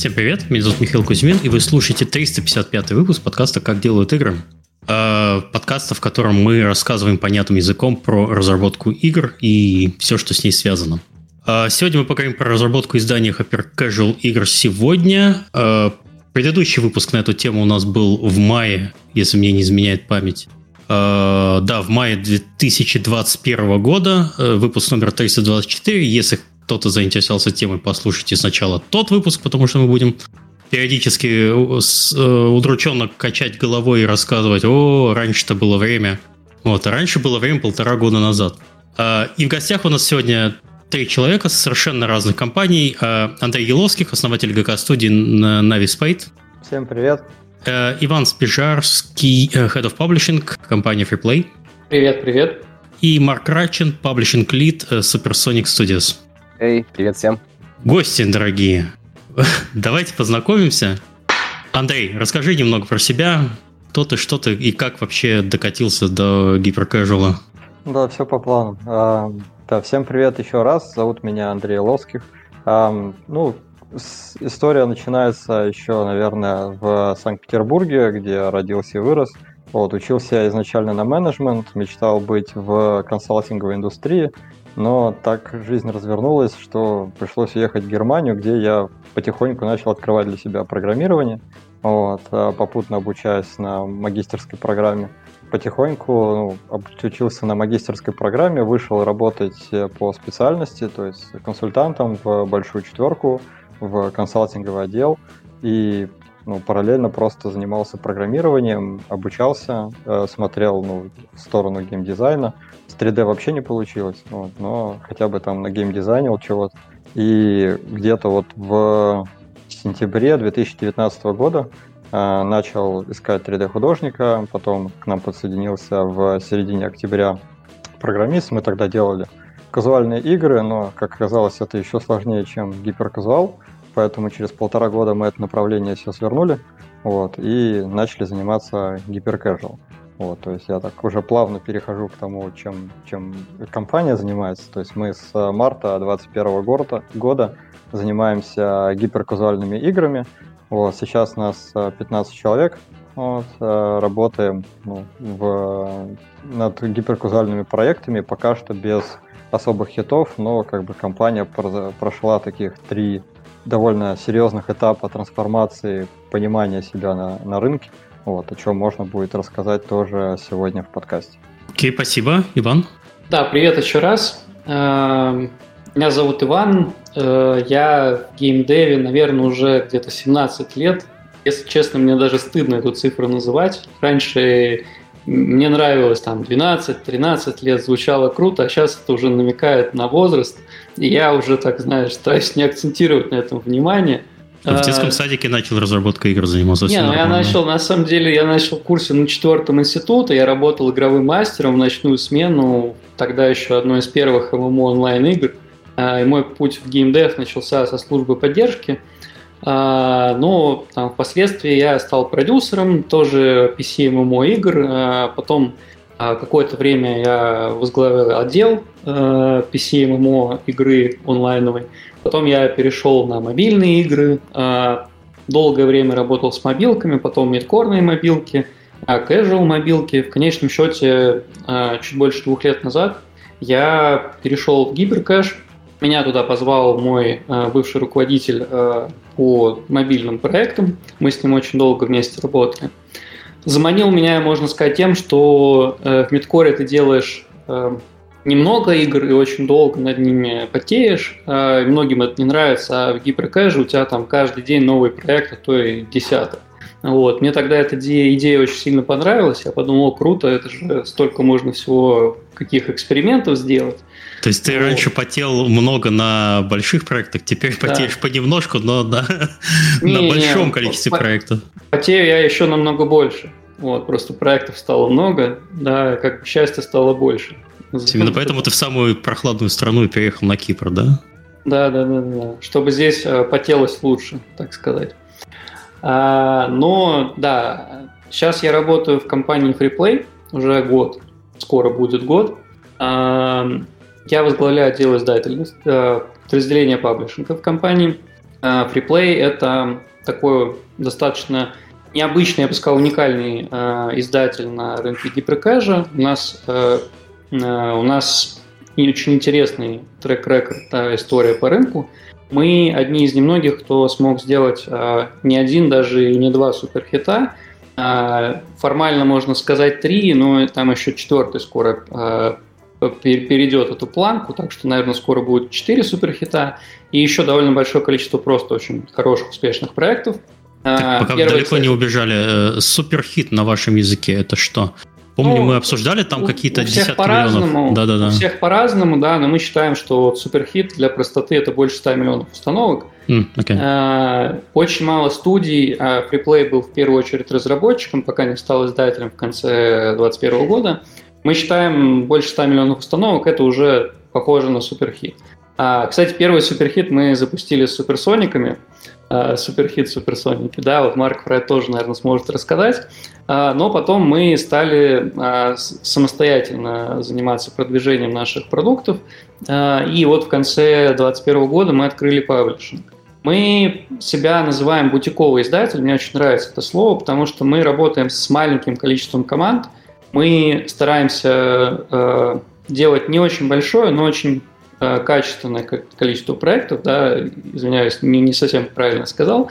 Всем привет, меня зовут Михаил Кузьмин, и вы слушаете 355 выпуск подкаста «Как делают игры». Э, подкаста, в котором мы рассказываем понятным языком про разработку игр и все, что с ней связано. Э, сегодня мы поговорим про разработку издания Hyper Casual игр сегодня. Э, предыдущий выпуск на эту тему у нас был в мае, если мне не изменяет память. Да, в мае 2021 года, выпуск номер 324. Если кто-то заинтересовался темой, послушайте сначала тот выпуск, потому что мы будем периодически э, э, удрученно качать головой и рассказывать, о, раньше-то было время. Вот, а раньше было время полтора года назад. А, и в гостях у нас сегодня три человека с совершенно разных компаний. А, Андрей Еловских, основатель ГК-студии Navi Spade. Всем привет. Э, Иван Спижарский, Head of Publishing, компания FreePlay. Привет, привет. И Марк Рачин, Publishing Lead Supersonic Studios. Эй, привет всем. Гости дорогие, давайте познакомимся. Андрей, расскажи немного про себя, кто ты, что ты и как вообще докатился до гиперкэжуала. Да, все по плану. А, да, всем привет еще раз. Зовут меня Андрей Лоских. А, ну, история начинается еще, наверное, в Санкт-Петербурге, где родился и вырос. Вот, учился я изначально на менеджмент, мечтал быть в консалтинговой индустрии, но так жизнь развернулась, что пришлось уехать в Германию, где я потихоньку начал открывать для себя программирование, вот, а попутно обучаясь на магистерской программе. Потихоньку ну, учился на магистерской программе, вышел работать по специальности, то есть консультантом в большую четверку, в консалтинговый отдел. И ну, параллельно просто занимался программированием, обучался, э, смотрел ну, в сторону геймдизайна. С 3D вообще не получилось, вот, но хотя бы там на геймдизайнил чего-то. И где-то вот в сентябре 2019 года э, начал искать 3D-художника, потом к нам подсоединился в середине октября программист. Мы тогда делали казуальные игры, но, как оказалось, это еще сложнее, чем гиперказуал поэтому через полтора года мы это направление все свернули, вот, и начали заниматься гиперкэжуал. Вот, то есть я так уже плавно перехожу к тому, чем, чем компания занимается. То есть мы с марта 2021 года, года занимаемся гиперказуальными играми. Вот, сейчас нас 15 человек, вот, работаем ну, в, над гиперказуальными проектами, пока что без особых хитов, но как бы компания прошла таких три довольно серьезных этапа трансформации понимания себя на, на рынке, вот, о чем можно будет рассказать тоже сегодня в подкасте. Окей, okay, спасибо. Иван? Да, привет еще раз. Эм, меня зовут Иван. Э, я в геймдеве, наверное, уже где-то 17 лет. Если честно, мне даже стыдно эту цифру называть. Раньше мне нравилось там 12-13 лет, звучало круто, а сейчас это уже намекает на возраст. И я уже, так знаешь, стараюсь не акцентировать на этом внимание. В детском а, садике начал разработкой игр заниматься? Не, ну я начал, на самом деле, я начал в курсе на четвертом институте, я работал игровым мастером в ночную смену, тогда еще одной из первых ММО онлайн игр. А, и мой путь в геймдев начался со службы поддержки. А, но там, впоследствии я стал продюсером тоже PC MMO игр. Потом какое-то время я возглавил отдел PC MMO игры онлайновой. Потом я перешел на мобильные игры. Долгое время работал с мобилками, потом мидкорные мобилки, casual мобилки. В конечном счете, чуть больше двух лет назад я перешел в гиперкэш. Меня туда позвал мой бывший руководитель по мобильным проектам. Мы с ним очень долго вместе работали. Заманил меня, можно сказать, тем, что э, в Мидкоре ты делаешь немного игр и очень долго над ними потеешь. Э, многим это не нравится, а в гиперкэже у тебя там каждый день новый проект, а то и десяток. Вот. Мне тогда эта идея, идея очень сильно понравилась. Я подумал, о, круто, это же столько можно всего каких экспериментов сделать. То есть ты вот. раньше потел много на больших проектах, теперь да. потеешь понемножку, но на, не, на большом не, количестве по- проектов. Потею я еще намного больше. Вот, просто проектов стало много, да, как счастья стало больше. Именно поэтому ты в самую прохладную страну переехал на Кипр, да? Да, да, да, да. Чтобы здесь э, потелось лучше, так сказать. А, но, да, сейчас я работаю в компании FreePlay уже год. Скоро будет год. А, я возглавляю отдел издательности, э, подразделения паблишинга в компании. FreePlay — это такой достаточно необычный, я бы сказал, уникальный издатель на рынке гиперкэжа. У нас, у нас очень интересный трек-рекорд, история по рынку. Мы одни из немногих, кто смог сделать не один, даже и не два суперхита — а, формально можно сказать три, но там еще четвертый скоро перейдет эту планку, так что, наверное, скоро будет четыре суперхита и еще довольно большое количество просто очень хороших, успешных проектов. Так, пока Первый, далеко кстати, не убежали, э, суперхит на вашем языке это что? Помню, ну, мы обсуждали там какие-то десятки миллионов. Да, да, да. У всех по-разному, да, но мы считаем, что суперхит для простоты это больше 100 миллионов установок. Mm, okay. Очень мало студий. Freeplay был в первую очередь разработчиком, пока не стал издателем в конце 2021 года. Мы считаем больше 100 миллионов установок, это уже похоже на суперхит. Кстати, первый суперхит мы запустили с суперсониками. Э, суперхит суперсоники. Да, вот Марк про это тоже, наверное, сможет рассказать. Э, но потом мы стали э, самостоятельно заниматься продвижением наших продуктов. И вот в конце 2021 года мы открыли паблишинг. Мы себя называем бутиковый издатель, мне очень нравится это слово, потому что мы работаем с маленьким количеством команд, мы стараемся делать не очень большое, но очень Э, качественное количество проектов, да, извиняюсь, не, не совсем правильно сказал,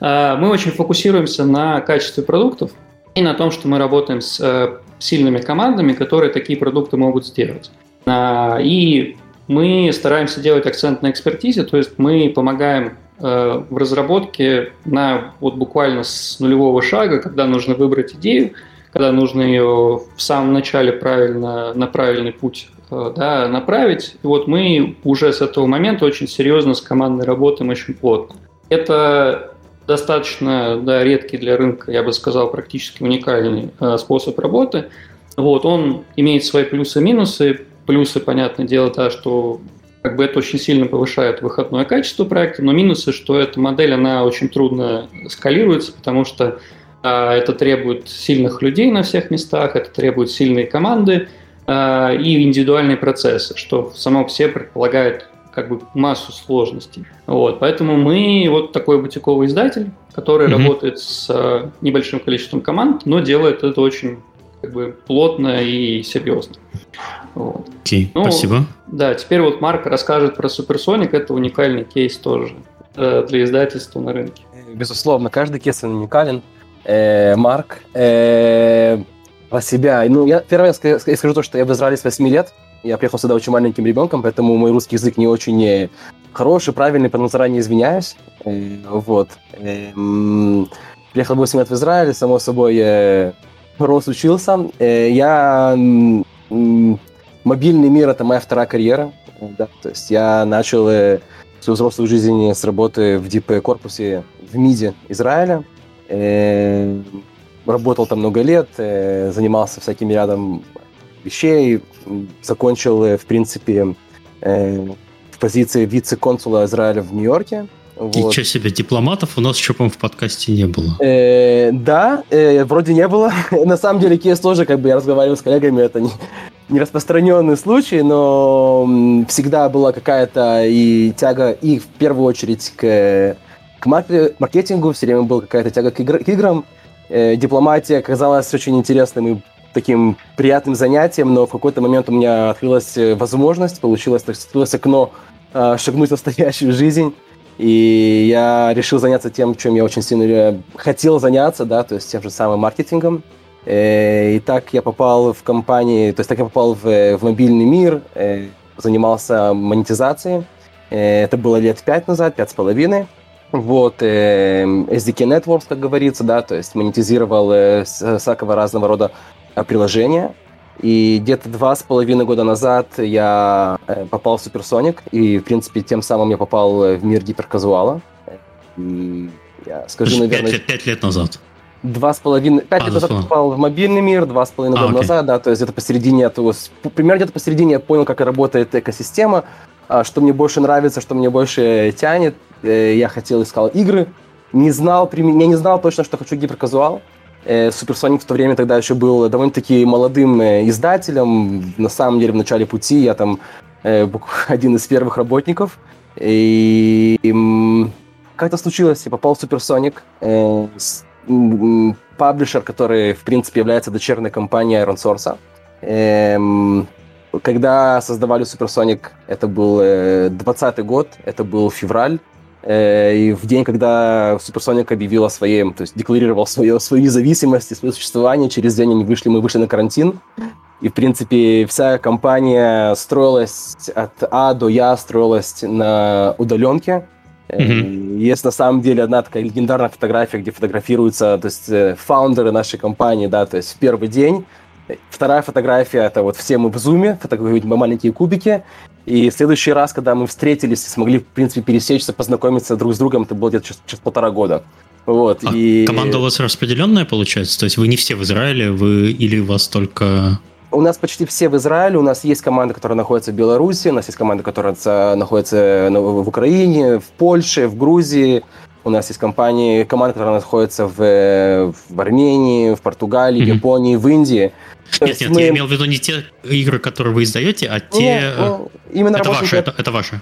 э, мы очень фокусируемся на качестве продуктов и на том, что мы работаем с э, сильными командами, которые такие продукты могут сделать. И мы стараемся делать акцент на экспертизе, то есть мы помогаем в разработке на вот буквально с нулевого шага, когда нужно выбрать идею, когда нужно ее в самом начале правильно на правильный путь Э, да, направить. И вот мы уже с этого момента очень серьезно с командой работаем очень плотно. Это достаточно да, редкий для рынка, я бы сказал, практически уникальный э, способ работы. Вот, он имеет свои плюсы и минусы. Плюсы, понятное дело, да, что как бы это очень сильно повышает выходное качество проекта, но минусы, что эта модель, она очень трудно скалируется, потому что а, это требует сильных людей на всех местах, это требует сильные команды, Э, и индивидуальные процессы, что само по себе предполагает как бы массу сложностей. Вот, поэтому мы вот такой бутиковый издатель, который mm-hmm. работает с э, небольшим количеством команд, но делает это очень как бы плотно и серьезно. Вот. Okay, ну, спасибо. Да, теперь вот Марк расскажет про Суперсоник, это уникальный кейс тоже э, для издательства на рынке. Безусловно, каждый кейс уникален. Э, Марк, э, про себя. Ну, я первое я скажу то, что я в Израиле с 8 лет. Я приехал сюда очень маленьким ребенком, поэтому мой русский язык не очень э, хороший, правильный, поэтому заранее извиняюсь. Э, вот. Эм, приехал 8 лет в Израиль, само собой, э, рос, учился. Я... Мобильный мир — это моя вторая карьера. Да, то есть я начал свою взрослую жизнь с работы в ДП-корпусе в МИДе Израиля работал там много лет, э, занимался всякими рядом вещей, закончил, э, в принципе, э, в позиции вице-консула Израиля в Нью-Йорке. Вот. Ничего себе, дипломатов у нас еще, по в подкасте не было. Э, да, э, вроде не было. На самом деле, кейс тоже, как бы я разговаривал с коллегами, это не, не распространенный случай, но всегда была какая-то и тяга, и в первую очередь к, к маркетингу, все время была какая-то тяга к, игр, к играм. Э, дипломатия оказалась очень интересным и таким приятным занятием, но в какой-то момент у меня открылась э, возможность, получилось, открылось окно э, шагнуть в настоящую жизнь, и я решил заняться тем, чем я очень сильно хотел заняться, да, то есть тем же самым маркетингом. И так я попал в компании, то есть так я попал в, в мобильный мир, занимался монетизацией. Это было лет пять назад, пять с половиной. Вот, э, SDK Networks, как говорится, да, то есть монетизировал э, всякого разного рода э, приложения. И где-то два с половиной года назад я э, попал в Суперсоник, и, в принципе, тем самым я попал э, в мир гиперказуала. Я скажу, Пять наверное... Лет, пять лет назад. Два с половиной... Пять а, лет назад попал в мобильный мир, два с половиной а, года окей. назад, да, то есть где-то посередине этого... Примерно где-то посередине я понял, как работает экосистема, а, что мне больше нравится, что мне больше тянет. Э, я хотел, искал игры. Не знал, я не знал точно, что хочу гиперказуал. Суперсоник в то время тогда еще был довольно-таки молодым э, издателем. На самом деле, в начале пути я там э, один из первых работников. И как-то случилось, я попал в Supersonic, э, с, м, паблишер, который, в принципе, является дочерной компанией Iron Source. Эм, когда создавали Supersonic, это был э, 20 год, это был февраль, э, и в день, когда Supersonic объявил о своем, то есть декларировал свое, свою независимость и свое существование, через день они вышли, мы вышли на карантин, и, в принципе, вся компания строилась от А до Я, строилась на удаленке. Mm-hmm. Есть на самом деле одна такая легендарная фотография, где фотографируются то есть, э, фаундеры нашей компании, да, то есть в первый день. Вторая фотография — это вот все мы в зуме, фотографируем маленькие кубики. И в следующий раз, когда мы встретились и смогли, в принципе, пересечься, познакомиться друг с другом, это было где-то через, через полтора года. Вот, а и... команда у вас распределенная получается? То есть вы не все в Израиле, вы или у вас только у нас почти все в Израиле. У нас есть команда, которая находится в Беларуси, у нас есть команда, которая находится в Украине, в Польше, в Грузии. У нас есть компании, команда, которая находится в, в Армении, в Португалии, mm-hmm. Японии, в Индии. Нет, нет, мы... я имел в виду не те игры, которые вы издаете, а те... Нет, ну, именно это ваши, это, это ваши.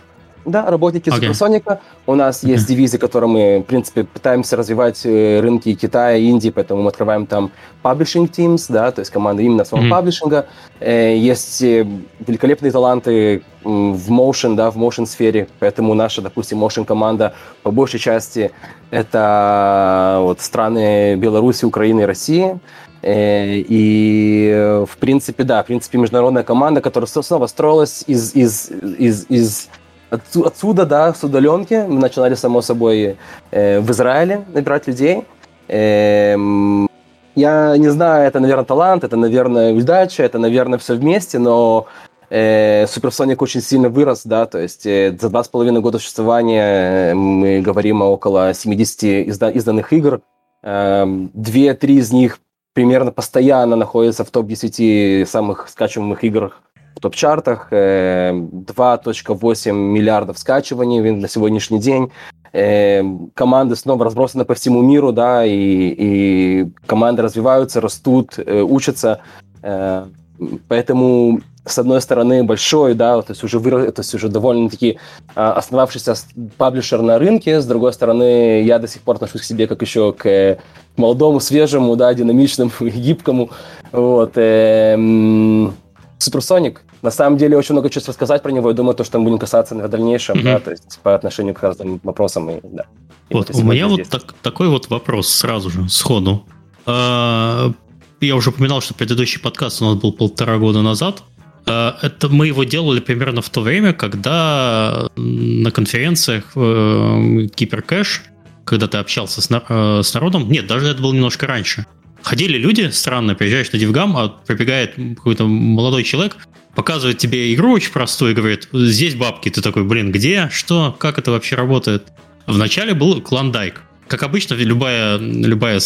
Да, работники okay. Supersonic. У нас есть uh-huh. дивизия, которой мы, в принципе, пытаемся развивать э, рынки Китая, Индии, поэтому мы открываем там publishing teams, да, то есть команда именно своего uh-huh. паблишинга. Э, есть э, великолепные таланты в motion, да, в motion сфере, поэтому наша, допустим, motion команда по большей части это вот страны Беларуси, Украины и России. И, в принципе, да, в принципе, международная команда, которая снова строилась из, из, из, из Отсюда, да, с удаленки мы начинали, само собой, э, в Израиле набирать людей. Э, я не знаю, это, наверное, талант, это, наверное, удача, это, наверное, все вместе, но э, очень сильно вырос, да, то есть э, за два с половиной года существования мы говорим о около 70 изда- изданных игр. Э, Две-три из них примерно постоянно находятся в топ-10 самых скачиваемых игр в топ-чартах, 2.8 э, миллиардов скачиваний на сегодняшний день. Э, команды снова разбросаны по всему миру, да, и, и команды развиваются, растут, э, учатся. Поэтому с одной стороны, большой, да, то есть уже, вырос, то есть уже довольно-таки а, основавшийся паблишер на рынке, с другой стороны, я до сих пор отношусь к себе как еще к молодому, свежему, да, динамичному, гибкому, вот, эм, Суперсоник. На самом деле очень много чего рассказать про него. Я думаю, то, что мы будем касаться в дальнейшем, mm-hmm. да, то есть по отношению к разным вопросам. И, да. И вот, у меня вот так, такой вот вопрос сразу же, сходу. А, я уже упоминал, что предыдущий подкаст у нас был полтора года назад. А, это мы его делали примерно в то время, когда на конференциях э, Киперкэш, когда ты общался с, э, с народом, нет, даже это было немножко раньше, ходили люди, странно, приезжаешь на Дивгам, а прибегает какой-то молодой человек, показывает тебе игру очень простую и говорит, здесь бабки. Ты такой, блин, где? Что? Как это вообще работает? Вначале был клондайк. Как обычно, любая, любая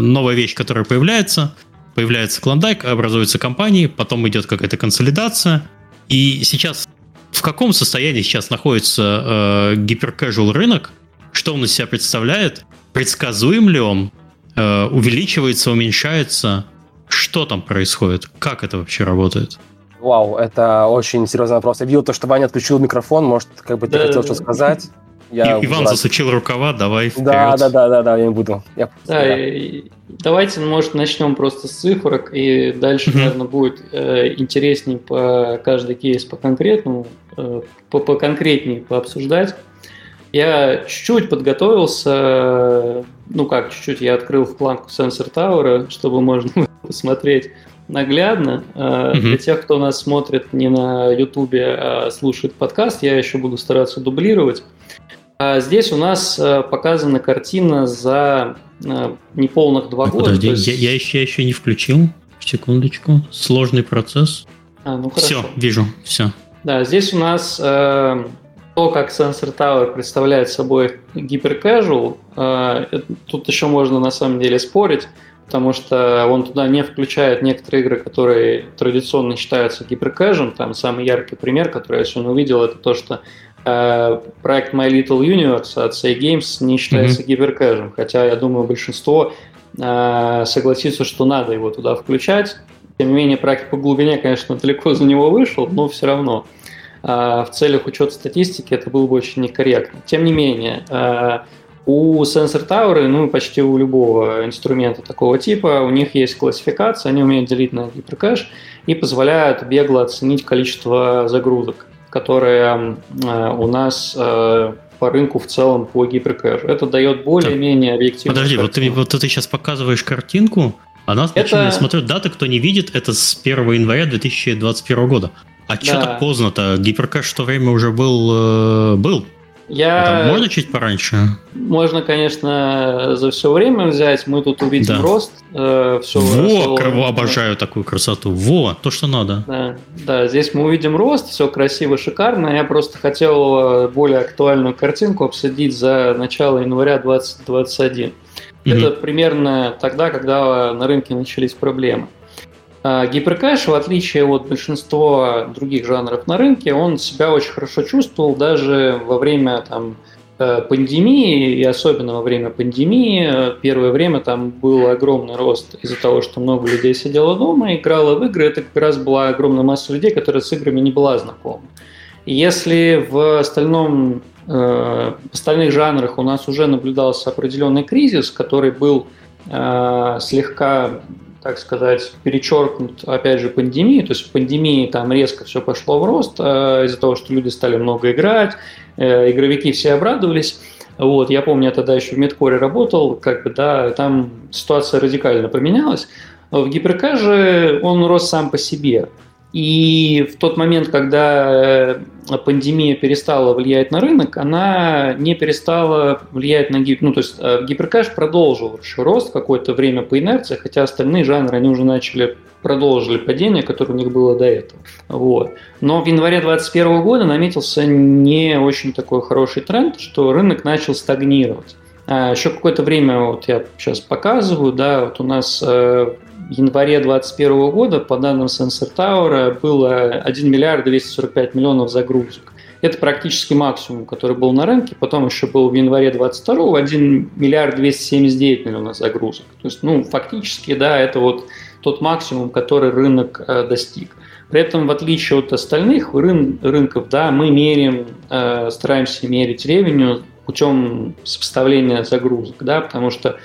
новая вещь, которая появляется, появляется клондайк, образуются компании, потом идет какая-то консолидация. И сейчас в каком состоянии сейчас находится э, гиперкэжуал рынок? Что он из себя представляет? Предсказуем ли он? Э, увеличивается, уменьшается. Что там происходит? Как это вообще работает? Вау, это очень серьезный вопрос. Я видел то, что Ваня отключил микрофон. Может, как бы ты да, хотел что сказать? Я Иван брать. засучил рукава, давай вперед. Да, да, да, да, да, я не буду. Я... Да, да. И, давайте, может, начнем просто с цифрок, и дальше, mm-hmm. наверное, будет э, интереснее по каждый кейс по конкретному, э, по поконкретнее пообсуждать. Я чуть-чуть подготовился, ну как чуть-чуть, я открыл планку Sensor Tower, чтобы можно посмотреть наглядно. Mm-hmm. Для тех, кто нас смотрит не на YouTube, а слушает подкаст, я еще буду стараться дублировать. А здесь у нас э, показана картина за э, неполных два года. Подожди, есть... я, я, еще, я еще не включил. Секундочку. Сложный процесс. А, ну Все, вижу, все. Да, здесь у нас э, то, как Sensor Tower представляет собой гиперкэжуал, э, тут еще можно на самом деле спорить, потому что он туда не включает некоторые игры, которые традиционно считаются гиперкэжем. Там самый яркий пример, который я сегодня увидел, это то, что э, проект My Little Universe от Say Games не считается mm-hmm. гиперкэжем, хотя я думаю большинство э, согласится, что надо его туда включать. Тем не менее, проект по глубине, конечно, далеко за него вышел, но все равно. В целях учета статистики это было бы очень некорректно. Тем не менее, у Sensor Tower, ну почти у любого инструмента такого типа, у них есть классификация, они умеют делить на гиперкэш и позволяют бегло оценить количество загрузок, которые у нас по рынку в целом по гиперкэшу. Это дает более-менее объективную Подожди, вот ты, вот ты сейчас показываешь картинку, а нас, это... смотрю, даты, кто не видит, это с 1 января 2021 года. А да. что так поздно-то? Гиперкэш в то время уже был, э, был. Я... Это можно чуть пораньше? Можно, конечно, за все время взять. Мы тут увидим да. рост. Э, все Во, росло. обожаю такую красоту. Во, то, что надо. Да, да, здесь мы увидим рост, все красиво, шикарно. Я просто хотел более актуальную картинку обсудить за начало января 2021. Угу. Это примерно тогда, когда на рынке начались проблемы. А, гиперкэш, в отличие от большинства других жанров на рынке, он себя очень хорошо чувствовал даже во время там, э, пандемии, и особенно во время пандемии. Первое время там был огромный рост из-за того, что много людей сидело дома, играло в игры. Это как раз была огромная масса людей, которые с играми не была знакома. Если в остальном э, в остальных жанрах у нас уже наблюдался определенный кризис, который был э, слегка так сказать, перечеркнут, опять же, пандемией. То есть в пандемии там резко все пошло в рост э, из-за того, что люди стали много играть, э, игровики все обрадовались. Вот, я помню, я тогда еще в медкоре работал, как бы, да, там ситуация радикально поменялась. В ГиперК же он рос сам по себе. И в тот момент, когда э, пандемия перестала влиять на рынок, она не перестала влиять на гип... Ну, то есть э, гиперкэш продолжил еще рост какое-то время по инерции, хотя остальные жанры, они уже начали продолжили падение, которое у них было до этого. Вот. Но в январе 2021 года наметился не очень такой хороший тренд, что рынок начал стагнировать. А еще какое-то время, вот я сейчас показываю, да, вот у нас э, январе 2021 года, по данным Sensor Tower, было 1 миллиард 245 миллионов загрузок. Это практически максимум, который был на рынке. Потом еще был в январе 22 1 миллиард 279 миллионов загрузок. То есть, ну, фактически, да, это вот тот максимум, который рынок э, достиг. При этом, в отличие от остальных рын, рынков, да, мы меряем, э, стараемся мерить ревеню путем сопоставления загрузок, да, потому что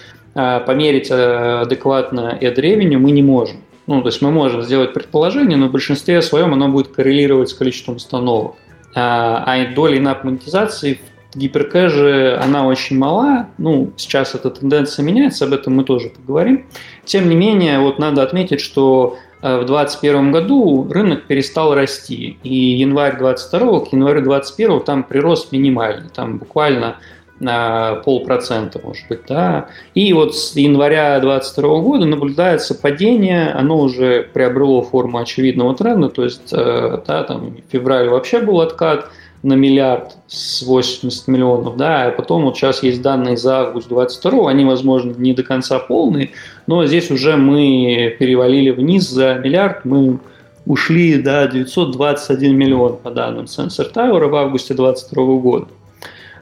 померить э, адекватно ad revenue мы не можем. Ну, то есть мы можем сделать предположение, но в большинстве своем оно будет коррелировать с количеством установок. А, а доля инап монетизации в гиперкэже, она очень мала. Ну, сейчас эта тенденция меняется, об этом мы тоже поговорим. Тем не менее, вот надо отметить, что э, в 2021 году рынок перестал расти. И январь 2022 к январю 2021 там прирост минимальный. Там буквально на полпроцента, может быть, да. И вот с января 2022 года наблюдается падение, оно уже приобрело форму очевидного тренда, то есть, э, да, там в феврале вообще был откат на миллиард с 80 миллионов, да, а потом вот сейчас есть данные за август 22 они, возможно, не до конца полные, но здесь уже мы перевалили вниз за миллиард, мы ушли до 921 миллион по данным Sensor Tower в августе 2022 года.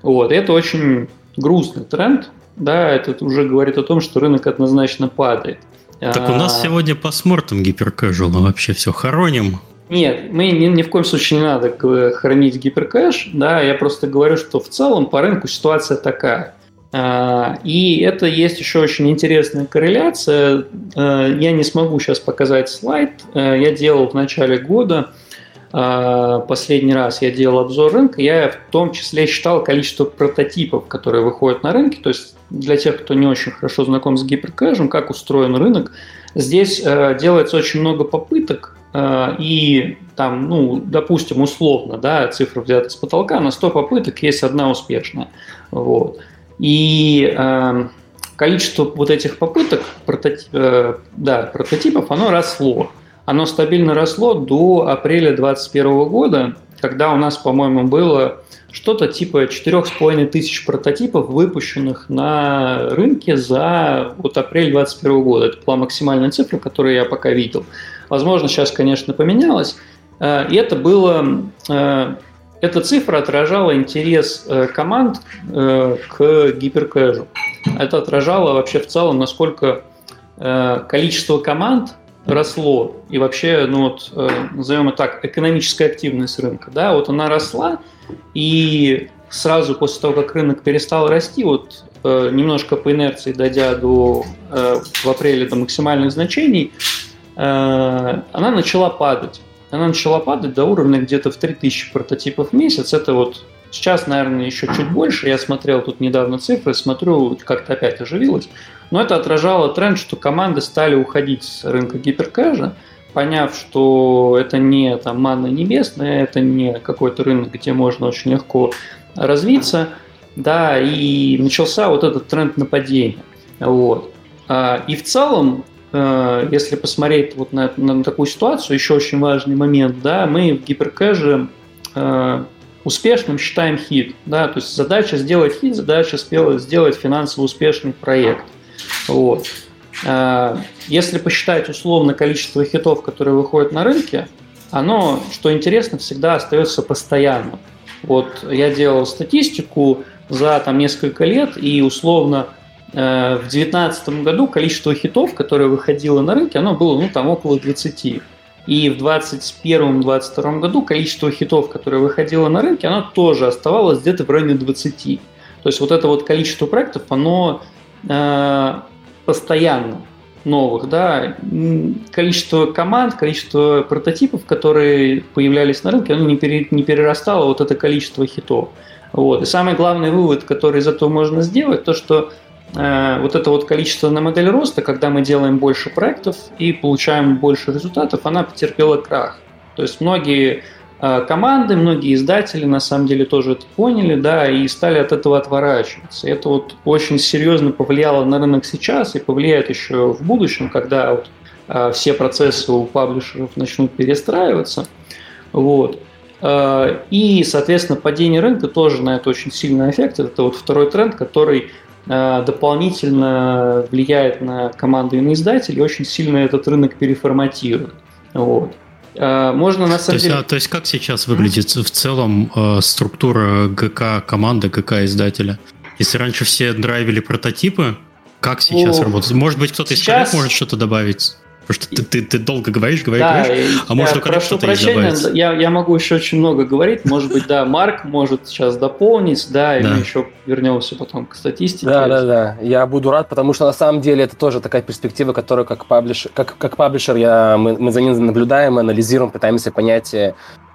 Вот, это очень грустный тренд, да, это уже говорит о том, что рынок однозначно падает. Так у нас а... сегодня по смортам гиперкэжуал, вообще все хороним. Нет, мы ни, ни в коем случае не надо хранить гиперкэш, да, я просто говорю, что в целом по рынку ситуация такая. А, и это есть еще очень интересная корреляция. А, я не смогу сейчас показать слайд. А, я делал в начале года а, последний раз я делал обзор рынка, я в том числе считал количество прототипов, которые выходят на рынке. То есть для тех, кто не очень хорошо знаком с гиперкэшем, как устроен рынок, здесь э, делается очень много попыток, э, и там, ну, допустим, условно, да, цифра взята с потолка, на 100 попыток есть одна успешная. Вот. И э, количество вот этих попыток, прототип, э, да, прототипов, оно росло оно стабильно росло до апреля 2021 года, когда у нас, по-моему, было что-то типа 4,5 тысяч прототипов, выпущенных на рынке за вот апрель 2021 года. Это была максимальная цифра, которую я пока видел. Возможно, сейчас, конечно, поменялось. Э, и это было... Э, эта цифра отражала интерес э, команд к гиперкэжу. Это отражало вообще в целом, насколько количество команд росло, и вообще, ну вот, э, назовем это так, экономическая активность рынка, да, вот она росла, и сразу после того, как рынок перестал расти, вот э, немножко по инерции дойдя до, э, в апреле до максимальных значений, она начала падать. Она начала падать до уровня где-то в 3000 прототипов в месяц. Это вот сейчас, наверное, еще чуть больше. Я смотрел тут недавно цифры, смотрю, как-то опять оживилось. Но это отражало тренд, что команды стали уходить с рынка гиперкэша, поняв, что это не там манна небесная, это не какой-то рынок, где можно очень легко развиться, да, и начался вот этот тренд нападения. Вот. А, и в целом, э, если посмотреть вот на, на такую ситуацию, еще очень важный момент, да, мы в гиперкэше э, успешным считаем хит, да, то есть задача сделать хит, задача сделать финансово успешный проект. Вот. А, если посчитать условно количество хитов, которые выходят на рынке, оно, что интересно, всегда остается постоянным. Вот я делал статистику за там несколько лет, и условно э, в 2019 году количество хитов, которое выходило на рынке, оно было ну, там около 20. И в 2021-2022 году количество хитов, которое выходило на рынке, оно тоже оставалось где-то в районе 20. То есть вот это вот количество проектов, оно э, постоянно новых, да, количество команд, количество прототипов, которые появлялись на рынке, оно не, пере, не перерастало вот это количество хитов. Вот. И самый главный вывод, который из этого можно сделать, то, что э, вот это вот количество на модель роста, когда мы делаем больше проектов и получаем больше результатов, она потерпела крах. То есть многие команды, многие издатели на самом деле тоже это поняли, да, и стали от этого отворачиваться. Это вот очень серьезно повлияло на рынок сейчас и повлияет еще в будущем, когда вот а, все процессы у паблишеров начнут перестраиваться. Вот. А, и, соответственно, падение рынка тоже на это очень сильный эффект. Это вот второй тренд, который дополнительно влияет на команды и на издателей, очень сильно этот рынок переформатирует. Вот. Э, можно на самом то есть, деле... А, то есть как сейчас выглядит в целом э, структура ГК команды, ГК издателя? Если раньше все драйвили прототипы, как сейчас О, работает? Может быть, кто-то сейчас... из коллег может что-то добавить? Потому что ты, ты, ты долго говоришь, говоришь, да, говоришь, а может только что-то прощения, я, я могу еще очень много говорить, может быть, да, Марк может сейчас дополнить, да, и да. мы еще вернемся потом к статистике. Да, да, да, я буду рад, потому что на самом деле это тоже такая перспектива, которую как паблишер, как, как паблишер я, мы, мы за ним наблюдаем, анализируем, пытаемся понять,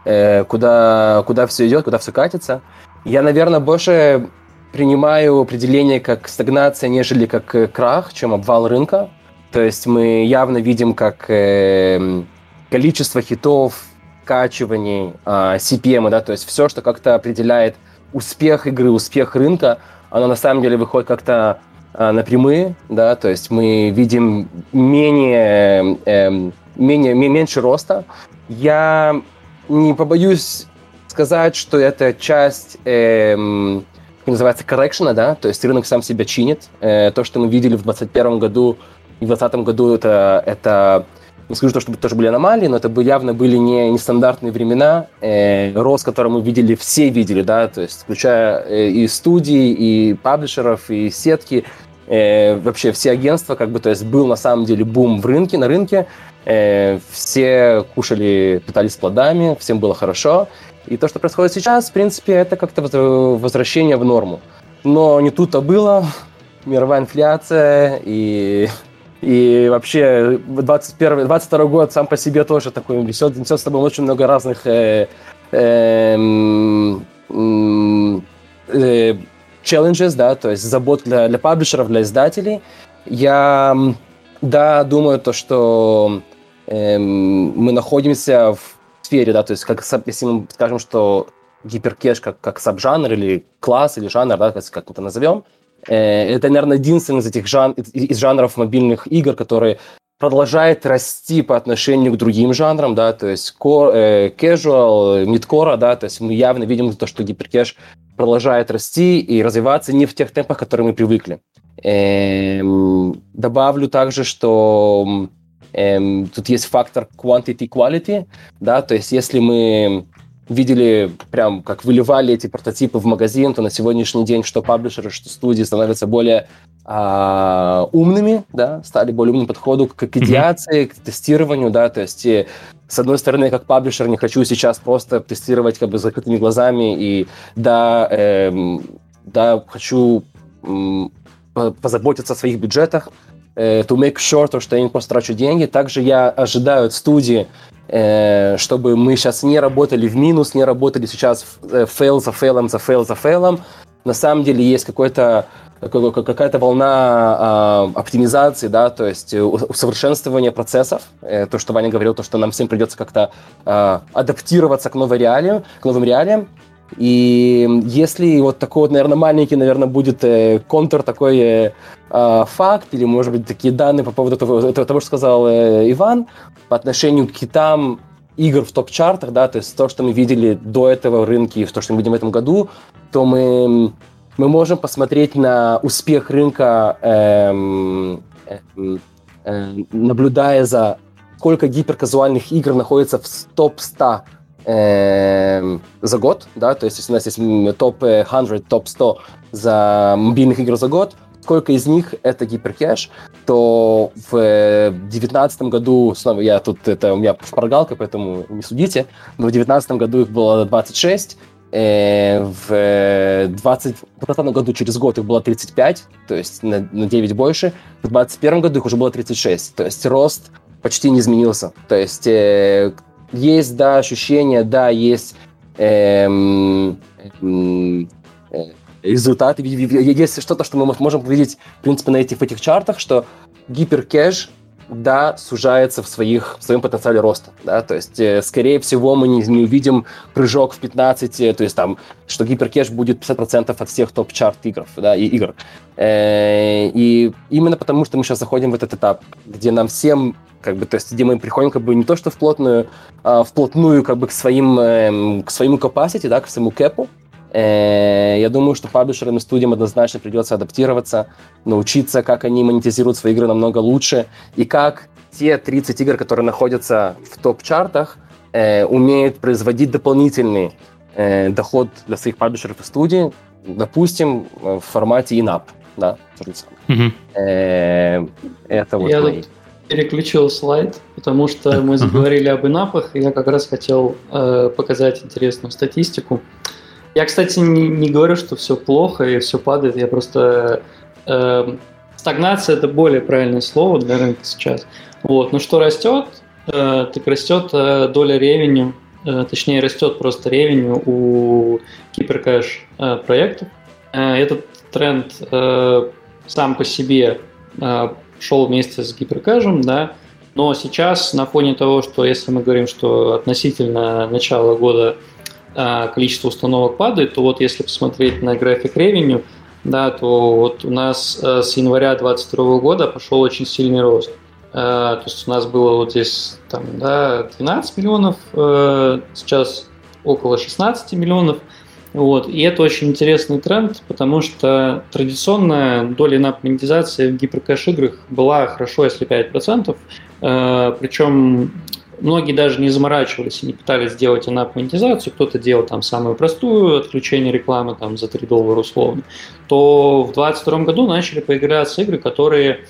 э, куда, куда все идет, куда все катится. Я, наверное, больше принимаю определение как стагнация, нежели как э, крах, чем обвал рынка, то есть мы явно видим, как э, количество хитов, скачиваний, э, а, CPM, да, то есть все, что как-то определяет успех игры, успех рынка, оно на самом деле выходит как-то э, напрямую, да, то есть мы видим менее, э, менее, меньше роста. Я не побоюсь сказать, что это часть э, называется коррекшена, да, то есть рынок сам себя чинит. Э, то, что мы видели в 2021 году, в 2020 году это, это не скажу, что, чтобы тоже были аномалии, но это явно были не нестандартные времена. Э, рост, который мы видели, все видели, да, то есть включая э, и студии, и паблишеров, и сетки, э, вообще все агентства, как бы, то есть был на самом деле бум в рынке, на рынке, э, все кушали, питались плодами, всем было хорошо. И то, что происходит сейчас, в принципе, это как-то возвращение в норму. Но не тут-то было. Мировая инфляция и и вообще 21, 22 год сам по себе тоже такой несет, несет с тобой очень много разных э, э, э, challenges, да, то есть забот для, для паблишеров, для издателей. Я, да, думаю то, что э, мы находимся в сфере, да, то есть как, если мы скажем, что гиперкеш как, как сабжанр или класс или жанр, да, как, как мы это назовем, Э, это, наверное, единственный из этих жан... из жанров мобильных игр, который продолжает расти по отношению к другим жанрам, да, то есть core, э, casual, midcore, да, то есть мы явно видим то, что гиперкэш продолжает расти и развиваться не в тех темпах, которые мы привыкли. Эм, добавлю также, что эм, тут есть фактор quantity quality, да, то есть если мы видели прям, как выливали эти прототипы в магазин, то на сегодняшний день что паблишеры, что студии становятся более а, умными, да, стали более умным подходу к, идеации, к тестированию, да, то есть и, с одной стороны, я как паблишер не хочу сейчас просто тестировать как бы с закрытыми глазами и да, эм, да, хочу м, позаботиться о своих бюджетах, э, to make sure, то, что я не просто трачу деньги. Также я ожидаю от студии, чтобы мы сейчас не работали в минус, не работали сейчас э, fail за fail ом, за fail за fail ом. На самом деле есть какой-то какая-то волна э, оптимизации, да, то есть усовершенствования процессов. Э, то, что Ваня говорил, то, что нам всем придется как-то э, адаптироваться к новой реалиям, к новым реалиям. И если вот такой вот, наверное, маленький, наверное, будет э, контур такой э, э, факт, или, может быть, такие данные по поводу того, того что сказал э, Иван, по отношению к китам игр в топ-чартах, да, то есть то, что мы видели до этого в рынке, то, что мы видим в этом году, то мы, мы можем посмотреть на успех рынка, эм, эм, э, наблюдая за сколько гиперказуальных игр находится в топ-100 э, за год, да, то есть если у нас есть топ-100, топ-100 за мобильных игр за год, сколько из них это гиперкэш, то в 2019 году, снова я тут, это у меня шпаргалка, поэтому не судите, но в 2019 году их было 26, э, в 2020 году через год их было 35, то есть на, на 9 больше, в 2021 году их уже было 36, то есть рост почти не изменился. То есть э, есть, да, ощущение, да, есть эм, эм, э, результаты, есть что-то, что мы можем увидеть, в принципе, на этих, в этих чартах, что гиперкэш, да, сужается в, своих, в своем потенциале роста, да, то есть, э, скорее всего, мы не, не увидим прыжок в 15, э, то есть, там, что гиперкэш будет 50% от всех топ-чарт игр, да, и игр. Э, и именно потому, что мы сейчас заходим в этот этап, где нам всем как бы, то есть, где мы приходим как бы не то что в плотную, а вплотную как бы к своим, э, к своему capacity, да, к своему кэпу. Э, я думаю, что паблишерам и студиям однозначно придется адаптироваться, научиться, как они монетизируют свои игры намного лучше, и как те 30 игр, которые находятся в топ-чартах, э, умеют производить дополнительный э, доход для своих паблишеров и студий, допустим, в формате in-app, да, э, это вот Я мои. Переключил слайд, потому что мы заговорили об инапах, и я как раз хотел э, показать интересную статистику. Я, кстати, не, не говорю, что все плохо и все падает, я просто... Э, стагнация – это более правильное слово для рынка сейчас. Вот. Но что растет, э, так растет э, доля ревеню, э, точнее, растет просто ревеню у киберкэш э, проектов. Э, этот тренд э, сам по себе э, шел вместе с гиперкэжем, да, но сейчас на фоне того, что если мы говорим, что относительно начала года количество установок падает, то вот если посмотреть на график ревеню, да, то вот у нас а, с января 2022 года пошел очень сильный рост. А, то есть у нас было вот здесь там, да, 12 миллионов, а, сейчас около 16 миллионов. Вот. И это очень интересный тренд, потому что традиционная доля инап-монетизации в гиперкэш-играх была хорошо, если 5%. Э, причем многие даже не заморачивались и не пытались сделать инап-монетизацию, кто-то делал там самую простую, отключение рекламы там за 3 доллара условно, то в 2022 году начали поиграться игры, которые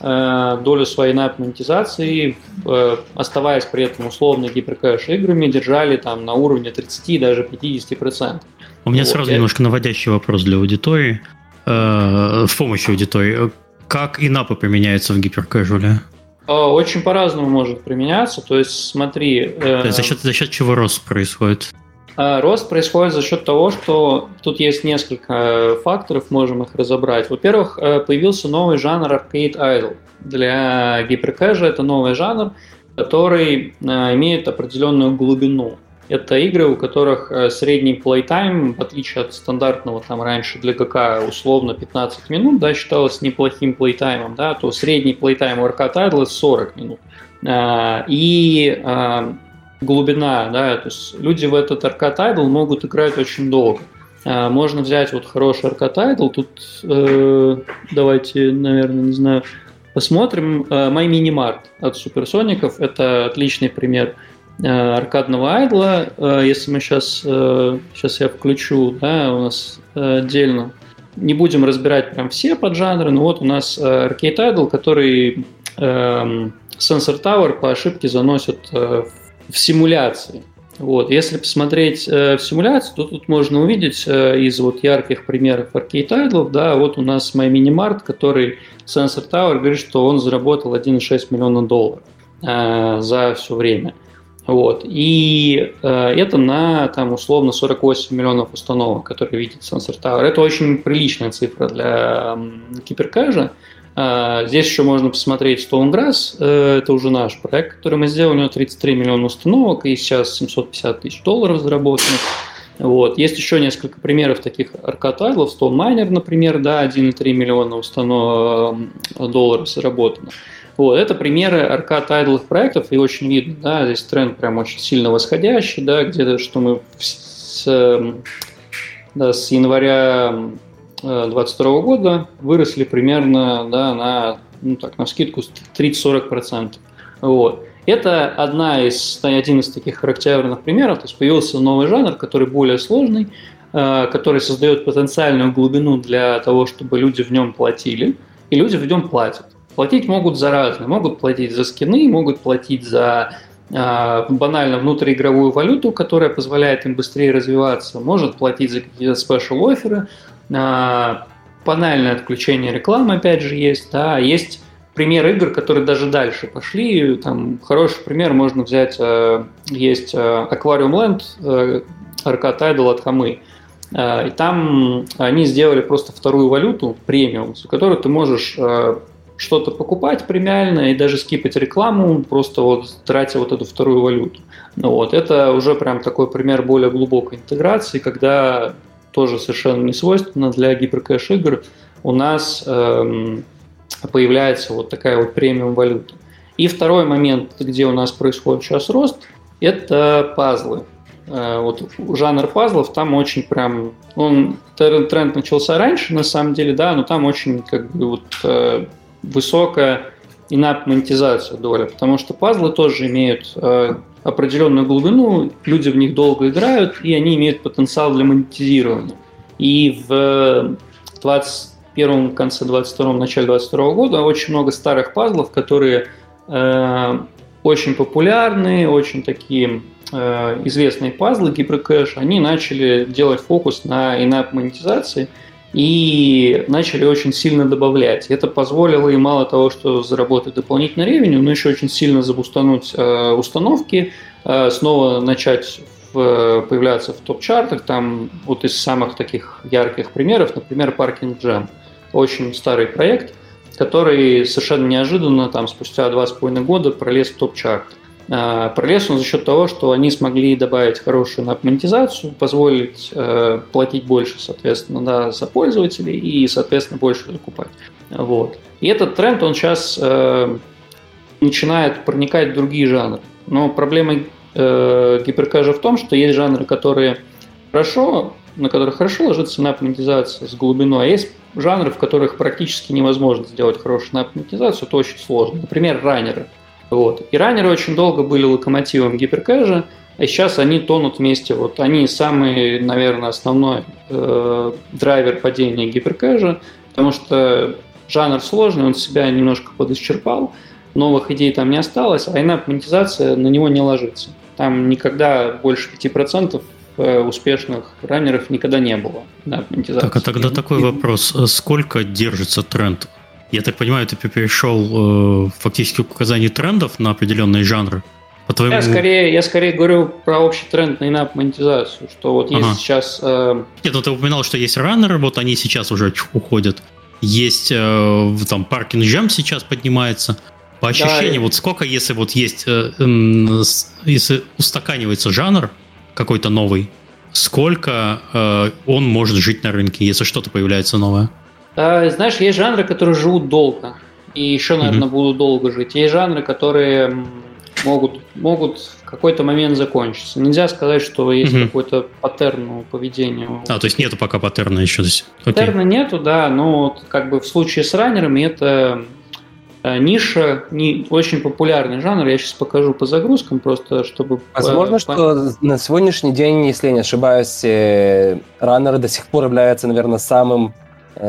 э, долю своей инап-монетизации, э, оставаясь при этом условно гиперкэш играми, держали там на уровне 30, даже 50%. У меня вот, сразу я... немножко наводящий вопрос для аудитории. Э, в помощь аудитории. Как инапы применяются в гиперкэжуле? А, очень по-разному может применяться. То есть, смотри... Э, То есть за, счет, за счет чего рост происходит? Э, рост происходит за счет того, что тут есть несколько факторов, можем их разобрать. Во-первых, э, появился новый жанр Arcade Idle. Для гиперкэжа это новый жанр, который э, имеет определенную глубину. Это игры, у которых э, средний playtime, в отличие от стандартного там раньше для ГК условно 15 минут, да, считалось неплохим плейтаймом, да, то средний плейтайм у Arcade Idle 40 минут. А, и а, глубина, да, то есть люди в этот Arcade Idle могут играть очень долго. Можно взять вот хороший Arcade Idle, тут э, давайте, наверное, не знаю, посмотрим. My Mini Mart от Суперсоников, это отличный пример аркадного айдла. Если мы сейчас, сейчас я включу, да, у нас отдельно, не будем разбирать прям все поджанры, но вот у нас Arcade Idle, который эм, Sensor Tower по ошибке заносит в симуляции. Вот. Если посмотреть э, в симуляцию, то тут можно увидеть э, из вот ярких примеров Arcade Idle, да, вот у нас MyMiniMart, который Sensor Tower говорит, что он заработал 1,6 миллиона долларов э, за все время. Вот. И э, это на там, условно 48 миллионов установок, которые видит Sensor Tower. Это очень приличная цифра для э, киберкэжа. А, здесь еще можно посмотреть Stonegrass, э, это уже наш проект, который мы сделали, у него 33 миллиона установок и сейчас 750 тысяч долларов заработанных. Вот. Есть еще несколько примеров таких аркад-айдлов. Stone Miner, например, да, 1,3 миллиона установ... Э, долларов заработано. Вот. Это примеры аркад-айдловых проектов, и очень видно, да, здесь тренд прям очень сильно восходящий, да, где-то, что мы с, да, с января 2022 года выросли примерно да, на, ну, так, на скидку 30-40%. Вот. Это одна из, один из таких характерных примеров. То есть появился новый жанр, который более сложный, э, который создает потенциальную глубину для того, чтобы люди в нем платили, и люди в нем платят. Платить могут за разные. Могут платить за скины, могут платить за э, банально внутриигровую валюту, которая позволяет им быстрее развиваться, может платить за какие-то спешл-оферы, Панельное отключение рекламы, опять же, есть. Да, есть пример игр, которые даже дальше пошли. Там хороший пример можно взять. Э, есть Aquarium Land, Arcade Idol от Хамы. И там они сделали просто вторую валюту, премиум, за которую ты можешь что-то покупать премиально и даже скипать рекламу, просто вот тратя вот эту вторую валюту. Ну вот, это уже прям такой пример более глубокой интеграции, когда тоже совершенно не свойственно для гиперкэш игр, у нас эм, появляется вот такая вот премиум валюта. И второй момент, где у нас происходит сейчас рост, это пазлы. Э, вот жанр пазлов там очень прям, он тренд начался раньше на самом деле, да, но там очень как бы вот э, высокая инап монетизация доля, потому что пазлы тоже имеют э, определенную глубину, люди в них долго играют, и они имеют потенциал для монетизирования. И в 21 конце 22 начале 22 года очень много старых пазлов, которые э, очень популярные, очень такие э, известные пазлы гиперкэш, они начали делать фокус на инап монетизации – и начали очень сильно добавлять. Это позволило им мало того, что заработать дополнительно ревеню, но еще очень сильно забустануть э, установки, э, снова начать в, появляться в топ-чартах. Там вот из самых таких ярких примеров, например, Parking Jam. Очень старый проект, который совершенно неожиданно там спустя два с половиной года пролез в топ-чарт. А, пролез он за счет того, что они смогли добавить хорошую монетизацию, позволить э, платить больше, соответственно, да, за пользователей и, соответственно, больше закупать. Вот. И этот тренд, он сейчас э, начинает проникать в другие жанры. Но проблема э, гиперкэжа в том, что есть жанры, которые хорошо, на которых хорошо ложится монетизация с глубиной, а есть жанры, в которых практически невозможно сделать хорошую монетизацию, это очень сложно. Например, раннеры – вот. И раннеры очень долго были локомотивом гиперкэжа, а сейчас они тонут вместе. Вот они самый, наверное, основной э, драйвер падения гиперкэжа, потому что жанр сложный, он себя немножко подисчерпал, новых идей там не осталось, а инап монетизация на него не ложится. Там никогда больше 5% э, успешных раннеров никогда не было. Да, так, а тогда такой вопрос. Сколько держится тренд я так понимаю, ты перешел э, фактически к указанию трендов на определенные жанры. По твоему... я, скорее, я скорее говорю про общий тренд на инап монетизацию, что вот ага. есть сейчас... Э... Нет, ну ты упоминал, что есть раннеры, вот они сейчас уже уходят. Есть э, там паркинг джем сейчас поднимается. По ощущениям, да, вот сколько, если вот есть, э, э, если устаканивается жанр какой-то новый, сколько э, он может жить на рынке, если что-то появляется новое? А, знаешь, есть жанры, которые живут долго. И еще, наверное, mm-hmm. будут долго жить. Есть жанры, которые могут, могут в какой-то момент закончиться. Нельзя сказать, что есть mm-hmm. какой-то паттерн поведения. А, то есть нету пока паттерна еще здесь? Паттерна okay. нету, да, но вот как бы в случае с раннерами это э, ниша, не очень популярный жанр. Я сейчас покажу по загрузкам, просто чтобы... Возможно, по... что на сегодняшний день, если я не ошибаюсь, раннеры до сих пор являются, наверное, самым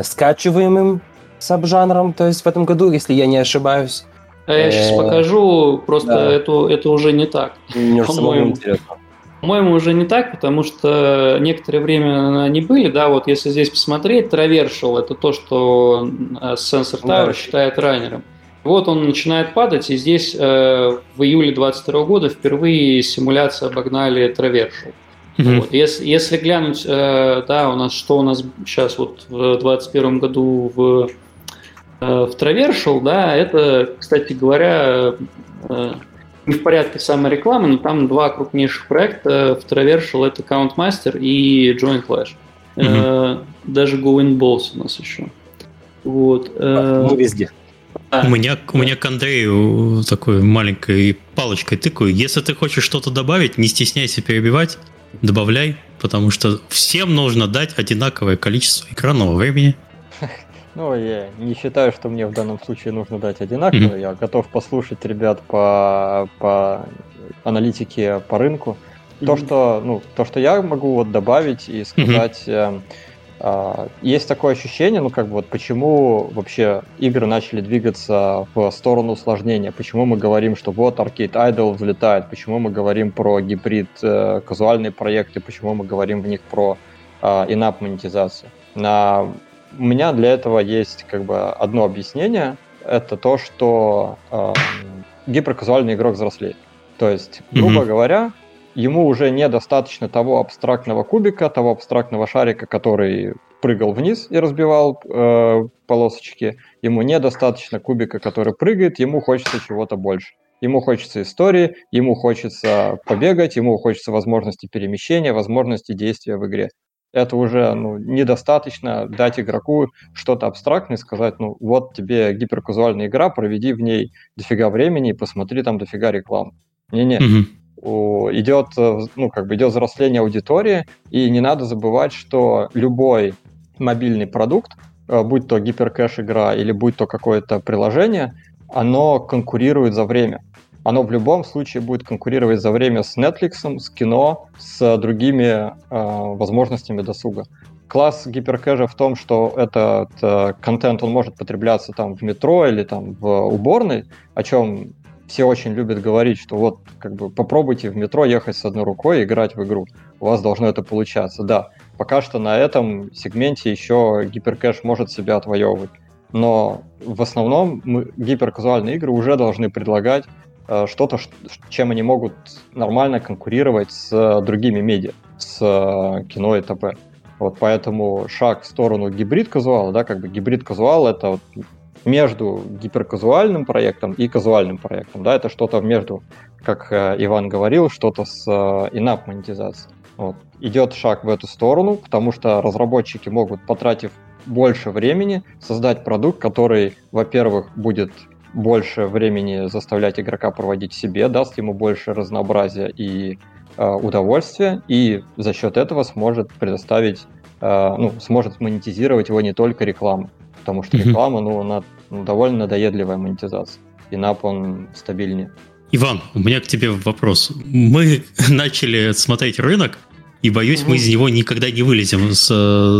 скачиваемым саб-жанром, то есть в этом году, если я не ошибаюсь. А я сейчас покажу, просто да. это, это уже не так. Мне по-моему, интересно. По-моему, уже не так, потому что некоторое время они были, да, вот если здесь посмотреть, Traversal – это то, что Sensor Tower да. считает раннером. Вот он начинает падать, и здесь э, в июле 2022 года впервые симуляции обогнали Traversal. Mm-hmm. Вот. Если, если глянуть, э, да, у нас что у нас сейчас вот в 2021 году в, э, в Traversal, да, это, кстати говоря, э, не в порядке самой рекламы, но там два крупнейших проекта в Traversal это Count Master и Joint Flash. Mm-hmm. Даже Go In Balls у нас еще. Вот. Ну, везде. Да. У меня, у меня к Андрею такой маленькой палочкой тыкаю. Если ты хочешь что-то добавить, не стесняйся перебивать, добавляй, потому что всем нужно дать одинаковое количество экранного времени. Ну, я не считаю, что мне в данном случае нужно дать одинаково. Mm-hmm. Я готов послушать ребят по, по аналитике по рынку. Mm-hmm. То, что, ну, то, что я могу вот добавить и сказать, mm-hmm. Э, есть такое ощущение, ну, как бы вот почему вообще игры начали двигаться в сторону усложнения, почему мы говорим, что вот Arcade Idol взлетает, почему мы говорим про гибрид э, казуальные проекты, почему мы говорим в них про in-app монетизацию. На у меня для этого есть как бы одно объяснение. Это то, что э, гиперказуальный игрок взрослеет. То есть, грубо mm-hmm. говоря, ему уже недостаточно того абстрактного кубика, того абстрактного шарика, который прыгал вниз и разбивал э, полосочки. Ему недостаточно кубика, который прыгает, ему хочется чего-то больше. Ему хочется истории, ему хочется побегать, ему хочется возможности перемещения, возможности действия в игре это уже ну, недостаточно дать игроку что-то абстрактное, сказать, ну вот тебе гиперказуальная игра, проведи в ней дофига времени и посмотри там дофига рекламы. Не-не. Угу. Идет, ну, как бы идет взросление аудитории, и не надо забывать, что любой мобильный продукт, э, будь то гиперкэш игра или будь то какое-то приложение, оно конкурирует за время оно в любом случае будет конкурировать за время с Netflix, с кино, с другими э, возможностями досуга. Класс гиперкэжа в том, что этот э, контент, он может потребляться там в метро или там в уборной, о чем все очень любят говорить, что вот как бы попробуйте в метро ехать с одной рукой и играть в игру. У вас должно это получаться. Да, пока что на этом сегменте еще гиперкэш может себя отвоевывать. Но в основном мы, гиперказуальные игры уже должны предлагать Э, что-то, чем они могут нормально конкурировать с э, другими медиа, с э, кино и т.п. Вот поэтому шаг в сторону гибрид-казуала, да, как бы гибрид-казуал это вот между гиперказуальным проектом и казуальным проектом, да, это что-то между, как Иван говорил, что-то с инап монетизацией. Вот. Идет шаг в эту сторону, потому что разработчики могут, потратив больше времени, создать продукт, который, во-первых, будет больше времени заставлять игрока проводить себе, даст ему больше разнообразия и э, удовольствия, и за счет этого сможет предоставить, э, ну, сможет монетизировать его не только рекламу, потому что реклама, ну, она ну, довольно надоедливая монетизация, и нап он стабильнее. Иван, у меня к тебе вопрос. Мы начали смотреть рынок, и боюсь, угу. мы из него никогда не вылезем с,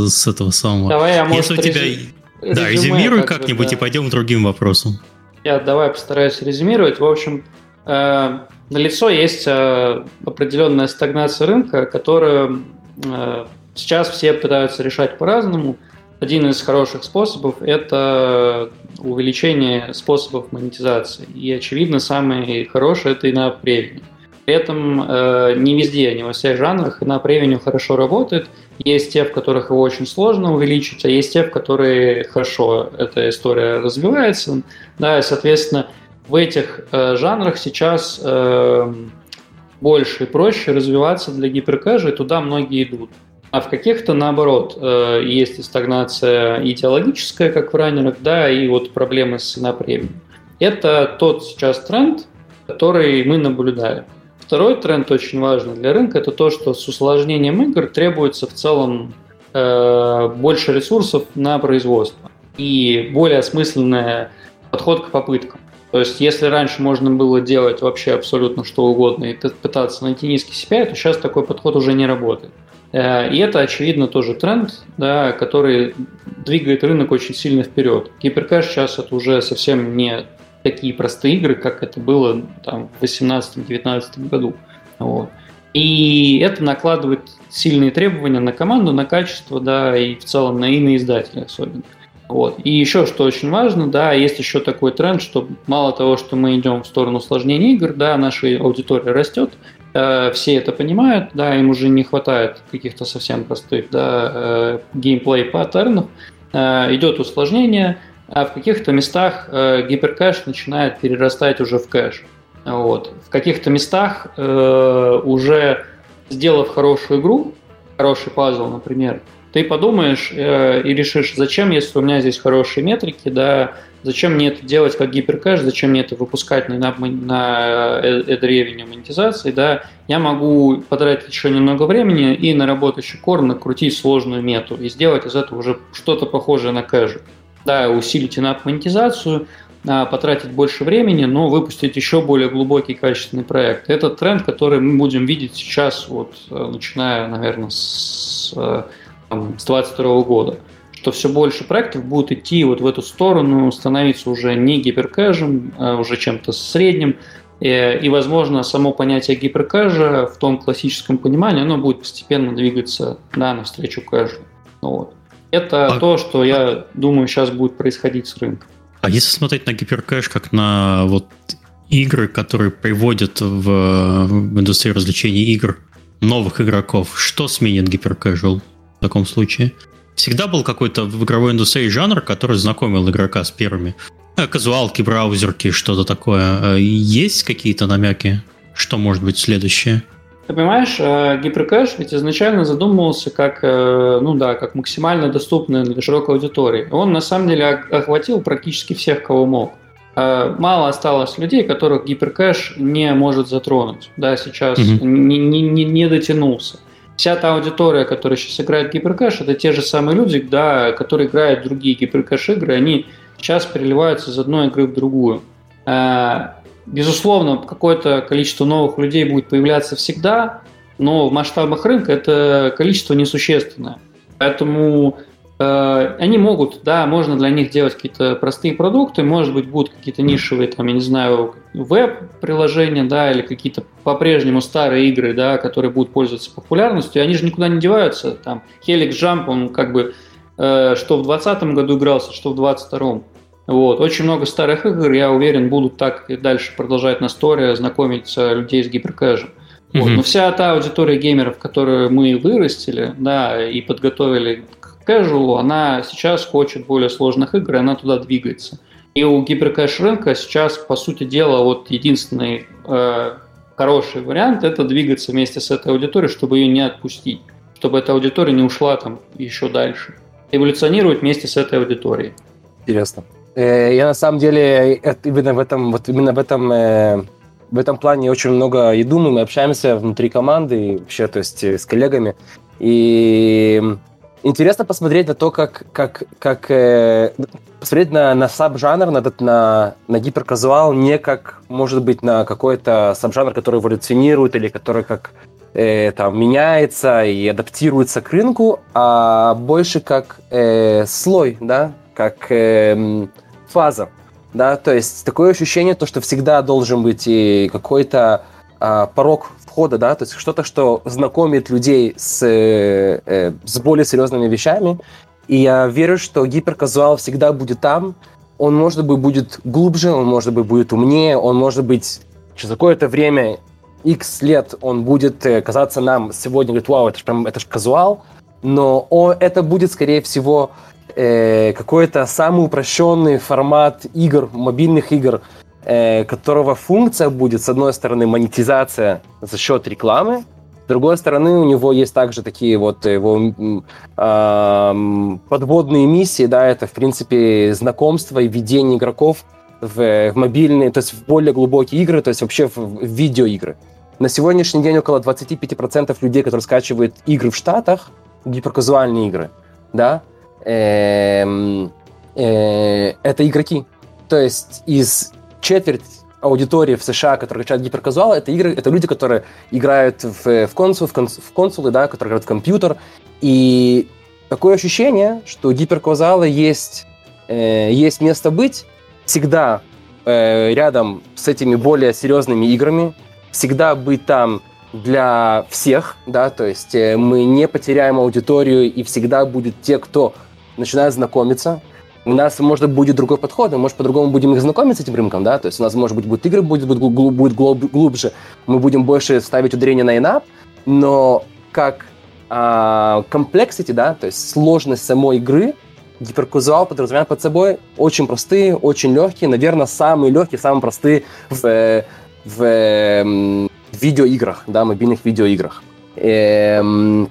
с этого самого. Давай, я, может, Если у тебя... Резюме, да, резюмируй как-нибудь да. и пойдем к другим вопросам. Я давай постараюсь резюмировать. В общем, э, на лицо есть э, определенная стагнация рынка, которую э, сейчас все пытаются решать по-разному. Один из хороших способов – это увеличение способов монетизации. И, очевидно, самый хороший – это и на премии. При этом э, не везде, не во всех жанрах и на ревеню хорошо работает. Есть те, в которых его очень сложно увеличить, а есть те, в которые хорошо эта история развивается. Да, и, соответственно, в этих э, жанрах сейчас э, больше и проще развиваться для гиперкэжа, и туда многие идут. А в каких-то, наоборот, э, есть стагнация идеологическая, как в раннерах, да, и вот проблемы с напрямием. Это тот сейчас тренд, который мы наблюдаем. Второй тренд очень важный для рынка – это то, что с усложнением игр требуется в целом э, больше ресурсов на производство. И более осмысленное подход к попыткам. То есть, если раньше можно было делать вообще абсолютно что угодно и пытаться найти низкий CPI, то сейчас такой подход уже не работает. Э, и это, очевидно, тоже тренд, да, который двигает рынок очень сильно вперед. Гиперкэш сейчас это уже совсем не такие простые игры, как это было там, в 2018-2019 году. Вот. И это накладывает сильные требования на команду, на качество, да, и в целом на и на издателя особенно. Вот. И еще, что очень важно, да, есть еще такой тренд, что мало того, что мы идем в сторону усложнения игр, да, наша аудитория растет, все это понимают, да, им уже не хватает каких-то совсем простых, да, э, геймплей паттернов, э, идет усложнение, а в каких-то местах э, гиперкэш начинает перерастать уже в кэш. Вот. В каких-то местах э, уже сделав хорошую игру, хороший пазл, например, ты подумаешь э, и решишь, зачем, если у меня здесь хорошие метрики, да, зачем мне это делать как гиперкэш, зачем мне это выпускать на, на, на revenue монетизации, да, я могу потратить еще немного времени и на работающий кор накрутить сложную мету и сделать из этого уже что-то похожее на кэш. Да, усилить инап монетизацию, а, потратить больше времени, но выпустить еще более глубокий качественный проект. Это тренд, который мы будем видеть сейчас, вот, э, начиная, наверное, с э, там, с 2022 года, что все больше проектов будут идти вот в эту сторону, становиться уже не гиперкэжем, а уже чем-то средним, и, и, возможно, само понятие гиперкэжа в том классическом понимании, оно будет постепенно двигаться да, навстречу кэжу. Вот. Это а... то, что я думаю сейчас будет происходить с рынком. А если смотреть на гиперкэш как на вот игры, которые приводят в, в индустрию развлечений игр новых игроков, что сменит гиперкэжуал? в таком случае. Всегда был какой-то в игровой индустрии жанр, который знакомил игрока с первыми. Э, казуалки, браузерки, что-то такое. Э, есть какие-то намеки? Что может быть следующее? Ты понимаешь, э, гиперкэш ведь изначально задумывался как, ну да, как максимально доступный для широкой аудитории. Он на самом деле охватил практически всех, кого мог. Мало осталось людей, которых гиперкэш не может затронуть. Да, сейчас угу. не, не, не дотянулся вся та аудитория, которая сейчас играет гиперкэш, это те же самые люди, да, которые играют другие гиперкэш-игры, они сейчас переливаются из одной игры в другую. Э, безусловно, какое-то количество новых людей будет появляться всегда, но в масштабах рынка это количество несущественное. Поэтому они могут, да, можно для них делать какие-то простые продукты, может быть, будут какие-то нишевые, там, я не знаю, веб-приложения, да, или какие-то по-прежнему старые игры, да, которые будут пользоваться популярностью, они же никуда не деваются, там, Helix Jump, он как бы, э, что в 2020 году игрался, что в 2022. Вот. Очень много старых игр, я уверен, будут так и дальше продолжать на сторе, знакомить людей с гиперкэжем. Mm-hmm. Вот. Но вся та аудитория геймеров, которую мы вырастили, да, и подготовили casual, она сейчас хочет более сложных игр, и она туда двигается. И у гиперкэш рынка сейчас, по сути дела, вот единственный э, хороший вариант – это двигаться вместе с этой аудиторией, чтобы ее не отпустить, чтобы эта аудитория не ушла там еще дальше. Эволюционировать вместе с этой аудиторией. Интересно. Э, я на самом деле именно в этом, вот именно в этом, э, в этом плане очень много и думаю, мы общаемся внутри команды и вообще, то есть э, с коллегами. И Интересно посмотреть на то, как, как, как э, посмотреть на, на саб-жанр, на, на, на гиперказуал, не как, может быть, на какой-то саб-жанр, который эволюционирует или который как э, там меняется и адаптируется к рынку, а больше как э, слой, да, как э, фаза, да, то есть такое ощущение, то, что всегда должен быть и какой-то э, порог подхода, да, то есть что-то, что знакомит людей с, э, э, с более серьезными вещами. И я верю, что гиперказуал всегда будет там. Он, может быть, будет глубже, он, может быть, будет умнее, он, может быть, через какое-то время, X лет, он будет э, казаться нам сегодня, говорит, вау, это же прям, это же казуал, но он, это будет, скорее всего, э, какой-то самый упрощенный формат игр, мобильных игр, которого функция будет, с одной стороны, монетизация за счет рекламы, с другой стороны, у него есть также такие вот его э, подводные миссии, да, это, в принципе, знакомство и введение игроков в, в мобильные, то есть в более глубокие игры, то есть вообще в, в видеоигры. На сегодняшний день около 25% людей, которые скачивают игры в Штатах, гиперказуальные игры, да, э, э, это игроки. То есть из четверть аудитории в США, которые качают гиперказуал, это игры, это люди, которые играют в, в, консул, в, конс, в консулы, да, которые играют в компьютер. И такое ощущение, что гиперказуала есть, э, есть место быть всегда э, рядом с этими более серьезными играми, всегда быть там для всех, да, то есть э, мы не потеряем аудиторию и всегда будет те, кто начинает знакомиться. У нас, может, будет другой подход, мы, может, по-другому будем их знакомить с этим рынком, да, то есть у нас, может быть, будет игры, будет, будет, будет глубже, мы будем больше ставить ударение на инап, но как а, complexity, да, то есть сложность самой игры, гиперказуал подразумевает под собой очень простые, очень легкие, наверное, самые легкие, самые простые в, в, в видеоиграх, да, мобильных видеоиграх. Эм,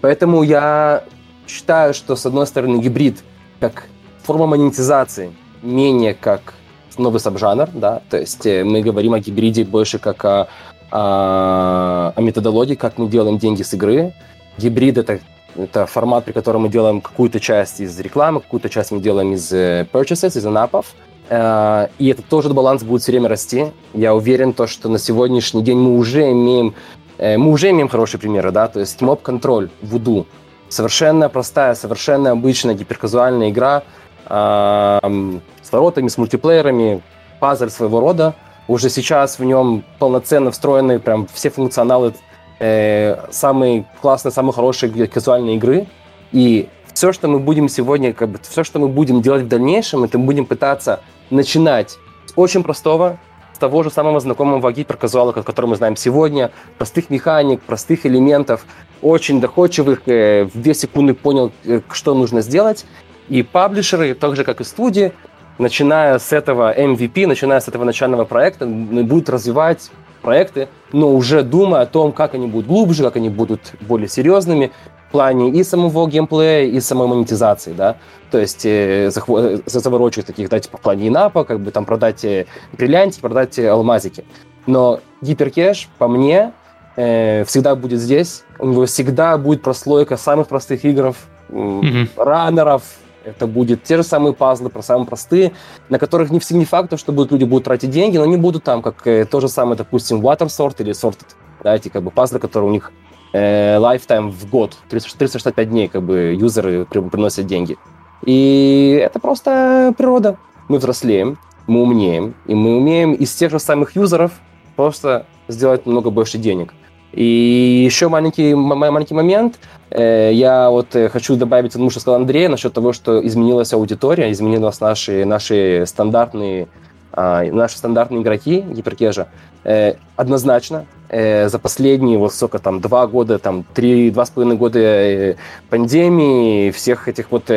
поэтому я считаю, что, с одной стороны, гибрид как форма монетизации менее как новый сабжанр, да, то есть э, мы говорим о гибриде больше как о, о, о методологии, как мы делаем деньги с игры. Гибрид это это формат, при котором мы делаем какую-то часть из рекламы, какую-то часть мы делаем из э, purchases, из анапов. Э, и это тоже баланс будет все время расти. Я уверен, то, что на сегодняшний день мы уже имеем, мы уже имеем хорошие примеры, да, то есть моб-контроль, вуду, совершенно простая, совершенно обычная гиперказуальная игра, с воротами, с мультиплеерами, пазл своего рода. Уже сейчас в нем полноценно встроены прям все функционалы э, самые классные, самые хорошие казуальные игры. И все, что мы будем сегодня, как бы, все, что мы будем делать в дальнейшем, это мы будем пытаться начинать с очень простого, с того же самого знакомого гиперказуала, который мы знаем сегодня, простых механик, простых элементов, очень доходчивых, э, в две секунды понял, э, что нужно сделать, и паблишеры, так же как и студии, начиная с этого MVP, начиная с этого начального проекта, будут развивать проекты, но уже думая о том, как они будут глубже, как они будут более серьезными в плане и самого геймплея, и самой монетизации, да. То есть э, захво- заворочивать таких, да, типа в плане инапа, как бы там продать э, бриллиантики, продать э, алмазики. Но гиперкэш, по мне, э, всегда будет здесь. У него всегда будет прослойка самых простых игр, mm-hmm. раннеров, это будет те же самые пазлы, про самые простые, на которых не, не факт, что будут, люди будут тратить деньги, но они будут там, как э, то же самое, допустим, Water Sort или Sorted, да, эти как бы пазлы, которые у них э, lifetime в год, 365 дней, как бы юзеры приносят деньги. И это просто природа. Мы взрослеем, мы умнеем, и мы умеем из тех же самых юзеров просто сделать намного больше денег. И еще маленький, маленький момент. Э, я вот э, хочу добавить тому, что сказал Андрей, насчет того, что изменилась аудитория, изменились наши, наши стандартные а, наши стандартные игроки гиперкежа. Э, однозначно, за последние, вот сколько там, два года, там, три, два с половиной года пандемии, всех этих вот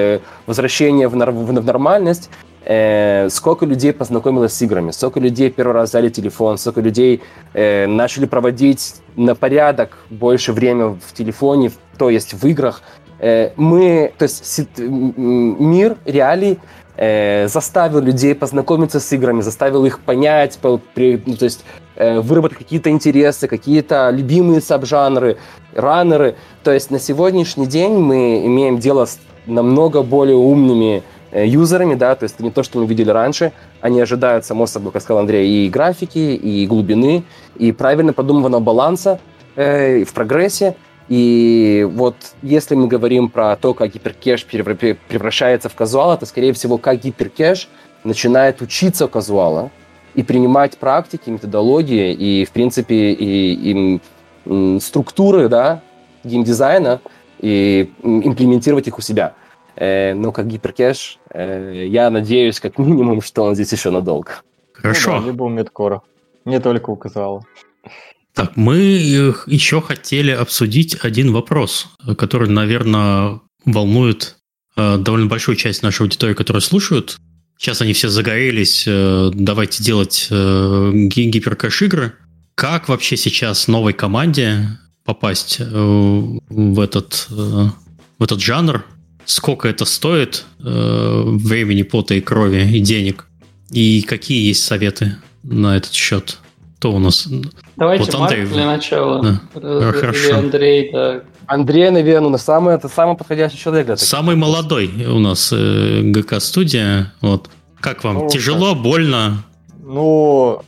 возвращения в нормальность, э, сколько людей познакомилось с играми, сколько людей первый раз взяли телефон, сколько людей э, начали проводить на порядок больше время в телефоне, то есть в играх. Э, мы, то есть мир реалий э, заставил людей познакомиться с играми, заставил их понять, по, при, ну, то есть э, выработать какие-то интересы, какие-то любимые сабжанры, раннеры. То есть на сегодняшний день мы имеем дело с намного более умными юзерами, да, то есть это не то, что мы видели раньше. Они ожидают, само собой, как сказал Андрей, и графики, и глубины, и правильно продуманного баланса э, в прогрессе. И вот если мы говорим про то, как гиперкэш превращается в казуал, это, скорее всего, как гиперкэш начинает учиться казуала и принимать практики, методологии и, в принципе, и, и структуры да, геймдизайна и имплементировать их у себя. Э, но как гиперкэш, э, я надеюсь, как минимум, что он здесь еще надолго. Хорошо. Ну, да, либо у Медкора. Не только указала. Так, мы еще хотели обсудить один вопрос, который, наверное, волнует э, довольно большую часть нашей аудитории, которая слушают. Сейчас они все загорелись, э, давайте делать э, гиперкэш-игры. Как вообще сейчас новой команде попасть э, в этот, э, в этот жанр? Сколько это стоит э, времени, пота и крови и денег, и какие есть советы на этот счет. Кто у нас? Давайте вот Андрей. Марк для начала. Да. Хорошо. Или Андрей, да. Андрей, наверное, на самый, это самый подходящий человек для Самый молодой у нас э, ГК-студия. Вот. Как вам? Ну, Тяжело, как... больно? Ну,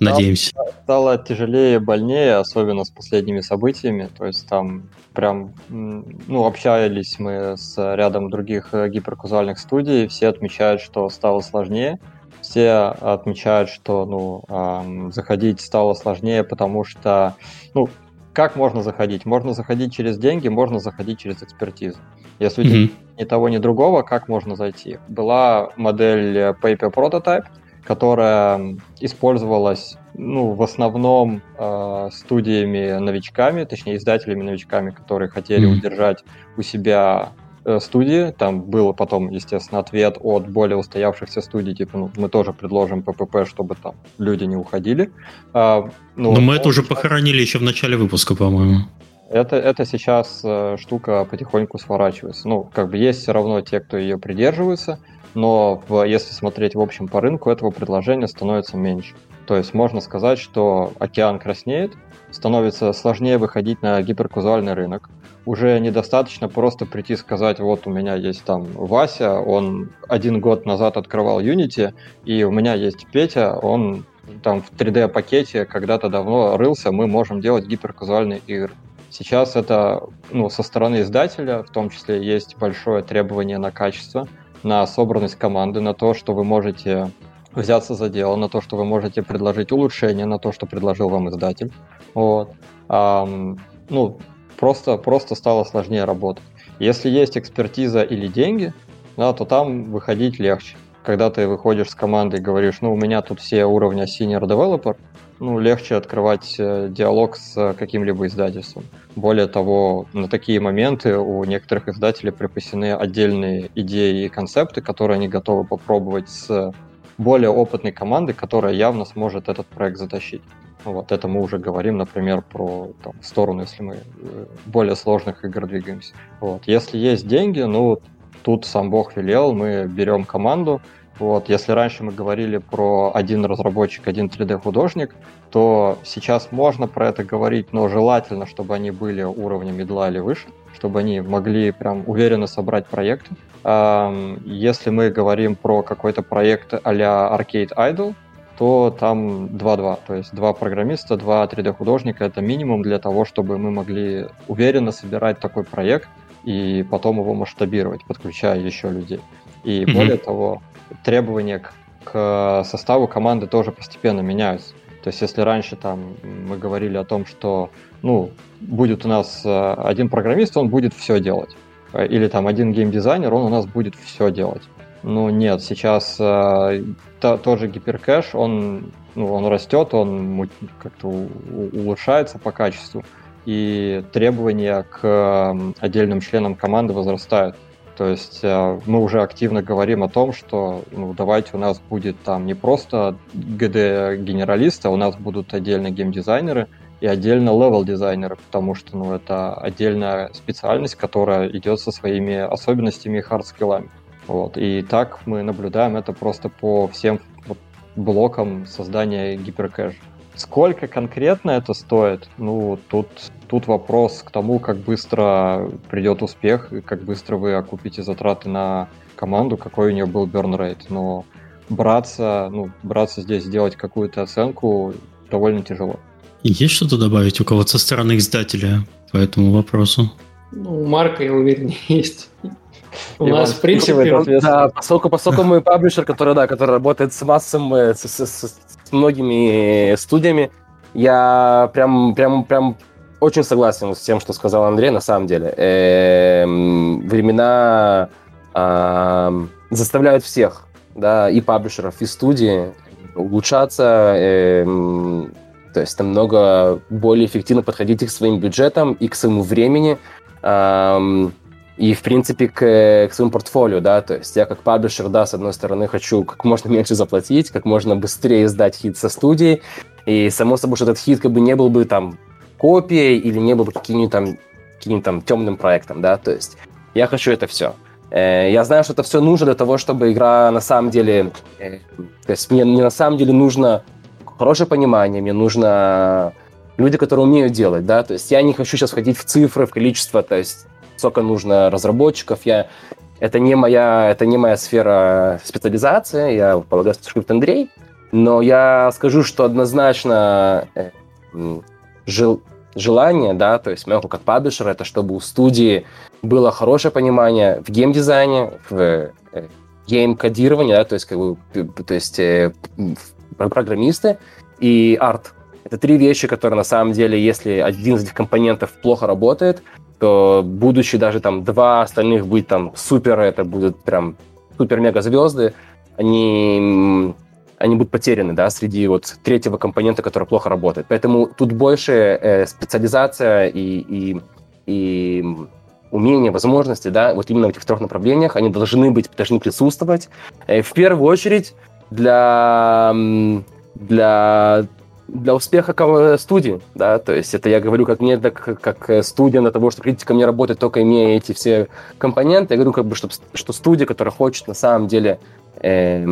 Надеемся. Стало тяжелее, больнее, особенно с последними событиями. То есть там прям, ну, общались мы с рядом других э, гиперказуальных студий, все отмечают, что стало сложнее. Все отмечают, что, ну, эм, заходить стало сложнее, потому что, ну, как можно заходить? Можно заходить через деньги, можно заходить через экспертизу. Если mm-hmm. ни того, ни другого, как можно зайти? Была модель Paper Prototype, которая использовалась ну, в основном э, студиями-новичками, точнее, издателями-новичками, которые хотели mm-hmm. удержать у себя э, студии. Там был потом, естественно, ответ от более устоявшихся студий, типа, ну, мы тоже предложим ППП, чтобы там люди не уходили. А, ну, Но мы это уже похоронили еще в начале выпуска, по-моему. Это, это сейчас э, штука потихоньку сворачивается. Ну, как бы есть все равно те, кто ее придерживается, но если смотреть в общем по рынку, этого предложения становится меньше. То есть можно сказать, что океан краснеет, становится сложнее выходить на гиперказуальный рынок. Уже недостаточно просто прийти и сказать, вот у меня есть там Вася, он один год назад открывал Unity, и у меня есть Петя, он там в 3D-пакете когда-то давно рылся, мы можем делать гиперказуальные игры. Сейчас это ну, со стороны издателя, в том числе, есть большое требование на качество – на собранность команды, на то, что вы можете взяться за дело, на то, что вы можете предложить улучшение, на то, что предложил вам издатель. Вот. А, ну, просто, просто стало сложнее работать. Если есть экспертиза или деньги, да, то там выходить легче. Когда ты выходишь с командой и говоришь, ну, у меня тут все уровня senior developer, ну, легче открывать э, диалог с каким-либо издательством. Более того, на такие моменты у некоторых издателей припасены отдельные идеи и концепты, которые они готовы попробовать с более опытной командой, которая явно сможет этот проект затащить. Вот это мы уже говорим, например, про там, сторону, если мы э, более сложных игр двигаемся. Вот. Если есть деньги, ну, тут сам Бог велел, мы берем команду, вот, если раньше мы говорили про один разработчик, один 3D-художник, то сейчас можно про это говорить, но желательно, чтобы они были уровня медла или выше, чтобы они могли прям уверенно собрать проекты. Если мы говорим про какой-то проект а-ля Arcade Idol, то там 2-2, то есть два программиста, два 3D-художника — это минимум для того, чтобы мы могли уверенно собирать такой проект и потом его масштабировать, подключая еще людей. И mm-hmm. более того, требования к, к составу команды тоже постепенно меняются. То есть, если раньше там мы говорили о том, что ну, будет у нас э, один программист, он будет все делать. Э, или там один геймдизайнер, он у нас будет все делать. Ну нет, сейчас э, то, тот же гиперкэш, он, ну, он растет, он как-то улучшается по качеству, и требования к отдельным членам команды возрастают. То есть э, мы уже активно говорим о том, что ну, давайте у нас будет там не просто GD-генералисты, а у нас будут отдельно геймдизайнеры и отдельно level-дизайнеры, потому что ну, это отдельная специальность, которая идет со своими особенностями и хардскиллами. Вот. И так мы наблюдаем это просто по всем блокам создания гиперкэжа. Сколько конкретно это стоит? Ну, тут, тут вопрос к тому, как быстро придет успех, и как быстро вы окупите затраты на команду, какой у нее был burn rate. Но браться, ну, браться здесь, сделать какую-то оценку довольно тяжело. Есть что-то добавить у кого-то со стороны издателя по этому вопросу? Ну, у Марка, я уверен, есть. У нас, в принципе, да, поскольку, поскольку мы паблишер, который, да, который работает с массом, с, с, с, с многими студиями, я прям, прям, прям очень согласен с тем, что сказал Андрей, на самом деле. Эм, времена заставляют всех, да, и паблишеров, и студии улучшаться, эм, то есть намного более эффективно подходить к своим бюджетам, и к своему времени и, в принципе, к, к своему портфолио, да, то есть я как паблишер, да, с одной стороны, хочу как можно меньше заплатить, как можно быстрее сдать хит со студии, и, само собой, что этот хит как бы не был бы там копией или не был бы каким-нибудь там, каким там темным проектом, да, то есть я хочу это все. Э, я знаю, что это все нужно для того, чтобы игра на самом деле... Э, то есть мне, мне на самом деле нужно хорошее понимание, мне нужно люди, которые умеют делать, да, то есть я не хочу сейчас входить в цифры, в количество, то есть сколько нужно разработчиков. Я это не моя, это не моя сфера специализации, я полагаю, что Андрей, но я скажу, что однозначно э, жел, желание, да, то есть моего как паблишера, это чтобы у студии было хорошее понимание в геймдизайне, в э, гейм-кодировании, да, то есть, как бы, то есть э, программисты и арт. Это три вещи, которые на самом деле, если один из этих компонентов плохо работает, то будучи даже там два остальных быть там супер, это будут прям супер-мега звезды, они, они будут потеряны, да, среди вот третьего компонента, который плохо работает. Поэтому тут больше э, специализация и, и, и умения, возможности, да, вот именно в этих трех направлениях, они должны быть, должны присутствовать. Э, в первую очередь для, для для успеха студии, да, то есть это я говорю как мне, так, как э, студия на того, что придите ко мне работать только имея эти все компоненты, я говорю как бы, что, что студия, которая хочет на самом деле э,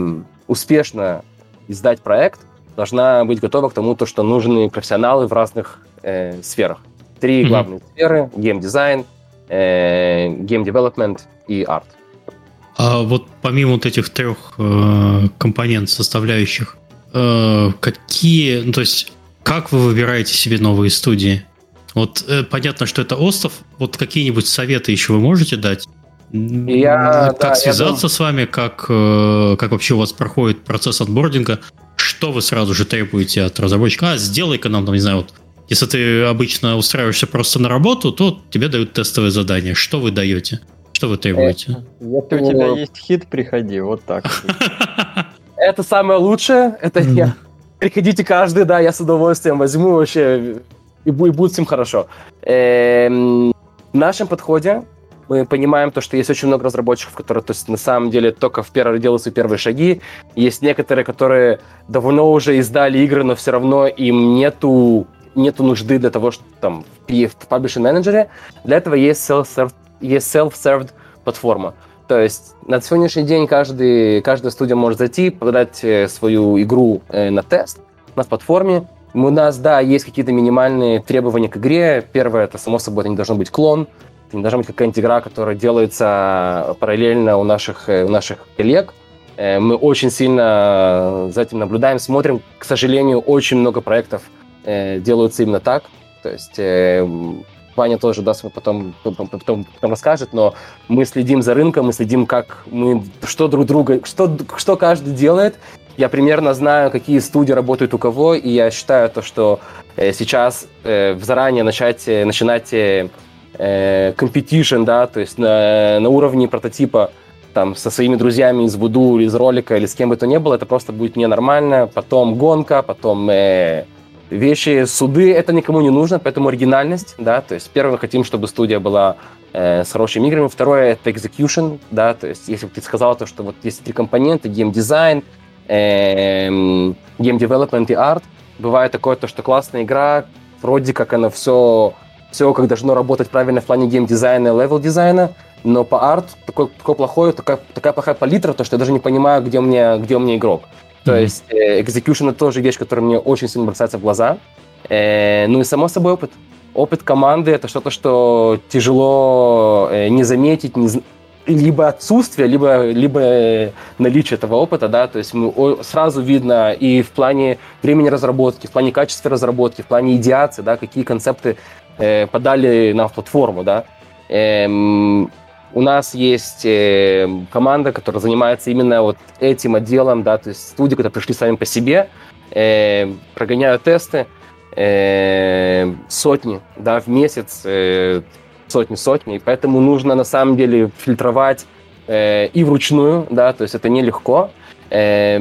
успешно издать проект, должна быть готова к тому, то, что нужны профессионалы в разных э, сферах. Три mm-hmm. главные сферы: геймдизайн, э, геймдевелопмент и арт. А вот помимо вот этих трех э, компонент составляющих, Э, какие, ну, то есть, как вы выбираете себе новые студии? Вот э, понятно, что это остров. Вот какие-нибудь советы еще вы можете дать? Я, как да, связаться с вами, как, э, как вообще у вас проходит процесс отбординга? Что вы сразу же требуете от разработчика? А, сделай-ка нам, там, не знаю, вот если ты обычно устраиваешься просто на работу, то тебе дают тестовые задания. Что вы даете? Что вы требуете? Если у тебя есть хит, приходи, вот так. Это самое лучшее, это я. Приходите каждый, да, я с удовольствием возьму вообще, и, и будет всем хорошо. Эм, в нашем подходе мы понимаем то, что есть очень много разработчиков, которые, то есть, на самом деле только в первый делают свои первые шаги. Есть некоторые, которые давно уже издали игры, но все равно им нету нету нужды для того, что там в, в Publishing менеджере. Для этого есть self-served, есть self-served платформа. То есть на сегодняшний день каждый, каждая студия может зайти, подать э, свою игру э, на тест на платформе. У нас, да, есть какие-то минимальные требования к игре. Первое, это, само собой, это не должно быть клон, это не должна быть какая-нибудь игра, которая делается параллельно у наших, э, у наших коллег. Мы очень сильно за этим наблюдаем, смотрим. К сожалению, очень много проектов делаются именно так. То есть Ваня тоже даст потом, потом, потом, расскажет, но мы следим за рынком, мы следим, как мы, что друг друга, что, что каждый делает. Я примерно знаю, какие студии работают у кого, и я считаю то, что э, сейчас э, заранее начать, э, начинать э, competition, да, то есть на, на уровне прототипа там со своими друзьями из Вуду, из ролика, или с кем бы то ни было, это просто будет ненормально. Потом гонка, потом э, вещи, суды, это никому не нужно, поэтому оригинальность, да, то есть первое, хотим, чтобы студия была э, с хорошими играми, второе, это execution, да, то есть если бы ты сказал то, что вот есть три компонента, геймдизайн, э, game development и арт, бывает такое то, что классная игра, вроде как она все, все как должно работать правильно в плане геймдизайна и level дизайна, но по арт такой, такой плохой, такая, такая плохая палитра, то, что я даже не понимаю, где у меня, где у меня игрок. То mm-hmm. есть э, execution это тоже вещь, которая мне очень сильно бросается в глаза. Э, ну и само собой опыт. Опыт команды это что-то, что тяжело э, не заметить, не, либо отсутствие, либо, либо э, наличие этого опыта, да, то есть сразу видно и в плане времени разработки, в плане качества разработки, в плане идеации, да, какие концепты э, подали нам в платформу, да. Эм, у нас есть э, команда, которая занимается именно вот этим отделом, да, то есть студии, которые пришли сами по себе, э, прогоняют тесты, э, сотни, да, в месяц, э, сотни-сотни, и поэтому нужно на самом деле фильтровать э, и вручную, да, то есть это нелегко. Э,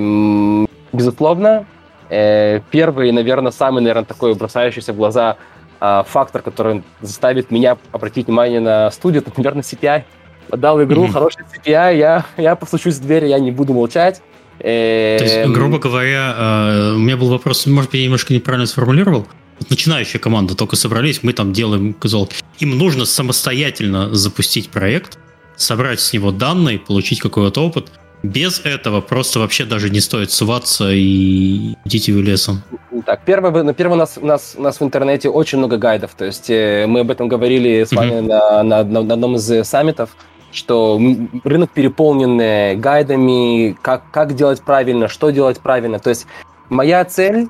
безусловно, э, первый, наверное, самый, наверное, такой бросающийся в глаза фактор, который заставит меня обратить внимание на студию, это, наверное, CPI подал игру, mm-hmm. хороший CPI, я, я постучусь в дверь, я не буду молчать. То есть, эм, грубо говоря, э, у меня был вопрос, может быть, я немножко неправильно сформулировал. Вот начинающая команда только собрались, мы там делаем казалки. Им нужно самостоятельно запустить проект, собрать с него данные, получить какой-то опыт. Без этого просто вообще даже не стоит суваться и идите в лесом. Так, первое, первое у, нас, у, нас, у нас в интернете очень много гайдов. То есть э, мы об этом говорили с вами mm-hmm. на, на, на, на одном из саммитов что рынок переполнен э, гайдами, как, как делать правильно, что делать правильно. То есть моя цель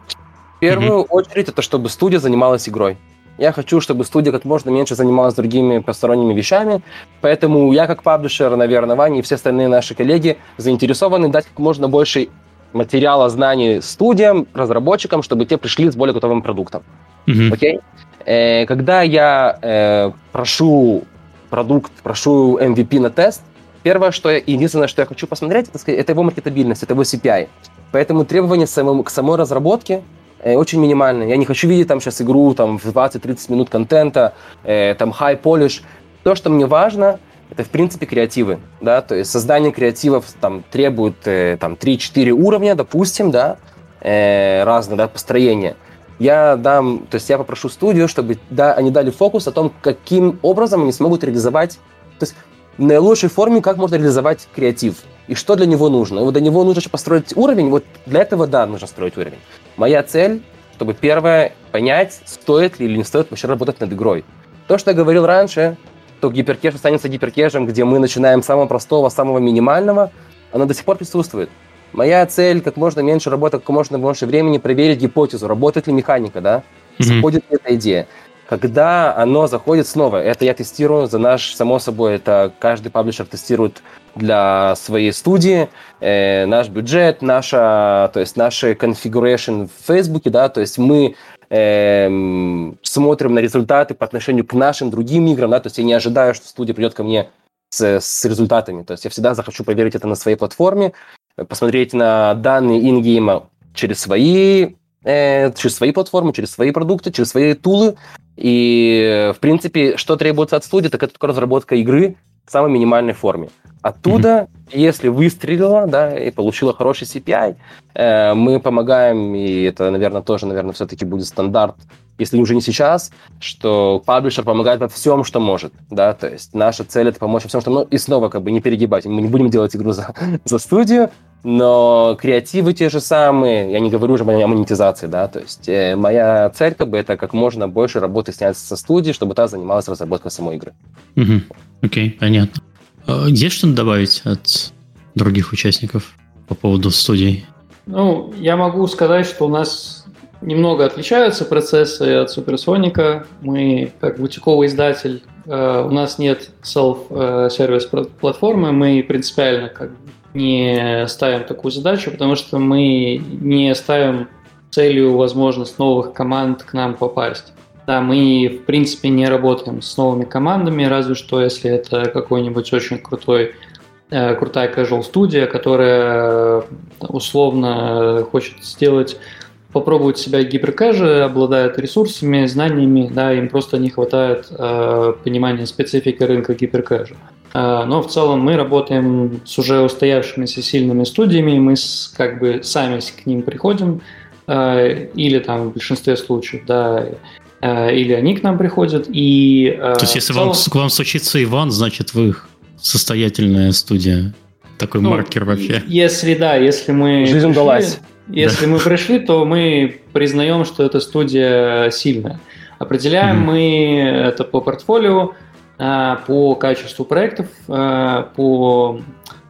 в первую mm-hmm. очередь это чтобы студия занималась игрой. Я хочу, чтобы студия как можно меньше занималась другими посторонними вещами, поэтому я как паблишер, наверное, Ваня и все остальные наши коллеги заинтересованы дать как можно больше материала, знаний студиям, разработчикам, чтобы те пришли с более готовым продуктом. Mm-hmm. Okay? Э, когда я э, прошу продукт, прошу MVP на тест, первое, что я, единственное, что я хочу посмотреть, это, это его маркетабильность, это его CPI. Поэтому требования к самой разработке очень минимальные. Я не хочу видеть там сейчас игру там, в 20-30 минут контента, э, там high polish. То, что мне важно, это, в принципе, креативы, да, то есть создание креативов там требует э, там 3-4 уровня, допустим, да, э, разные, да, построения. Я дам, то есть я попрошу студию, чтобы да, они дали фокус о том, каким образом они смогут реализовать, то есть в наилучшей форме, как можно реализовать креатив и что для него нужно. И вот для него нужно еще построить уровень, вот для этого, да, нужно строить уровень. Моя цель, чтобы первое, понять, стоит ли или не стоит вообще работать над игрой. То, что я говорил раньше, что гиперкеш останется гиперкешем, где мы начинаем с самого простого, самого минимального, оно до сих пор присутствует. Моя цель как можно меньше работать, как можно больше времени проверить гипотезу, работает ли механика, да, заходит ли эта идея. Когда оно заходит снова, это я тестирую за наш, само собой, это каждый паблишер тестирует для своей студии, э, наш бюджет, наша, то есть наши configuration в Фейсбуке, да, то есть мы э, смотрим на результаты по отношению к нашим другим играм, да, то есть я не ожидаю, что студия придет ко мне с, с результатами, то есть я всегда захочу проверить это на своей платформе, посмотреть на данные ингейма через свои, э, через свои платформы, через свои продукты, через свои тулы, и, в принципе, что требуется от студии, так это только разработка игры в самой минимальной форме. Оттуда, mm-hmm. если выстрелила, да, и получила хороший CPI, э, мы помогаем, и это, наверное, тоже, наверное, все-таки будет стандарт, если уже не сейчас, что паблишер помогает во всем, что может, да, то есть наша цель это помочь во всем, что, ну, и снова как бы не перегибать, мы не будем делать игру за, за студию, но креативы те же самые, я не говорю уже о монетизации, да, то есть э, моя цель как бы это как можно больше работы снять со студии, чтобы та занималась разработкой самой игры. Окей, угу. okay, понятно. А, есть что-то добавить от других участников по поводу студий? Ну, я могу сказать, что у нас немного отличаются процессы от Суперсоника. Мы, как бутиковый издатель, э, у нас нет self-сервис платформы, мы принципиально как не ставим такую задачу, потому что мы не ставим целью возможность новых команд к нам попасть. Да, мы, в принципе, не работаем с новыми командами, разве что если это какой-нибудь очень крутой э, крутая casual студия, которая условно хочет сделать, попробовать себя гиперкэже, обладает ресурсами, знаниями, да, им просто не хватает э, понимания специфики рынка гиперкэжа. Э, но в целом мы работаем с уже устоявшимися сильными студиями, мы с, как бы сами к ним приходим, э, или там в большинстве случаев, да, Э, или они к нам приходят. И, э, То есть, если целом... вам, к вам случится Иван, значит, вы состоятельная студия. Такой ну, маркер вообще. Если да, если мы. Жизнь пришли, удалась. Если да. мы пришли, то мы признаем, что эта студия сильная. Определяем мы это по портфолио, э, по качеству проектов, по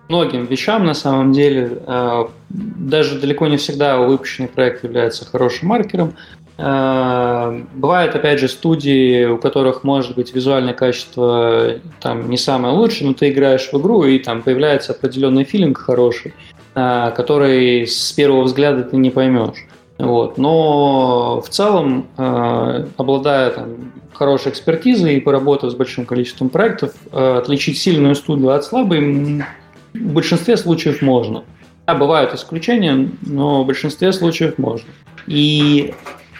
многим вещам на самом деле. Даже далеко не всегда выпущенный проект является хорошим маркером. Бывают, опять же, студии, у которых может быть визуальное качество там не самое лучшее, но ты играешь в игру, и там появляется определенный филинг хороший, который с первого взгляда ты не поймешь. Вот. Но в целом, э, обладая там, хорошей экспертизой и поработав с большим количеством проектов, отличить сильную студию от слабой в большинстве случаев можно. Да, бывают исключения, но в большинстве случаев можно. И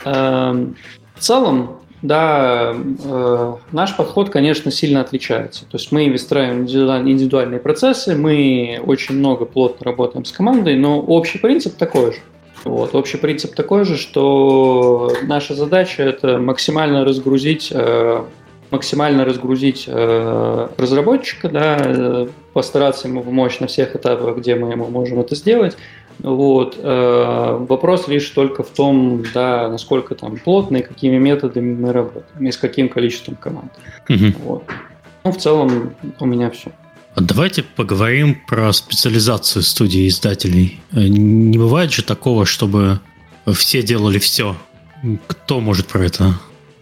Эм, в целом, да, э, наш подход, конечно, сильно отличается. То есть мы выстраиваем индивидуальные процессы, мы очень много плотно работаем с командой, но общий принцип такой же. Вот, общий принцип такой же, что наша задача это максимально разгрузить, э, максимально разгрузить э, разработчика, да, постараться ему помочь на всех этапах, где мы ему можем это сделать, вот. Э, вопрос лишь только в том, да, насколько там плотно и какими методами мы работаем, и с каким количеством команд. Угу. Вот. Ну, в целом у меня все. А давайте поговорим про специализацию студии издателей. Э, не бывает же такого, чтобы все делали все. Кто может про это?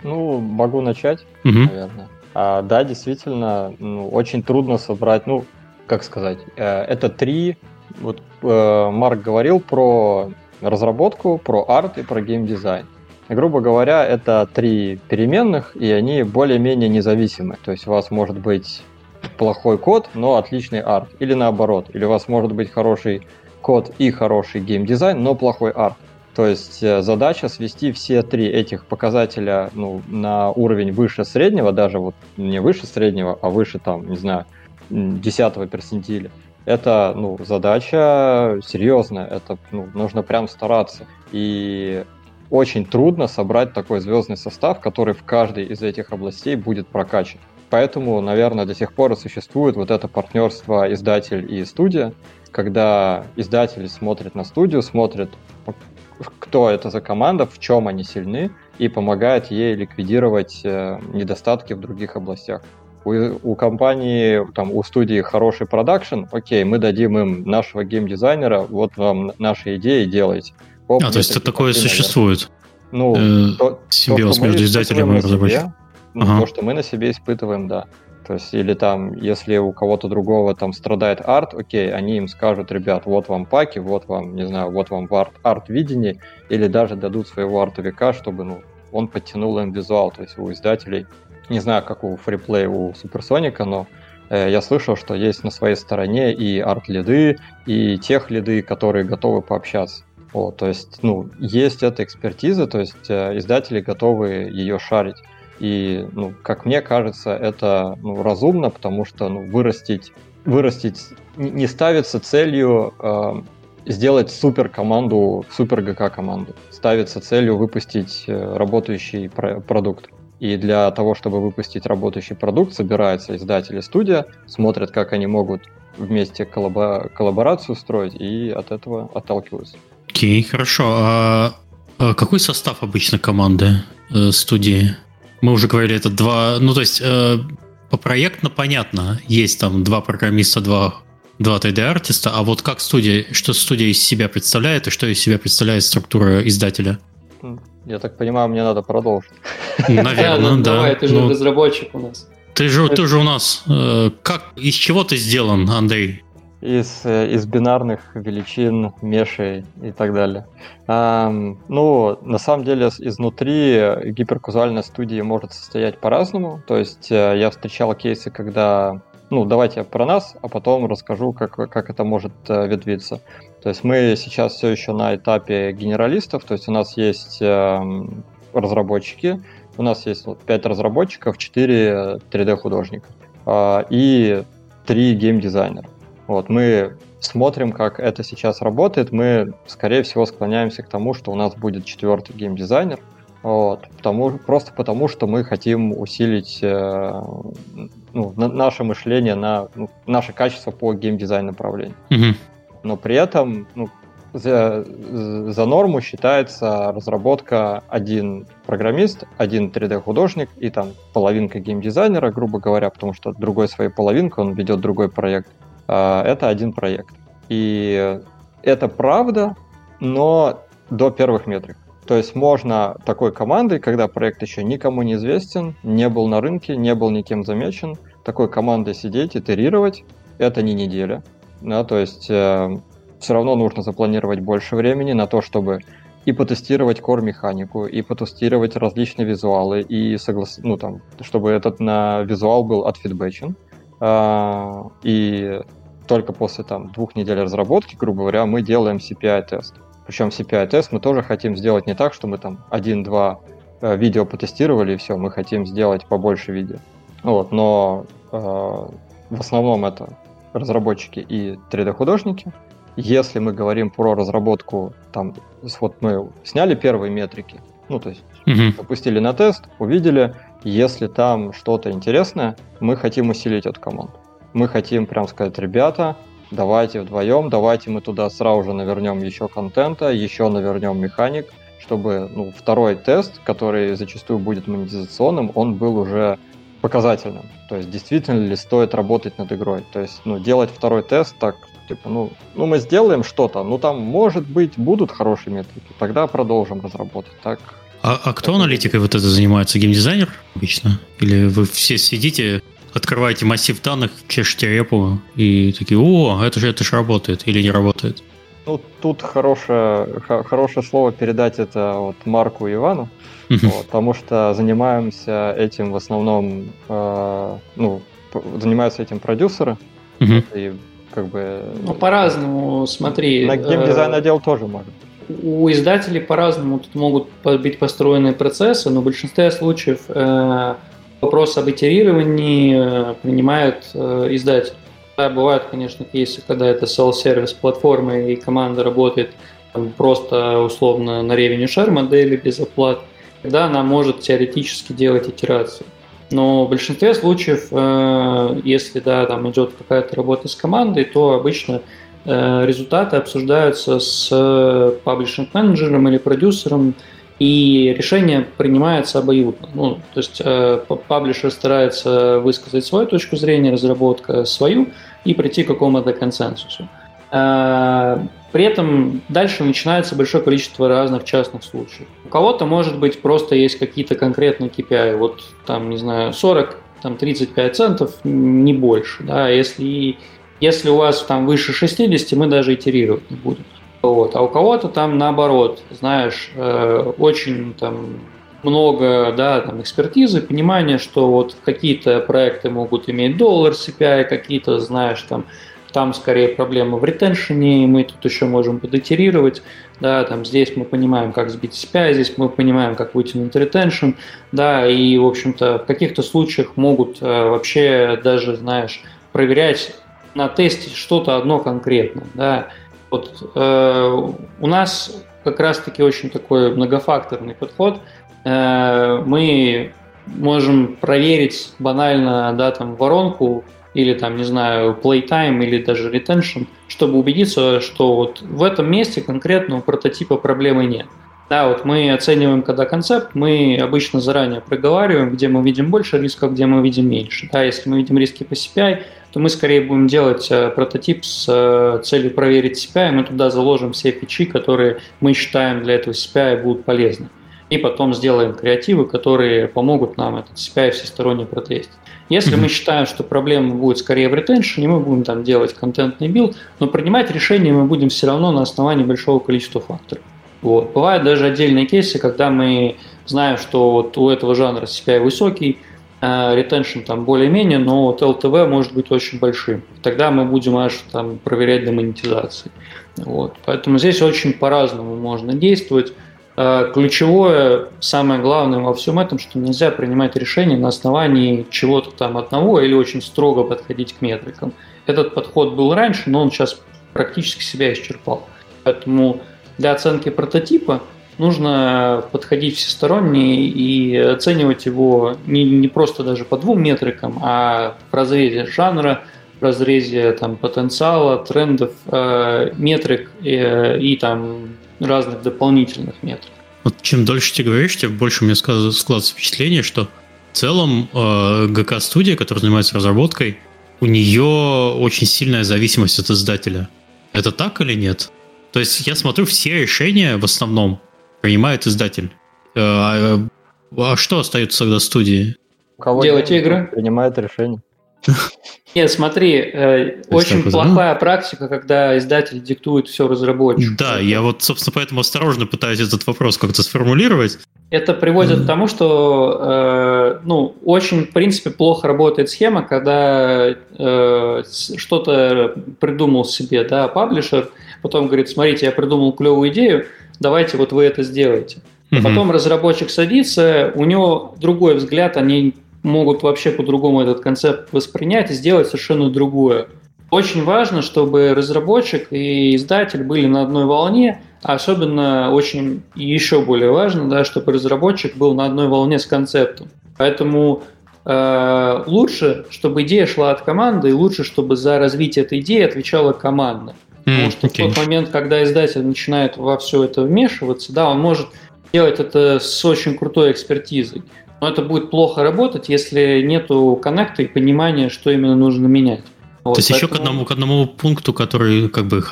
Ну, могу начать, угу. наверное. А, да, действительно, ну, очень трудно собрать, ну, как сказать, э, это три, вот э, Марк говорил про разработку, про арт и про геймдизайн. Грубо говоря, это три переменных, и они более-менее независимы. То есть у вас может быть плохой код, но отличный арт. Или наоборот. Или у вас может быть хороший код и хороший геймдизайн, но плохой арт. То есть э, задача свести все три этих показателя ну, на уровень выше среднего, даже вот не выше среднего, а выше там, не знаю, десятого персентиля. Это ну, задача серьезная, это ну, нужно прям стараться. И очень трудно собрать такой звездный состав, который в каждой из этих областей будет прокачан. Поэтому, наверное, до сих пор и существует вот это партнерство издатель и студия, когда издатель смотрит на студию, смотрит, кто это за команда, в чем они сильны, и помогает ей ликвидировать э, недостатки в других областях. У, у компании, там, у студии хороший продакшн, окей, мы дадим им нашего геймдизайнера, вот вам наши идеи, делайте. Оп, а, то есть это такое существует? Ну, э, то, симбиоз то, между издателем и разработчиком. Ага. То, что мы на себе испытываем, да. То есть, или там, если у кого-то другого там страдает арт, окей, они им скажут, ребят, вот вам паки, вот вам, не знаю, вот вам арт, арт-видение, или даже дадут своего артовика, чтобы, ну, он подтянул им визуал. То есть у издателей, не знаю, как у фриплей у Суперсоника, но э, я слышал, что есть на своей стороне и арт-лиды, и тех лиды, которые готовы пообщаться. Вот, то есть, ну, есть эта экспертиза, то есть э, издатели готовы ее шарить. И, ну, как мне кажется, это ну, разумно, потому что ну, вырастить, вырастить не ставится целью э, сделать супер команду, супер ГК команду. Ставится целью выпустить э, работающий про- продукт. И для того, чтобы выпустить работающий продукт, собирается издатель и студия, смотрят, как они могут вместе коллабо- коллаборацию строить, и от этого отталкиваются. Окей, okay, хорошо. А, а какой состав обычно команды э, студии? мы уже говорили, это два, ну то есть э, по проектно понятно, есть там два программиста, два, два 3D-артиста, а вот как студия, что студия из себя представляет и что из себя представляет структура издателя? Я так понимаю, мне надо продолжить. Наверное, да. Давай, ты же ну, разработчик у нас. Ты же, ты же у нас. Э, как, из чего ты сделан, Андрей? из, э, из бинарных величин, мешей и так далее. Um, ну, на самом деле, изнутри гиперказуальная студия может состоять по-разному. То есть э, я встречал кейсы, когда... Ну, давайте я про нас, а потом расскажу, как, как это может э, ветвиться. То есть мы сейчас все еще на этапе генералистов, то есть у нас есть э, разработчики, у нас есть вот, 5 разработчиков, 4 3D-художника э, и 3 геймдизайнера. Вот, мы смотрим, как это сейчас работает, мы, скорее всего, склоняемся к тому, что у нас будет четвертый геймдизайнер, вот, потому, просто потому, что мы хотим усилить э, ну, на, наше мышление, на ну, наше качество по геймдизайн направлению. Mm-hmm. Но при этом ну, за, за норму считается разработка один программист, один 3D-художник и там половинка геймдизайнера, грубо говоря, потому что другой своей половинкой он ведет другой проект. А, это один проект. И это правда, но до первых метрик. То есть можно такой командой, когда проект еще никому не известен, не был на рынке, не был никем замечен, такой командой сидеть, итерировать, это не неделя. Да, то есть э, все равно нужно запланировать больше времени на то, чтобы и потестировать core-механику, и потестировать различные визуалы, и соглас... ну, там, чтобы этот на визуал был отфидбэчен. А, и только после там, двух недель разработки, грубо говоря, мы делаем CPI-тест. Причем CPI-тест мы тоже хотим сделать не так, что мы там один-два э, видео потестировали и все, мы хотим сделать побольше видео. Вот, но э, в основном это разработчики и 3D-художники. Если мы говорим про разработку, там, вот мы сняли первые метрики, ну, то есть угу. запустили на тест, увидели, если там что-то интересное, мы хотим усилить эту команду. Мы хотим прям сказать, ребята, давайте вдвоем, давайте мы туда сразу же навернем еще контента, еще навернем механик, чтобы ну, второй тест, который зачастую будет монетизационным, он был уже показательным. То есть, действительно ли стоит работать над игрой. То есть, ну, делать второй тест так, типа, ну, ну мы сделаем что-то, ну там, может быть, будут хорошие метрики, тогда продолжим разработать. Так, а, а кто аналитикой вот это занимается? Геймдизайнер обычно? Или вы все сидите, открываете массив данных, чешете репу и такие, о, это же, это же работает или не работает? Ну, тут хорошее, хорошее слово передать это вот Марку и Ивану, вот, потому что занимаемся этим в основном, э, ну, занимаются этим продюсеры, и как бы... Ну, по-разному, смотри. На геймдизайн отдел тоже может У издателей по-разному тут могут быть построены процессы, но в большинстве случаев э, вопрос об итерировании э, принимает э, издатель. Да, бывают, конечно, кейсы, когда это self-сервис платформы и команда работает там, просто условно на revenue share модели без оплат, тогда она может теоретически делать итерацию. Но в большинстве случаев, э, если да, там идет какая-то работа с командой, то обычно э, результаты обсуждаются с паблишинг-менеджером или продюсером, и решение принимается обоюдно. Ну, то есть э, паблишер старается высказать свою точку зрения, разработка свою и прийти к какому-то консенсусу. Э, при этом дальше начинается большое количество разных частных случаев. У кого-то, может быть, просто есть какие-то конкретные KPI, вот там, не знаю, 40, там 35 центов, не больше. Да? Если, если у вас там выше 60, мы даже итерировать не будем. Вот. А у кого-то там наоборот, знаешь, э, очень там много да, там, экспертизы, понимания, что вот какие-то проекты могут иметь доллар CPI, какие-то, знаешь, там, там скорее проблема в ретеншене, мы тут еще можем подитерировать, да, там здесь мы понимаем, как сбить CPI, здесь мы понимаем, как вытянуть ретеншн, да, и, в общем-то, в каких-то случаях могут э, вообще даже, знаешь, проверять на тесте что-то одно конкретное, да, вот э, у нас как раз-таки очень такой многофакторный подход. Э, мы можем проверить банально, да, там, воронку или там, не знаю, playtime или даже retention, чтобы убедиться, что вот в этом месте конкретного прототипа проблемы нет. Да, вот мы оцениваем, когда концепт, мы обычно заранее проговариваем, где мы видим больше рисков, где мы видим меньше. Да, если мы видим риски по CPI, то мы скорее будем делать э, прототип с э, целью проверить CPI, мы туда заложим все фичи, которые мы считаем для этого CPI будут полезны. И потом сделаем креативы, которые помогут нам этот CPI всесторонне протестить. Если mm-hmm. мы считаем, что проблема будет скорее в retention е, мы будем там делать контентный билд, но принимать решения мы будем все равно на основании большого количества факторов. Вот. Бывают даже отдельные кейсы, когда мы знаем, что вот у этого жанра CPI высокий, ретеншн там более-менее, но вот LTV может быть очень большим. Тогда мы будем аж там проверять до монетизации. Вот. Поэтому здесь очень по-разному можно действовать. А, ключевое, самое главное во всем этом, что нельзя принимать решения на основании чего-то там одного или очень строго подходить к метрикам. Этот подход был раньше, но он сейчас практически себя исчерпал. Поэтому для оценки прототипа нужно подходить всесторонне и оценивать его не, не просто даже по двум метрикам, а в разрезе жанра, в разрезе там, потенциала, трендов, э, метрик э, и там разных дополнительных метрик. Вот чем дольше ты говоришь, тем больше у меня складывается впечатление, что в целом э, ГК-студия, которая занимается разработкой, у нее очень сильная зависимость от издателя. Это так или нет? То есть я смотрю, все решения в основном принимает издатель. Э, а, а что остается тогда студии? кого Делать игры. Принимает решение. Нет, смотри, э, очень плохая практика, когда издатель диктует все разработчику. Да, я вот, собственно, поэтому осторожно пытаюсь этот вопрос как-то сформулировать. Это приводит mm. к тому, что э, ну, очень, в принципе, плохо работает схема, когда э, что-то придумал себе да, паблишер, потом говорит, смотрите, я придумал клевую идею, давайте вот вы это сделаете. А потом разработчик садится, у него другой взгляд, они могут вообще по-другому этот концепт воспринять и сделать совершенно другое. Очень важно, чтобы разработчик и издатель были на одной волне, а особенно очень и еще более важно, да, чтобы разработчик был на одной волне с концептом. Поэтому э, лучше, чтобы идея шла от команды, и лучше, чтобы за развитие этой идеи отвечала команда. Потому что okay. в тот момент, когда издатель начинает во все это вмешиваться, да, он может делать это с очень крутой экспертизой. Но это будет плохо работать, если нету коннекта и понимания, что именно нужно менять. Вот, То есть поэтому... еще к одному, к одному пункту, который как бы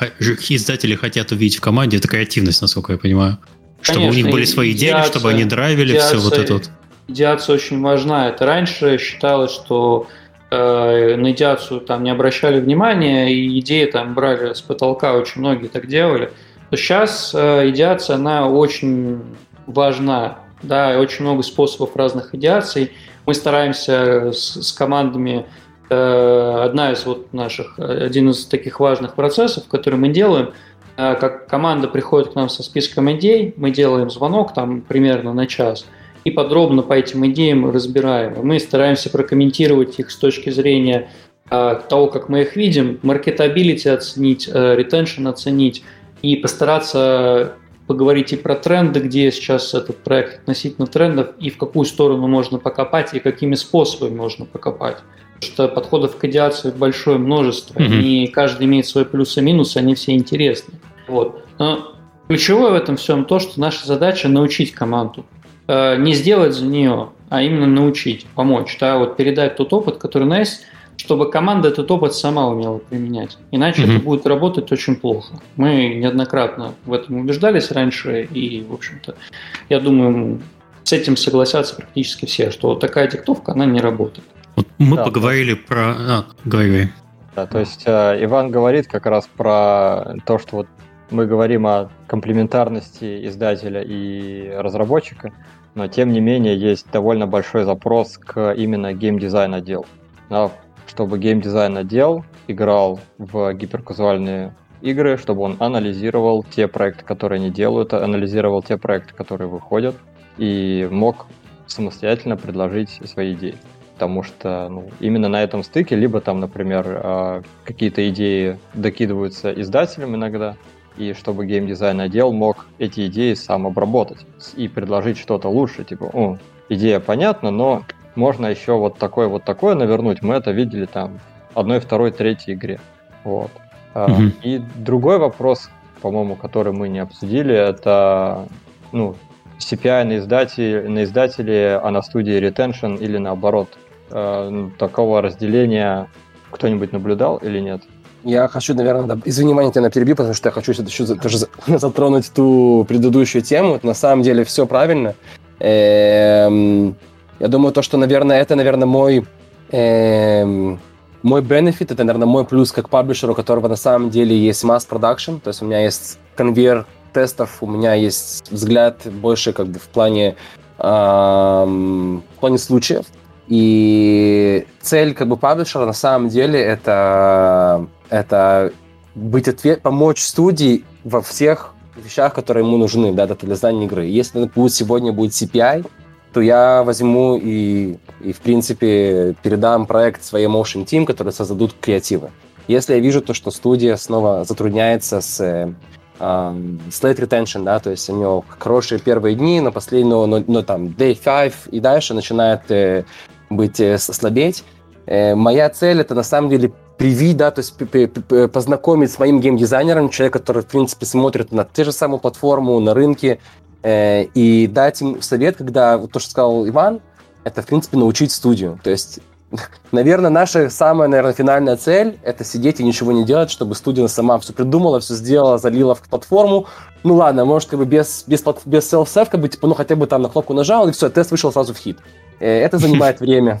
издатели хотят увидеть в команде, это креативность, насколько я понимаю. Конечно, чтобы у них были свои идеи, чтобы они драйвили все вот это вот. Идеация очень важна. Это раньше считалось, что на идеацию там не обращали внимания, и идеи там брали с потолка, очень многие так делали. То сейчас э, идеация, она очень важна. Да, очень много способов разных идеаций. Мы стараемся с, с командами Э, одна из вот наших, один из таких важных процессов, который мы делаем, э, как команда приходит к нам со списком идей, мы делаем звонок там примерно на час, и подробно по этим идеям разбираем. Мы стараемся прокомментировать их с точки зрения э, того, как мы их видим, маркетабилити оценить, ретеншн оценить и постараться поговорить и про тренды, где сейчас этот проект относительно трендов, и в какую сторону можно покопать, и какими способами можно покопать что подходов к идеации большое множество, mm-hmm. и каждый имеет свои плюсы и минусы, они все интересны. Вот. Но ключевое в этом всем то, что наша задача научить команду. Э, не сделать за нее, а именно научить, помочь, да, вот передать тот опыт, который у нас есть, чтобы команда этот опыт сама умела применять. Иначе mm-hmm. это будет работать очень плохо. Мы неоднократно в этом убеждались раньше, и, в общем-то, я думаю, с этим согласятся практически все, что вот такая диктовка, она не работает. Вот мы да, поговорили про... А, говори, Да, то есть э, Иван говорит как раз про то, что вот мы говорим о комплементарности издателя и разработчика, но тем не менее есть довольно большой запрос к именно геймдизайн отделу. Чтобы геймдизайн отдел играл в гиперказуальные игры, чтобы он анализировал те проекты, которые они делают, анализировал те проекты, которые выходят, и мог самостоятельно предложить свои идеи потому что ну, именно на этом стыке либо там, например, а, какие-то идеи докидываются издателям иногда, и чтобы геймдизайн отдел мог эти идеи сам обработать и предложить что-то лучше, типа, о, идея понятна, но можно еще вот такое вот такое навернуть, мы это видели там одной, второй, третьей игре. Вот. Mm-hmm. И другой вопрос, по-моему, который мы не обсудили, это ну, CPI на издателе, на издателе, а на студии retention или наоборот. Ну, такого разделения кто-нибудь наблюдал или нет? Я хочу, наверное, да, извини, Маня, тебя перебью, потому что я хочу еще тоже затронуть ту предыдущую тему. На самом деле все правильно. Эм, я думаю, то, что, наверное, это, наверное, мой эм, мой бенефит, это, наверное, мой плюс как паблишер, у которого на самом деле есть масс продакшн, то есть у меня есть конвейер тестов, у меня есть взгляд больше как бы в плане, эм, в плане случаев. И цель как бы паблишера на самом деле это, это быть ответ, помочь студии во всех вещах, которые ему нужны да, для создания игры. Если будет, сегодня будет CPI, то я возьму и, и, в принципе, передам проект своей Motion Team, которые создадут креативы. Если я вижу то, что студия снова затрудняется с э, slate retention, да, то есть у него хорошие первые дни, но последнего, но, но там day 5 и дальше начинает э, быть э, слабеть. Э, моя цель это на самом деле привить, да, то есть познакомить с моим геймдизайнером, человек, который, в принципе, смотрит на ту же самую платформу, на рынке, э, и дать им совет, когда, вот то, что сказал Иван, это, в принципе, научить студию. То есть, наверное, наша самая, наверное, финальная цель – это сидеть и ничего не делать, чтобы студия сама все придумала, все сделала, залила в платформу. Ну ладно, может, как бы без, без, без self-save, как бы, типа, ну хотя бы там на кнопку нажал, и все, тест вышел сразу в хит. Э, это занимает время.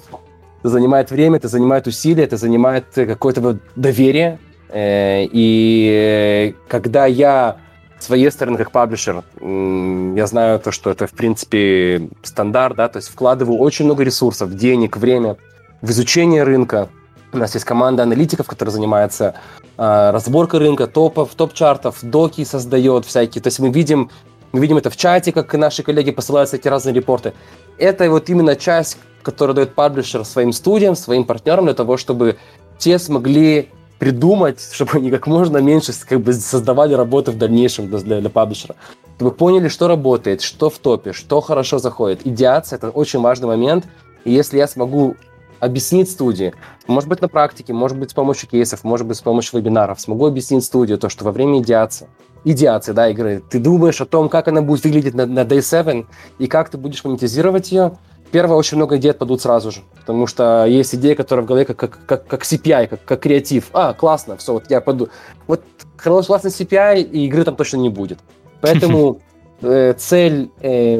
Это занимает время, это занимает усилия, это занимает какое-то доверие. Э, и когда я с своей стороны, как паблишер, я знаю то, что это, в принципе, стандарт, да, то есть вкладываю очень много ресурсов, денег, время в изучение рынка. У нас есть команда аналитиков, которая занимается э, разборкой рынка, топов, топ-чартов, доки создает всякие. То есть мы видим, мы видим это в чате, как наши коллеги посылают эти разные репорты это вот именно часть, которую дает паблишер своим студиям, своим партнерам для того, чтобы те смогли придумать, чтобы они как можно меньше как бы, создавали работы в дальнейшем для, для паблишера. Чтобы поняли, что работает, что в топе, что хорошо заходит. Идеация – это очень важный момент. И если я смогу объяснить студии, может быть, на практике, может быть, с помощью кейсов, может быть, с помощью вебинаров, смогу объяснить студию то, что во время идеации идеации, да, игры. Ты думаешь о том, как она будет выглядеть на, на Day 7 и как ты будешь монетизировать ее. первое, очень много идей отпадут сразу же, потому что есть идея, которая в голове как, как, как, как CPI, как, как креатив. А, классно, все, вот я пойду. Вот классный CPI, и игры там точно не будет. Поэтому э, цель э,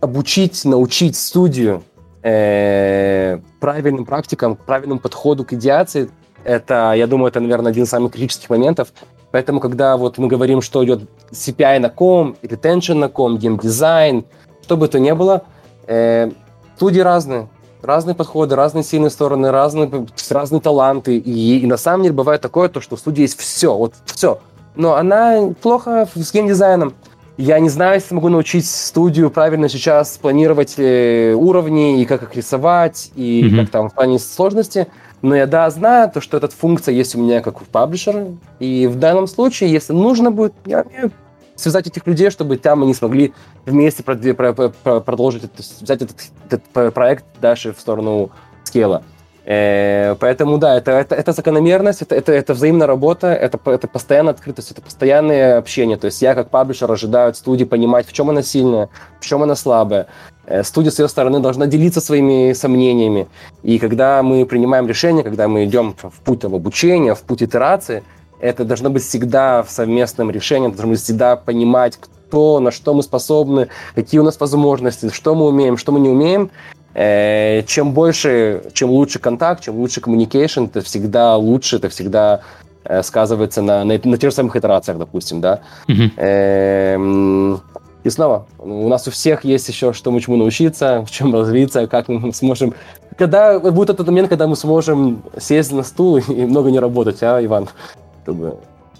обучить, научить студию э, правильным практикам, правильному подходу к идеации, это, я думаю, это, наверное, один из самых критических моментов. Поэтому, когда вот мы говорим, что идет CPI на ком, retention на ком, геймдизайн, что бы то ни было, э, студии разные, разные подходы, разные сильные стороны, разные, разные таланты. И, и на самом деле бывает такое, то, что в студии есть все, вот все. Но она плохо с геймдизайном. Я не знаю, если могу научить студию правильно сейчас планировать э, уровни и как их рисовать, и mm-hmm. как там в плане сложности. Но я, да, знаю, то, что эта функция есть у меня как у паблишера. И в данном случае, если нужно будет, я умею связать этих людей, чтобы там они смогли вместе продолжить, взять этот, этот проект дальше в сторону скейла. Э, поэтому да, это, это, это закономерность, это, это, это взаимная работа, это, это постоянная открытость, это постоянное общение. То есть я как паблишер ожидаю от студии понимать, в чем она сильная, в чем она слабая. Э, студия с ее стороны должна делиться своими сомнениями. И когда мы принимаем решение, когда мы идем в путь там, обучения, в путь итерации, это должно быть всегда в совместном решении, должно быть всегда понимать, кто, на что мы способны, какие у нас возможности, что мы умеем, что мы не умеем. Э, чем больше, чем лучше контакт, чем лучше communication, это всегда лучше, это всегда э, сказывается на, на, на тех же самых итерациях, допустим, да. Mm-hmm. И снова, у нас у всех есть еще что мы чему научиться, в чем развиться, как мы сможем... Когда будет этот момент, когда мы сможем сесть на стул и много не работать, а, Иван?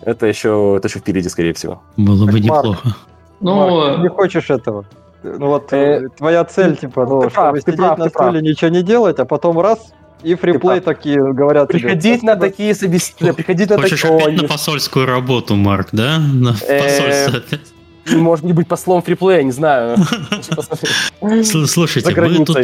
Это еще, это еще впереди, скорее всего. Было бы неплохо. Ну, Марк, ты не хочешь этого. Ну вот э, твоя цель, типа, ну, чтобы прав, сидеть прав, на стуле, ничего не делать, а потом раз, и фриплей такие говорят. Приходить тебе, на такие собеседования, приходить на Хочешь такое. опять на посольскую работу, Марк, да? На э, посольство опять. Может не быть послом фриплея, не знаю. Слушайте, мы тут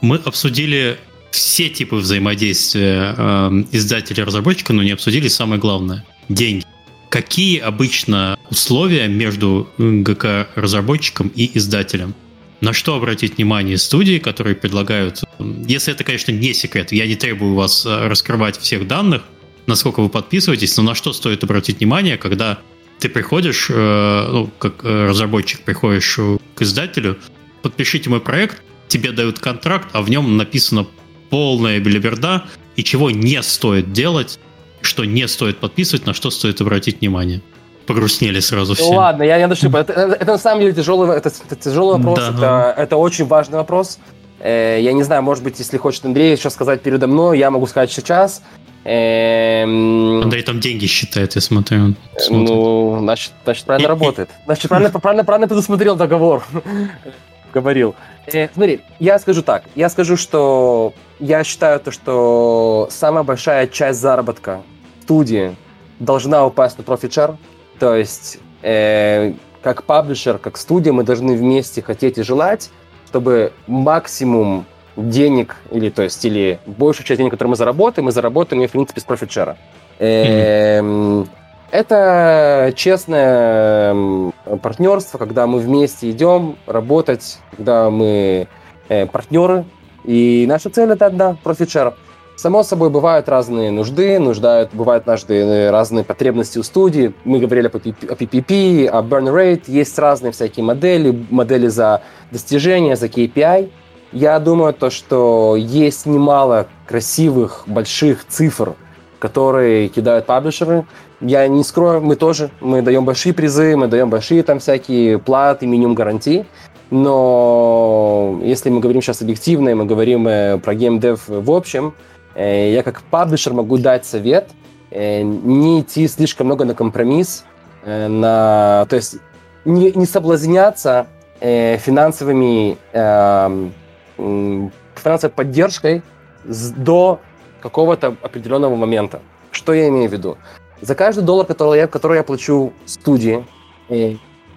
мы обсудили все типы взаимодействия э, издателя и разработчика, но не обсудили самое главное – деньги. Какие обычно условия между ГК-разработчиком и издателем? На что обратить внимание студии, которые предлагают... Если это, конечно, не секрет, я не требую вас э, раскрывать всех данных, насколько вы подписываетесь, но на что стоит обратить внимание, когда ты приходишь, э, ну, как э, разработчик приходишь к издателю, подпишите мой проект, тебе дают контракт, а в нем написано полная белиберда, и чего не стоит делать, что не стоит подписывать, на что стоит обратить внимание. Погрустнели сразу все. Ну ладно, я не ошибся. Это, это, это на самом деле тяжелый, это, это тяжелый вопрос, да, это, ну... это очень важный вопрос. Э, я не знаю, может быть, если хочет Андрей еще сказать передо мной, я могу сказать сейчас. Эм... Андрей там деньги считает, я смотрю. Ну, значит, значит правильно работает. Значит, правильно, правильно, правильно предусмотрел договор. Говорил. Э, смотри, я скажу так. Я скажу, что я считаю то, что самая большая часть заработка студии должна упасть на share. То есть, э, как паблишер, как студия, мы должны вместе хотеть и желать, чтобы максимум денег, или, то есть, или большую часть денег, которые мы заработаем, мы заработаем ее, в принципе, с share. Э, mm-hmm. Это честное партнерство, когда мы вместе идем работать, когда мы э, партнеры. И наша цель это, profit share. Само собой, бывают разные нужды, нуждают, бывают разные, разные потребности у студии. Мы говорили о PPP, о burn rate, есть разные всякие модели, модели за достижения, за KPI. Я думаю, то, что есть немало красивых, больших цифр, которые кидают паблишеры. Я не скрою, мы тоже, мы даем большие призы, мы даем большие там всякие платы, минимум гарантии. Но если мы говорим сейчас объективно, и мы говорим э, про геймдев в общем, Э, я как паблишер могу дать совет э, не идти слишком много на компромисс, э, на, то есть не, не соблазняться финансовыми эм, финансовой поддержкой до какого-то определенного момента. Что я имею в виду? За каждый доллар, который я, который я плачу студии,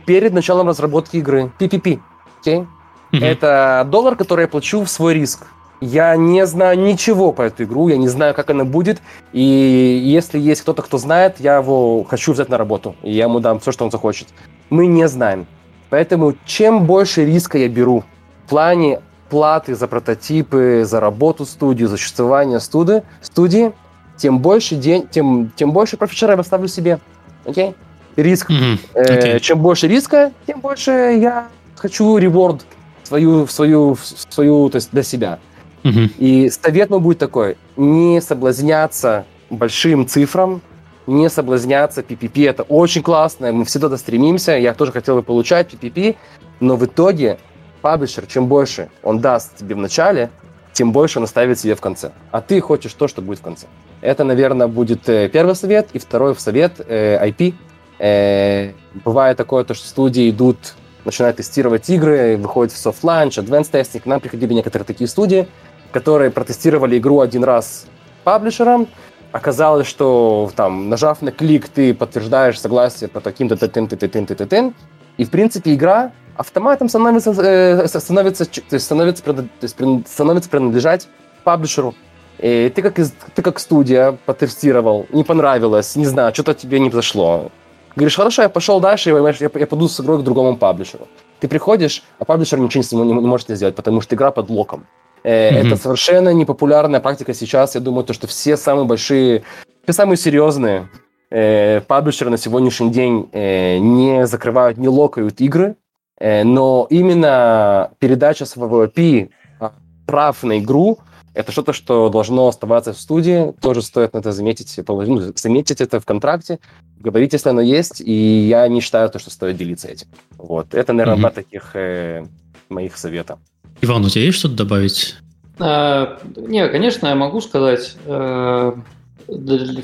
перед началом разработки игры, PPP, okay? mm-hmm. это доллар, который я плачу в свой риск. Я не знаю ничего по эту игру, я не знаю, как она будет. И если есть кто-то, кто знает, я его хочу взять на работу. И я ему дам все, что он захочет. Мы не знаем. Поэтому чем больше риска я беру в плане платы за прототипы, за работу студии, за существование студы, студии, тем больше день, тем, тем больше профессора я ставлю себе. Окей? Okay? Риск. Mm-hmm. Okay. Э, чем больше риска, тем больше я хочу реворд свою, свою, свою, то есть для себя. Mm-hmm. И совет мой будет такой, не соблазняться большим цифрам, не соблазняться PPP. Это очень классно, мы все туда стремимся, я тоже хотел бы получать PPP, но в итоге паблишер, чем больше он даст тебе в начале, тем больше он оставит себе в конце. А ты хочешь то, что будет в конце. Это, наверное, будет э, первый совет. И второй совет э, IP. Э, бывает такое, то, что студии идут, начинают тестировать игры, выходят в launch, advanced testing. К нам приходили некоторые такие студии, которые протестировали игру один раз паблишером, оказалось, что там, нажав на клик, ты подтверждаешь согласие по таким-то тын ты тын ты тын и, в принципе, игра автоматом становится, э, становится, то есть становится, то есть становится принадлежать паблишеру. И ты как, ты как студия потестировал, не понравилось, не знаю, что-то тебе не зашло. Говоришь, хорошо, я пошел дальше, я, я, я пойду с игрой к другому паблишеру. Ты приходишь, а паблишер ничего не, не может сделать, потому что игра под локом. Mm-hmm. Это совершенно непопулярная практика сейчас. Я думаю, то, что все самые большие, все самые серьезные э, паблишеры на сегодняшний день э, не закрывают, не локают игры, э, но именно передача своего API а, прав на игру это что-то, что должно оставаться в студии. Тоже стоит на это заметить, ну, заметить это в контракте, говорить, если оно есть. И я не считаю, то, что стоит делиться этим. Вот. Это, наверное, mm-hmm. два таких э, моих совета. Иван, у тебя есть что-то добавить? А, не, конечно, я могу сказать. А,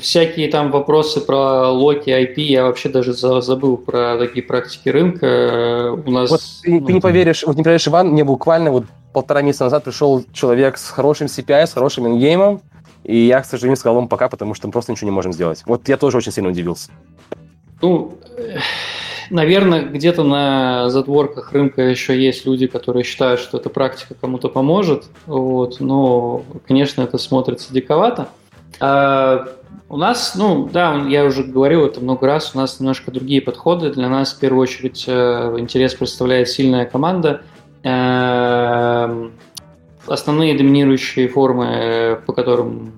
всякие там вопросы про локи, IP, я вообще даже забыл про такие практики рынка. У нас... Вот ты, ты не поверишь, вот не поверишь, Иван, мне буквально вот полтора месяца назад пришел человек с хорошим CPI, с хорошим ингеймом, и я, к сожалению, сказал ему пока, потому что мы просто ничего не можем сделать. Вот я тоже очень сильно удивился. Ну, наверное, где-то на задворках рынка еще есть люди, которые считают, что эта практика кому-то поможет, вот, но, конечно, это смотрится диковато. А у нас, ну, да, я уже говорил это много раз, у нас немножко другие подходы. Для нас, в первую очередь, э, интерес представляет сильная команда. Эм, основные доминирующие формы, по которым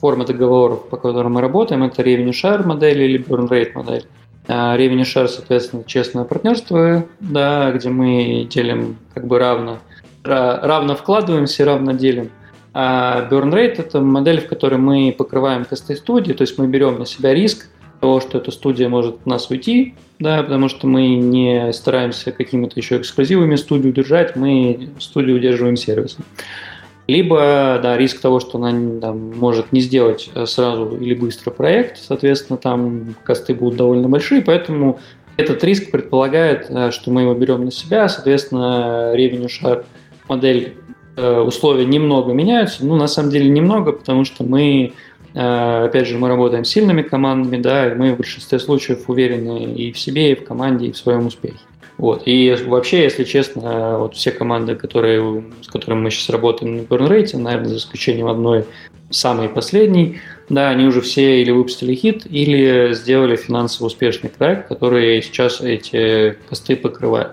формы договоров, по которым мы работаем, это revenue share модель или burn rate модель. А, revenue share, соответственно, честное партнерство, да, где мы делим как бы равно, равно вкладываемся и равно делим. А burn rate – это модель, в которой мы покрываем косты студии, то есть мы берем на себя риск того, что эта студия может от нас уйти, да, потому что мы не стараемся какими-то еще эксклюзивами студию держать, мы студию удерживаем сервисом. Либо, да, риск того, что она там, может не сделать э, сразу или быстро проект, соответственно, там косты будут довольно большие, поэтому этот риск предполагает, э, что мы его берем на себя, соответственно, revenue share модель э, условия немного меняются, ну, на самом деле немного, потому что мы, опять же, мы работаем с сильными командами, да, и мы в большинстве случаев уверены и в себе, и в команде, и в своем успехе. Вот. И вообще, если честно, вот все команды, которые, с которыми мы сейчас работаем на burn наверное, за исключением одной самой последней, да, они уже все или выпустили хит, или сделали финансово успешный проект, который сейчас эти косты покрывает.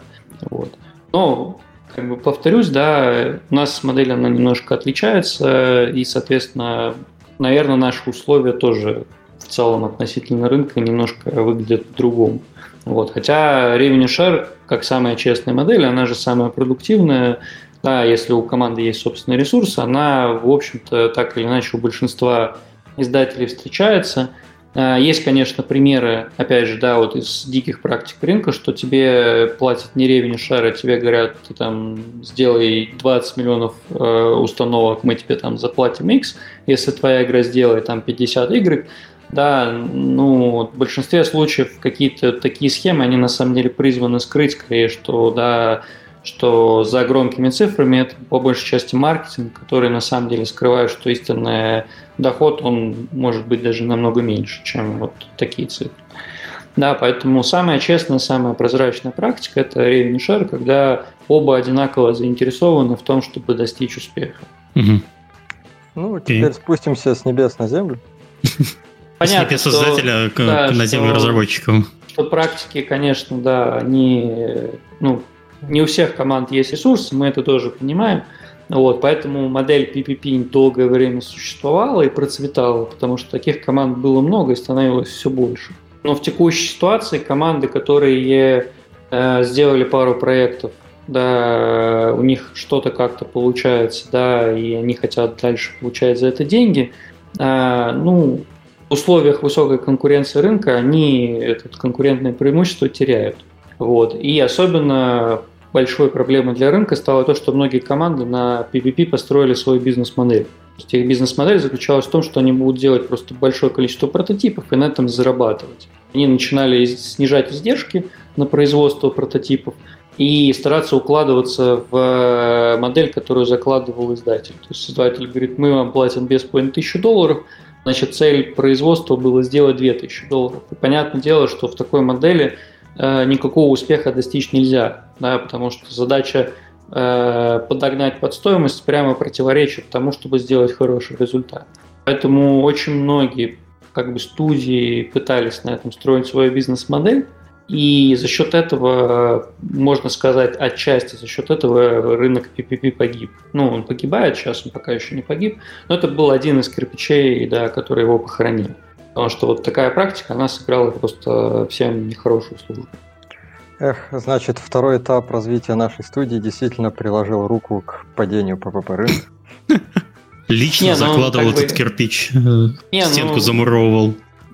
Вот. Но, как бы повторюсь, да, у нас модель, она немножко отличается, и, соответственно, наверное, наши условия тоже в целом относительно рынка немножко выглядят по-другому. Вот. Хотя Revenue Share, как самая честная модель, она же самая продуктивная. Да, если у команды есть собственный ресурс, она, в общем-то, так или иначе у большинства издателей встречается. А, есть, конечно, примеры, опять же, да, вот из диких практик рынка, что тебе платят не revenue share, а тебе говорят, ты там сделай 20 миллионов э, установок, мы тебе там заплатим X, если твоя игра сделает там 50 Y, да, ну, в большинстве случаев какие-то такие схемы, они на самом деле призваны скрыть скорее, что, да, что за громкими цифрами это по большей части маркетинг, который на самом деле скрывает, что истинный доход, он может быть даже намного меньше, чем вот такие цифры. Да, поэтому самая честная, самая прозрачная практика – это revenue share, когда оба одинаково заинтересованы в том, чтобы достичь успеха. Угу. Ну, теперь okay. спустимся с небес на землю. Понятно, что, создателя к, да, к наземным разработчикам. Что практики, конечно, да, они, ну, не у всех команд есть ресурсы, мы это тоже понимаем. Вот, поэтому модель PPP долгое время существовала и процветала, потому что таких команд было много и становилось все больше. Но в текущей ситуации команды, которые э, сделали пару проектов, да, у них что-то как-то получается, да, и они хотят дальше получать за это деньги, э, ну, условиях высокой конкуренции рынка они это конкурентное преимущество теряют. Вот. И особенно большой проблемой для рынка стало то, что многие команды на PPP построили свою бизнес-модель. их бизнес-модель заключалась в том, что они будут делать просто большое количество прототипов и на этом зарабатывать. Они начинали снижать издержки на производство прототипов и стараться укладываться в э, модель, которую закладывал издатель. То есть издатель говорит, мы вам платим без половины тысячи долларов, значит цель производства была сделать 2000 долларов. И понятное дело, что в такой модели Э, никакого успеха достичь нельзя, да, потому что задача э, подогнать под стоимость прямо противоречит тому, чтобы сделать хороший результат. Поэтому очень многие как бы студии пытались на этом строить свою бизнес-модель, и за счет этого, можно сказать, отчасти за счет этого рынок PPP погиб. Ну, он погибает, сейчас он пока еще не погиб, но это был один из кирпичей, да, который его похоронил. Потому что вот такая практика, она сыграла просто всем нехорошую службу. Эх, значит, второй этап развития нашей студии действительно приложил руку к падению ППП рынка. Лично не, ну, закладывал этот бы... кирпич, э, не, стенку ну, замуровывал.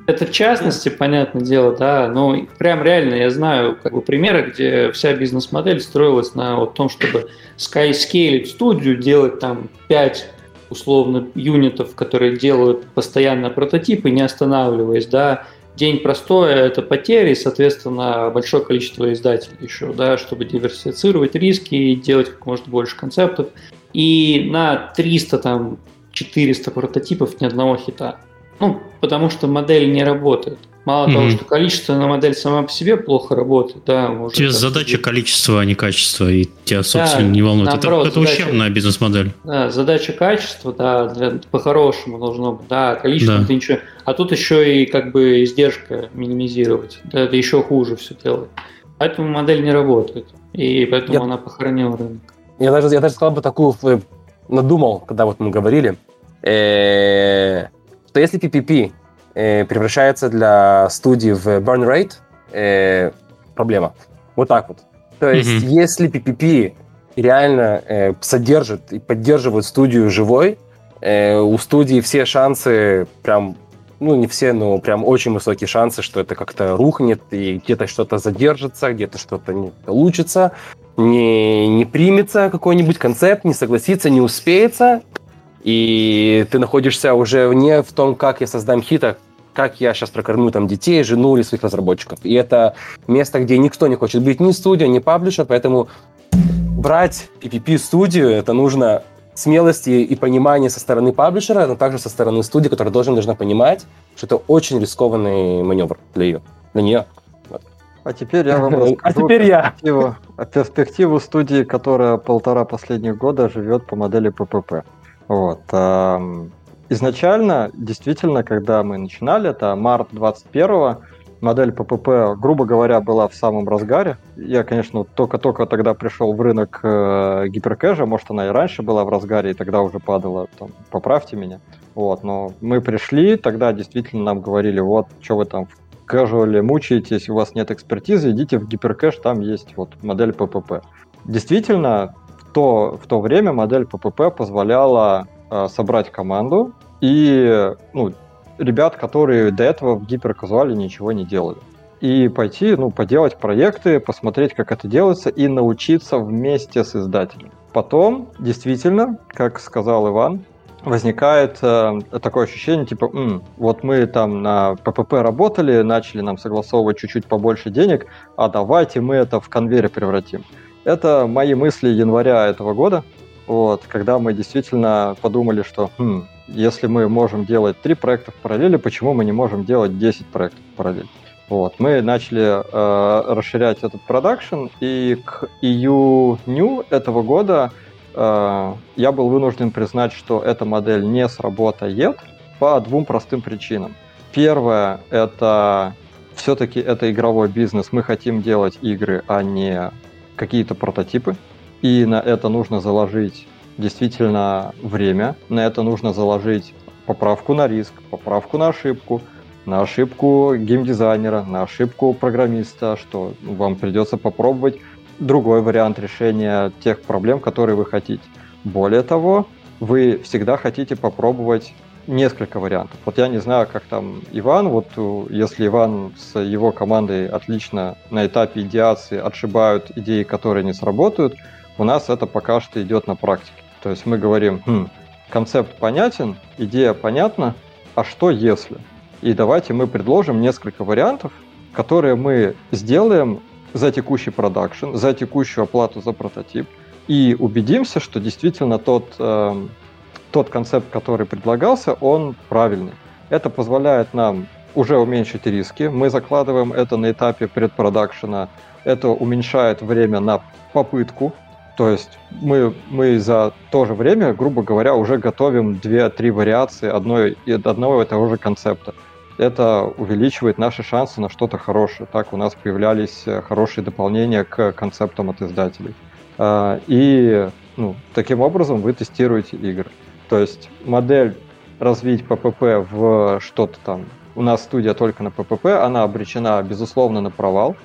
Это в частности, понятное дело, да, но прям реально я знаю как бы, примеры, где вся бизнес-модель строилась на вот том, чтобы скайскейлить студию, делать там 5 условно юнитов, которые делают постоянно прототипы, не останавливаясь, да, день простой – это потери, соответственно, большое количество издателей еще, да, чтобы диверсифицировать риски и делать как можно больше концептов. И на 300, там, 400 прототипов ни одного хита. Ну, потому что модель не работает. Мало mm-hmm. того, что количество на модель сама по себе плохо работает, да, может. Тебе задача быть. количество, а не качество, и тебя, собственно, да, не волнует. Наоборот, это, это задача, ущербная бизнес-модель. Да, задача качества, да, для, по-хорошему должно быть, да, количество да. ты ничего. А тут еще и как бы издержка минимизировать. Да, это еще хуже все делает. Поэтому модель не работает. И поэтому я, она похоронила рынок. Я даже, я даже сказал бы такую, э, надумал, когда вот мы говорили, э, что если PPP э, превращается для студии в burn rate, э, проблема. Вот так вот. То есть, mm-hmm. если PPP реально э, содержит и поддерживает студию живой, э, у студии все шансы прям ну, не все, но прям очень высокие шансы, что это как-то рухнет, и где-то что-то задержится, где-то что-то не получится, не, не примется какой-нибудь концепт, не согласится, не успеется, и ты находишься уже не в том, как я создам хит, а как я сейчас прокормлю там детей, жену или своих разработчиков. И это место, где никто не хочет быть, ни студия, ни паблишер, поэтому брать PPP-студию, это нужно смелости и понимания со стороны паблишера, но также со стороны студии, которая должна, должна понимать, что это очень рискованный маневр для ее, для нее. Вот. А теперь я вам расскажу а теперь перспективу, я. перспективу студии, которая полтора последних года живет по модели ППП. Вот. Изначально, действительно, когда мы начинали, это март 21 модель ППП, грубо говоря, была в самом разгаре. Я, конечно, только-только тогда пришел в рынок э, гиперкэжа, может, она и раньше была в разгаре, и тогда уже падала, там, поправьте меня. Вот, но мы пришли, тогда действительно нам говорили, вот, что вы там в кэжуале мучаетесь, у вас нет экспертизы, идите в гиперкэш, там есть вот модель ППП. Действительно, то, в то время модель ППП позволяла э, собрать команду и ну, ребят, которые до этого в гиперказуале ничего не делали. И пойти, ну, поделать проекты, посмотреть, как это делается, и научиться вместе с издателем. Потом, действительно, как сказал Иван, возникает э, такое ощущение, типа, М, вот мы там на ППП работали, начали нам согласовывать чуть-чуть побольше денег, а давайте мы это в конвейер превратим. Это мои мысли января этого года, вот, когда мы действительно подумали, что хм, если мы можем делать три проекта в параллели, почему мы не можем делать 10 проектов в параллели? Вот, мы начали э, расширять этот продакшн, и к июню этого года э, я был вынужден признать, что эта модель не сработает по двум простым причинам. Первое – это все-таки это игровой бизнес. Мы хотим делать игры, а не какие-то прототипы, и на это нужно заложить действительно время, на это нужно заложить поправку на риск, поправку на ошибку, на ошибку геймдизайнера, на ошибку программиста, что вам придется попробовать другой вариант решения тех проблем, которые вы хотите. Более того, вы всегда хотите попробовать несколько вариантов. Вот я не знаю, как там Иван, вот э, если Иван с его командой отлично на этапе идеации отшибают идеи, которые не сработают, у нас это пока что идет на практике. То есть мы говорим, хм, концепт понятен, идея понятна, а что если? И давайте мы предложим несколько вариантов, которые мы сделаем за текущий продакшн, за текущую оплату за прототип, и убедимся, что действительно тот, э, тот концепт, который предлагался, он правильный. Это позволяет нам уже уменьшить риски. Мы закладываем это на этапе предпродакшена. Это уменьшает время на попытку. То есть мы, мы за то же время, грубо говоря, уже готовим 2-3 вариации одной, одного и того же концепта это увеличивает наши шансы на что-то хорошее. Так у нас появлялись э, хорошие дополнения к концептам от издателей. А, и ну, таким образом вы тестируете игры. То есть модель развить ППП в что-то там. У нас студия только на ППП, она обречена, безусловно, на провал.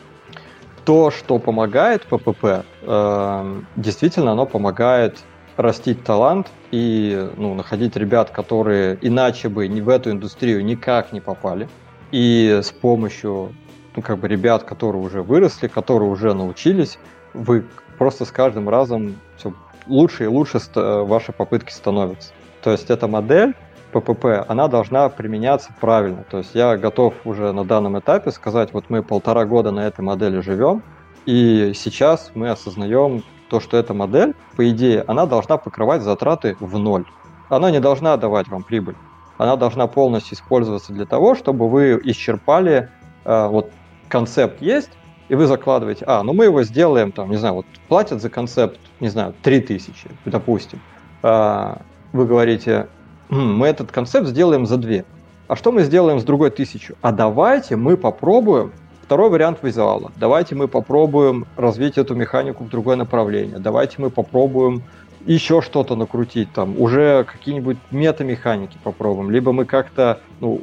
То, что помогает ППП, э, действительно, оно помогает растить талант и ну, находить ребят, которые иначе бы в эту индустрию никак не попали. И с помощью ну, как бы ребят, которые уже выросли, которые уже научились, вы просто с каждым разом все лучше и лучше ваши попытки становятся. То есть эта модель ППП, она должна применяться правильно. То есть я готов уже на данном этапе сказать, вот мы полтора года на этой модели живем, и сейчас мы осознаем, то, что эта модель, по идее, она должна покрывать затраты в ноль. Она не должна давать вам прибыль. Она должна полностью использоваться для того, чтобы вы исчерпали, э, вот концепт есть, и вы закладываете, а, ну мы его сделаем, там, не знаю, вот платят за концепт, не знаю, 3000, допустим. Э, вы говорите, хм, мы этот концепт сделаем за 2. А что мы сделаем с другой тысячу? А давайте мы попробуем Второй вариант визуала. Давайте мы попробуем развить эту механику в другое направление. Давайте мы попробуем еще что-то накрутить, там, уже какие-нибудь метамеханики попробуем. Либо мы как-то ну,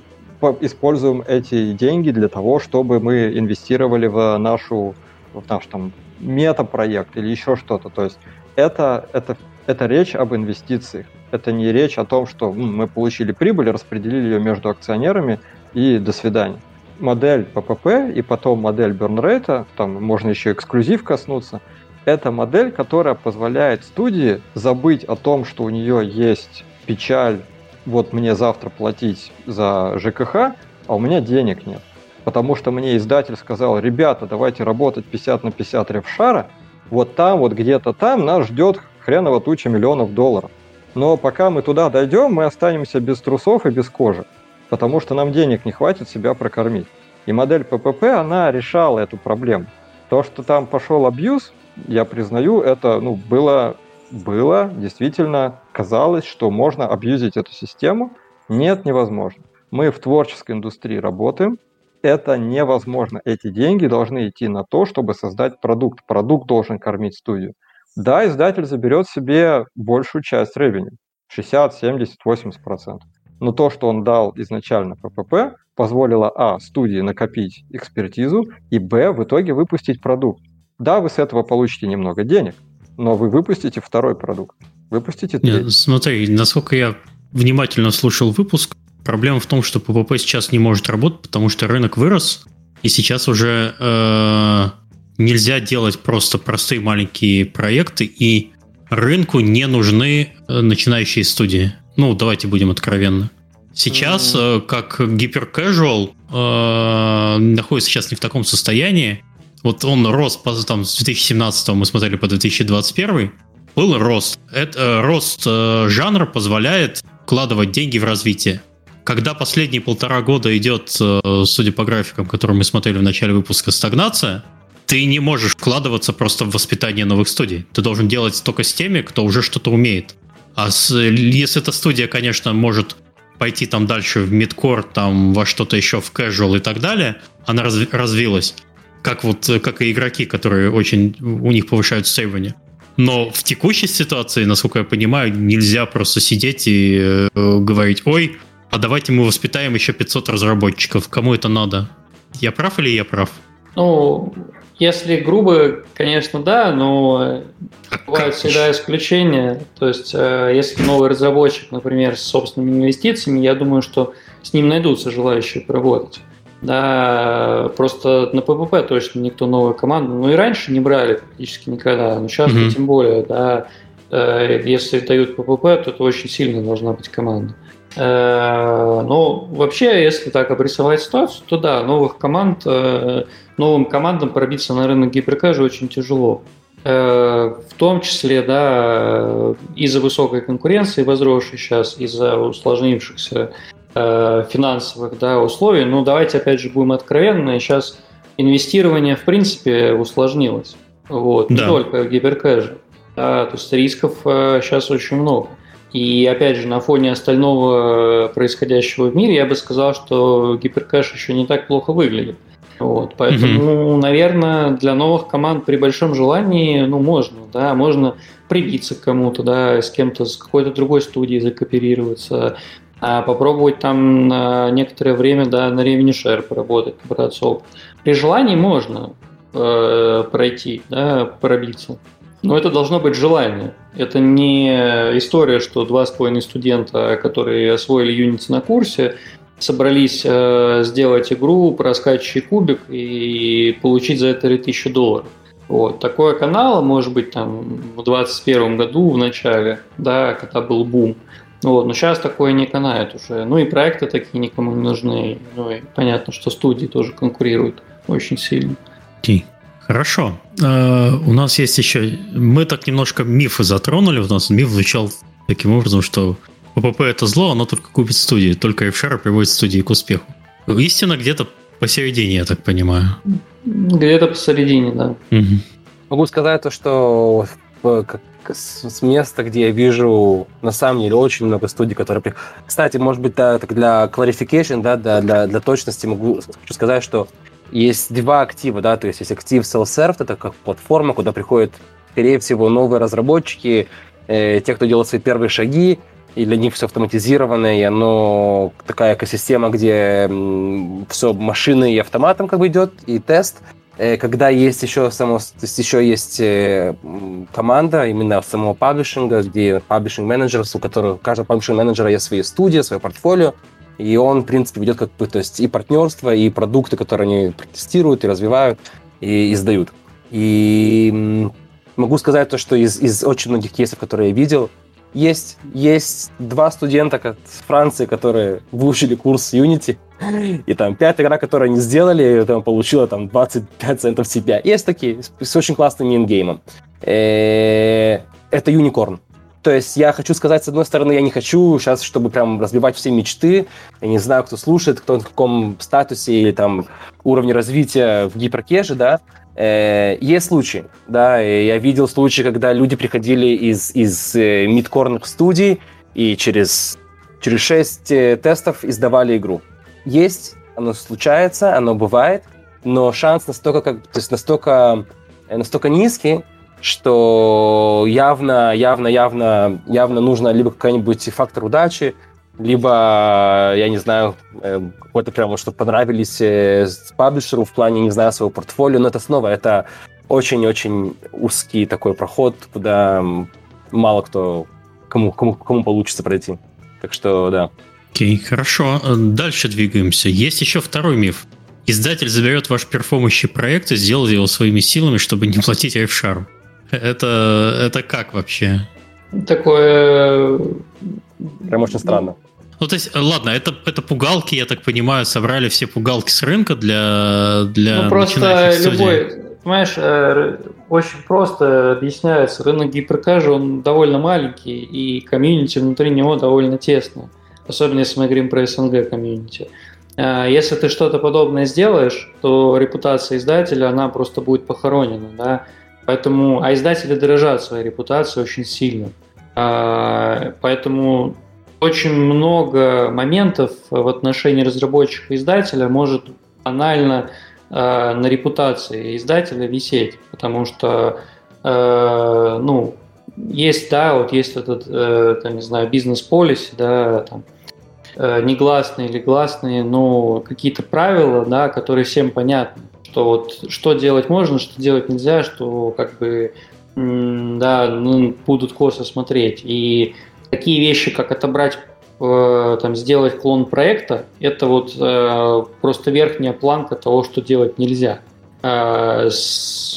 используем эти деньги для того, чтобы мы инвестировали в нашу в наш там метапроект или еще что-то. То есть это, это, это речь об инвестициях. Это не речь о том, что мы получили прибыль, распределили ее между акционерами и до свидания модель PPP и потом модель rate, там можно еще эксклюзив коснуться, это модель, которая позволяет студии забыть о том, что у нее есть печаль, вот мне завтра платить за ЖКХ, а у меня денег нет. Потому что мне издатель сказал, ребята, давайте работать 50 на 50 ревшара, вот там, вот где-то там нас ждет хреново туча миллионов долларов. Но пока мы туда дойдем, мы останемся без трусов и без кожи потому что нам денег не хватит себя прокормить. И модель ППП, она решала эту проблему. То, что там пошел абьюз, я признаю, это ну, было, было действительно казалось, что можно абьюзить эту систему. Нет, невозможно. Мы в творческой индустрии работаем, это невозможно. Эти деньги должны идти на то, чтобы создать продукт. Продукт должен кормить студию. Да, издатель заберет себе большую часть ревеню. 60, 70, 80 процентов но то, что он дал изначально ППП, позволило, а, студии накопить экспертизу, и, б, в итоге выпустить продукт. Да, вы с этого получите немного денег, но вы выпустите второй продукт. Выпустите третий. Нет, смотри, насколько я внимательно слушал выпуск, проблема в том, что ППП сейчас не может работать, потому что рынок вырос, и сейчас уже э, нельзя делать просто простые маленькие проекты, и рынку не нужны э, начинающие студии. Ну, давайте будем откровенны. Сейчас, mm-hmm. как гиперкэжуал, э, находится сейчас не в таком состоянии. Вот он рос по, там, с 2017 мы смотрели по 2021, был рост. Это, э, рост э, жанра позволяет вкладывать деньги в развитие. Когда последние полтора года идет, э, судя по графикам, которые мы смотрели в начале выпуска, стагнация, ты не можешь вкладываться просто в воспитание новых студий. Ты должен делать только с теми, кто уже что-то умеет. А с, если эта студия, конечно, может пойти там дальше в мидкор, там во что-то еще, в casual и так далее, она разви- развилась, как вот как и игроки, которые очень у них повышают сейвание. Но в текущей ситуации, насколько я понимаю, нельзя просто сидеть и э, говорить, ой, а давайте мы воспитаем еще 500 разработчиков. Кому это надо? Я прав или я прав? Ну, если грубо, конечно, да, но а бывают всегда исключения. То есть, э, если новый разработчик, например, с собственными инвестициями, я думаю, что с ним найдутся желающие поработать. Да, просто на ППП точно никто новую команду, ну и раньше не брали практически никогда, но сейчас mm-hmm. тем более, да, э, если дают ППП, то это очень сильно должна быть команда. Э, но вообще, если так обрисовать ситуацию, то да, новых команд, э, новым командам пробиться на рынок гиперкэжа очень тяжело. В том числе, да, из-за высокой конкуренции, возросшей сейчас, из-за усложнившихся финансовых да, условий. Ну, давайте опять же будем откровенны. Сейчас инвестирование в принципе усложнилось. Вот, да. не только в гиперкэше. Да, то есть рисков э, сейчас очень много. И опять же, на фоне остального происходящего в мире, я бы сказал, что гиперкэш еще не так плохо выглядит. Вот, поэтому, mm-hmm. наверное, для новых команд при большом желании, ну, можно, да, можно прибиться к кому-то, да, с кем-то, с какой-то другой студией закооперироваться, попробовать там на некоторое время да, на ревень share поработать, опыт. При желании можно э, пройти, да, пробиться. Но это должно быть желание. Это не история, что два с половиной студента, которые освоили Unity на курсе, собрались э, сделать игру про скачущий кубик и получить за это 3000 долларов. Вот. Такое канал, может быть, там в 2021 году в начале, да, когда был бум – вот, но сейчас такое не канает уже. Ну и проекты такие никому не нужны. Ну и понятно, что студии тоже конкурируют очень сильно. Окей. Хорошо. Uh, у нас есть еще... Мы так немножко мифы затронули. У нас миф звучал таким образом, что ППП это зло, оно только купит студии. Только FShare приводит студии к успеху. Истина где-то посередине, я так понимаю. Где-то посередине, да. Угу. Могу сказать то, что как с места, где я вижу на самом деле очень много студий, которые... Кстати, может быть, да, так для clarification, да, для, для, для точности могу хочу сказать, что есть два актива, да, то есть есть актив self-serve, это как платформа, куда приходят, скорее всего, новые разработчики, э, те, кто делает свои первые шаги, и для них все автоматизировано, и оно такая экосистема, где все машины и автоматом как бы идет, и тест – когда есть еще само, то есть еще есть э, команда именно самого паблишинга, где паблишинг менеджер, у которого у каждого паблишинг менеджера есть свои студии, свое портфолио, и он, в принципе, ведет как бы, то есть и партнерство, и продукты, которые они тестируют и развивают, и издают. И могу сказать то, что из, из очень многих кейсов, которые я видел, есть, есть два студента с Франции, которые выучили курс Unity, и там пятая игра, которую они сделали, там, получила там 25 центов себя. Есть такие, с, с очень классным ингеймом. Э, это Unicorn. То есть я хочу сказать, с одной стороны, я не хочу сейчас, чтобы прям разбивать все мечты. Я не знаю, кто слушает, кто в каком статусе или там уровне развития в гиперкеже, да. Э, есть случаи, да, я видел случаи, когда люди приходили из, из э, мидкорных студий и через, через 6 э, тестов издавали игру есть, оно случается, оно бывает, но шанс настолько, как, то есть настолько, э, настолько низкий, что явно, явно, явно, явно нужно либо какой-нибудь фактор удачи, либо, я не знаю, э, какой-то прямо, чтобы понравились э, паблишеру в плане, не знаю, своего портфолио, но это снова, это очень-очень узкий такой проход, куда мало кто, кому, кому, кому получится пройти. Так что, да. Окей, хорошо. Дальше двигаемся. Есть еще второй миф. Издатель заберет ваш перформующий проект и сделает его своими силами, чтобы не платить F-Sharp. Это, это как вообще? Такое... Прям очень странно. Ну, то есть, ладно, это, это пугалки, я так понимаю, собрали все пугалки с рынка для, для Ну, просто любой, понимаешь, э, очень просто объясняется. Рынок гиперкэжа, он довольно маленький, и комьюнити внутри него довольно тесное особенно если мы говорим про СНГ комьюнити. А, если ты что-то подобное сделаешь, то репутация издателя, она просто будет похоронена, да, поэтому, а издатели дорожат своей репутацией очень сильно, а, поэтому очень много моментов в отношении разработчика и издателя может банально э, на репутации издателя висеть, потому что, ну, есть, да, вот есть этот, э, там, не знаю, бизнес-полиси, да, там, негласные или гласные, но какие-то правила, да, которые всем понятны, что вот что делать можно, что делать нельзя, что как бы, да, ну, будут косо смотреть. И такие вещи, как отобрать Э, там, сделать клон проекта, это вот э, просто верхняя планка того, что делать нельзя. Э,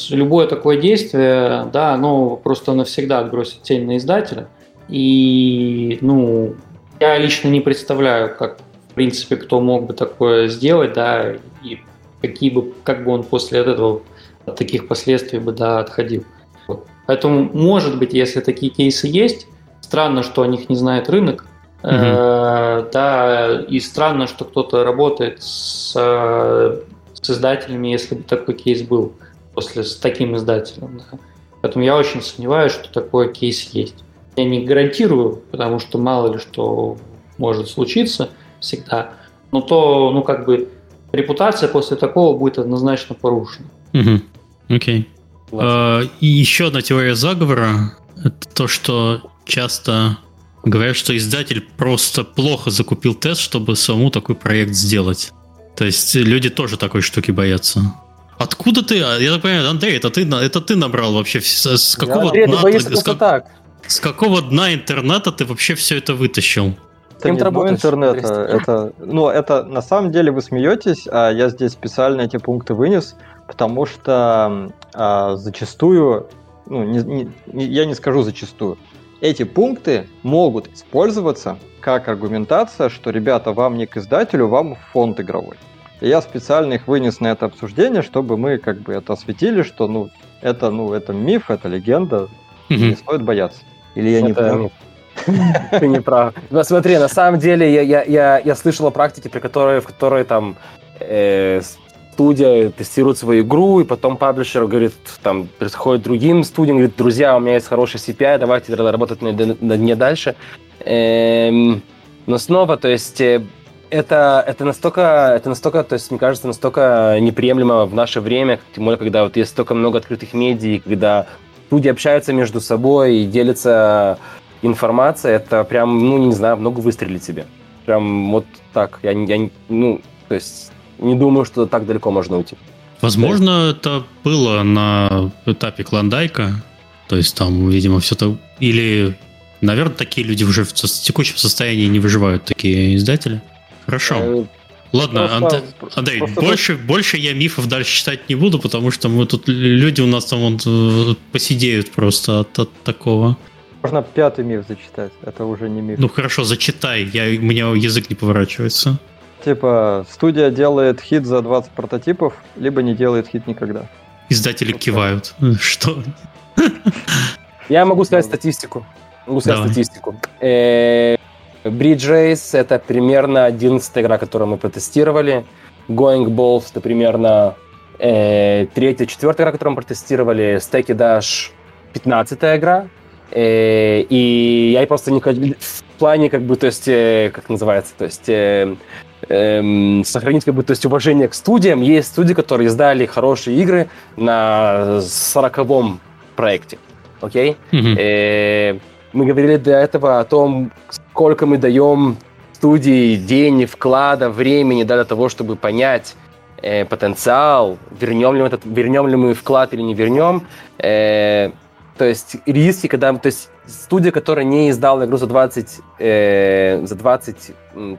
любое такое действие, да, оно просто навсегда отбросит тень на издателя. И, ну, я лично не представляю, как, в принципе, кто мог бы такое сделать, да, и какие бы, как бы он после этого от таких последствий бы, да, отходил. Вот. Поэтому, может быть, если такие кейсы есть, странно, что о них не знает рынок, Угу. Да, и странно, что кто-то работает с, с издателями, если бы такой кейс был после с таким издателем. Да. Поэтому я очень сомневаюсь, что такой кейс есть. Я не гарантирую, потому что мало ли что может случиться всегда. Но то, ну как бы, репутация после такого будет однозначно порушена. Угу. Окей. А, и еще одна теория заговора это то, что часто Говорят, что издатель просто плохо закупил тест, чтобы самому такой проект сделать. То есть люди тоже такой штуки боятся. Откуда ты? А, я так понимаю, Андрей, это ты, это ты набрал вообще с какого Андрей, дна? Ты с, как, так. С какого дна интернета ты вообще все это вытащил? Это не дно интернета, это, ну, это на самом деле вы смеетесь, а я здесь специально эти пункты вынес, потому что а, зачастую, ну, не, не, я не скажу зачастую, эти пункты могут использоваться как аргументация, что, ребята, вам не к издателю, вам фонд игровой. И я специально их вынес на это обсуждение, чтобы мы как бы это осветили, что ну это ну это миф, это легенда, не стоит бояться. Или я не прав? Ты не прав. Но смотри, на самом деле я, я, я, я слышал о практике, при которой, в которой там э, студия тестирует свою игру, и потом паблишер говорит, там, приходит другим студиям, говорит, друзья, у меня есть хороший CPI, давайте работать над, над ней дальше. Эм, но снова, то есть, э, это, это настолько, это настолько, то есть, мне кажется, настолько неприемлемо в наше время, тем более, когда вот есть столько много открытых медиа, когда люди общаются между собой и делятся информацией, это прям, ну, не знаю, много выстрелит себе. Прям вот так. Я, я ну, то есть не думаю, что так далеко можно уйти. Возможно, это было на этапе клондайка. То есть там, видимо, все это... Или, наверное, такие люди уже в текущем состоянии не выживают, такие издатели. Хорошо. Э, Ладно, просто, Андрей, просто больше, больше я мифов дальше читать не буду, потому что мы тут люди у нас там вот э, посидеют просто от, от такого. Можно пятый миф зачитать, это уже не миф. Ну хорошо, зачитай, я, у меня язык не поворачивается. Типа, студия делает хит за 20 прототипов, либо не делает хит никогда. Издатели вот кивают. Что? Я могу сказать статистику. Могу сказать Давай. статистику. Э, Bridge Race — это примерно 11 игра, которую мы протестировали. Going Balls — это примерно э, третья, четвертая игра, которую мы протестировали. Stacky Dash — 15 игра. Э, и я просто не в плане, как бы, то есть, э, как называется, то есть, э, эм, сохранить, как бы, то есть, уважение к студиям. Есть студии, которые издали хорошие игры на сороковом проекте, окей? Mm-hmm. Э, мы говорили до этого о том, сколько мы даем студии денег, вклада, времени да, для того, чтобы понять э, потенциал, вернем ли, мы этот, вернем ли мы вклад или не вернем. Э, то есть риски, когда то есть студия, которая не издала игру за 20, э, за 20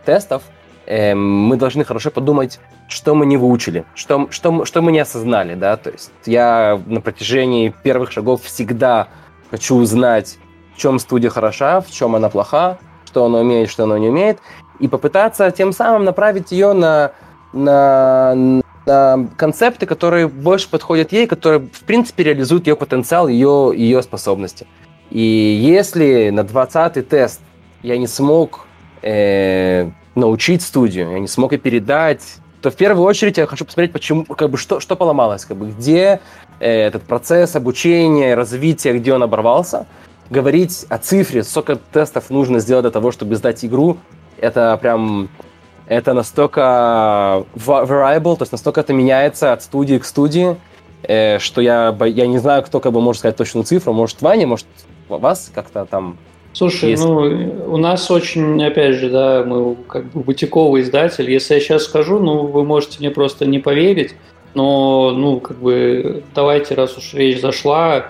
тестов, э, мы должны хорошо подумать, что мы не выучили, что, что, что мы не осознали, да, то есть я на протяжении первых шагов всегда хочу узнать, в чем студия хороша, в чем она плоха, что она умеет, что она не умеет, и попытаться тем самым направить ее на, на, на концепты, которые больше подходят ей, которые, в принципе, реализуют ее потенциал, ее, ее способности. И если на 20-й тест я не смог э, научить студию, я не смог и передать, то в первую очередь я хочу посмотреть, почему, как бы, что, что поломалось, как бы, где э, этот процесс обучения, развития, где он оборвался. Говорить о цифре, сколько тестов нужно сделать для того, чтобы сдать игру, это прям это настолько variable, то есть настолько это меняется от студии к студии, э, что я, я не знаю, кто как бы может сказать точную цифру. Может, Ваня, может, вас как-то там Слушай, есть... ну, у нас очень, опять же, да, мы как бы бутиковый издатель. Если я сейчас скажу, ну, вы можете мне просто не поверить, но, ну, как бы, давайте, раз уж речь зашла,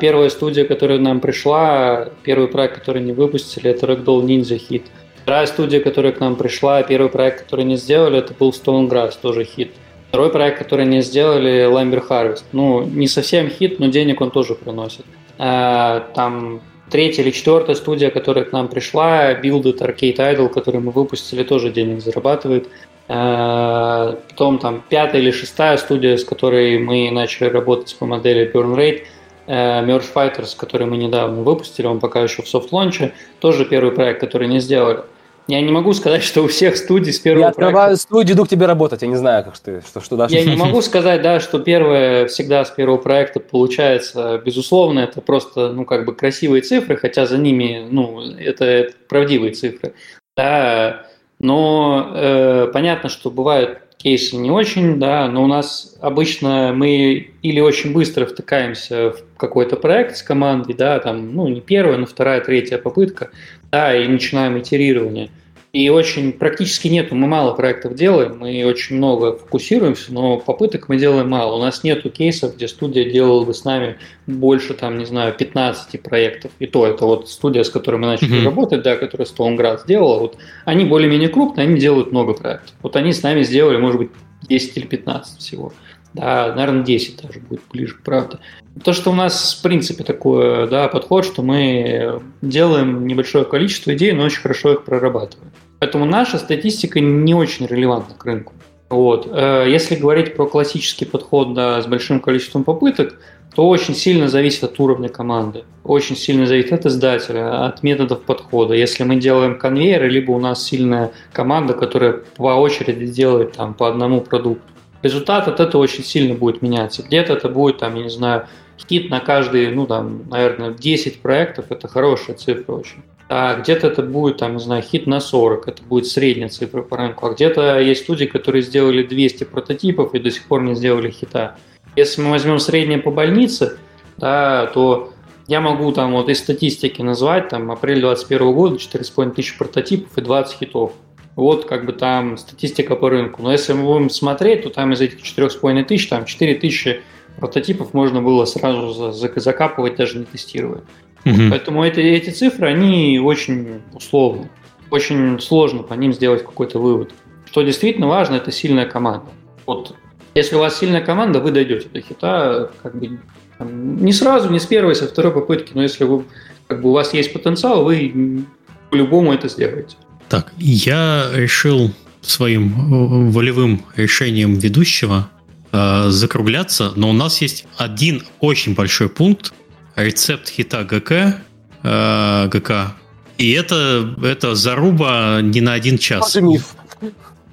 первая студия, которая нам пришла, первый проект, который не выпустили, это Ragdoll Ninja Hit. Вторая студия, которая к нам пришла, первый проект, который не сделали, это был Stonegrass, тоже хит. Второй проект, который не сделали, Lumber Harvest. Ну, не совсем хит, но денег он тоже приносит. А, там третья или четвертая студия, которая к нам пришла, Builded Arcade Idol, который мы выпустили, тоже денег зарабатывает. А, потом там пятая или шестая студия, с которой мы начали работать по модели Burn Rate, Merge Fighters, который мы недавно выпустили, он пока еще в софт-лонче, тоже первый проект, который не сделали. Я не могу сказать, что у всех студий с первого Я открываю проекта... студию, иду к тебе работать, я не знаю, как ты, что, что дальше. Я не могу сказать, да, что первое всегда с первого проекта получается, безусловно, это просто, ну, как бы красивые цифры, хотя за ними, ну, это, это правдивые цифры, да, но э, понятно, что бывают кейсы не очень, да, но у нас обычно мы или очень быстро втыкаемся в какой-то проект с командой, да, там, ну, не первая, но вторая, третья попытка, да, и начинаем итерирование. И очень практически нету, мы мало проектов делаем, мы очень много фокусируемся, но попыток мы делаем мало. У нас нету кейсов, где студия делала бы с нами больше, там, не знаю, 15 проектов. И то, это вот студия, с которой мы начали mm-hmm. работать, да, которая Стоунград сделала, вот они более-менее крупные, они делают много проектов. Вот они с нами сделали, может быть, 10 или 15 всего. Да, наверное, 10 даже будет ближе к правде. То, что у нас, в принципе, такой да, подход, что мы делаем небольшое количество идей, но очень хорошо их прорабатываем. Поэтому наша статистика не очень релевантна к рынку. Вот. Э, если говорить про классический подход да, с большим количеством попыток, то очень сильно зависит от уровня команды, очень сильно зависит от издателя, от методов подхода. Если мы делаем конвейер, либо у нас сильная команда, которая по очереди делает там, по одному продукту, результат от этого очень сильно будет меняться. Где-то это будет, там, я не знаю, хит на каждый, ну, там, наверное, 10 проектов, это хорошая цифра очень. А где-то это будет, там, не знаю, хит на 40, это будет средняя цифра по рынку. А где-то есть студии, которые сделали 200 прототипов и до сих пор не сделали хита. Если мы возьмем среднее по больнице, да, то я могу там вот из статистики назвать, там, апрель 2021 года 4,5 тысяч прототипов и 20 хитов. Вот как бы там статистика по рынку. Но если мы будем смотреть, то там из этих 4,5 тысяч, там 4 тысячи прототипов можно было сразу закапывать, даже не тестируя. Угу. Поэтому эти, эти цифры, они очень условны. Очень сложно по ним сделать какой-то вывод. Что действительно важно, это сильная команда. Вот если у вас сильная команда, вы дойдете до хита как бы там, не сразу, не с первой, со второй попытки, но если вы, как бы, у вас есть потенциал, вы по-любому это сделаете. Так, я решил своим э, волевым решением ведущего э, закругляться, но у нас есть один очень большой пункт, рецепт хита ГК, э, ГК, и это, это заруба не на один час.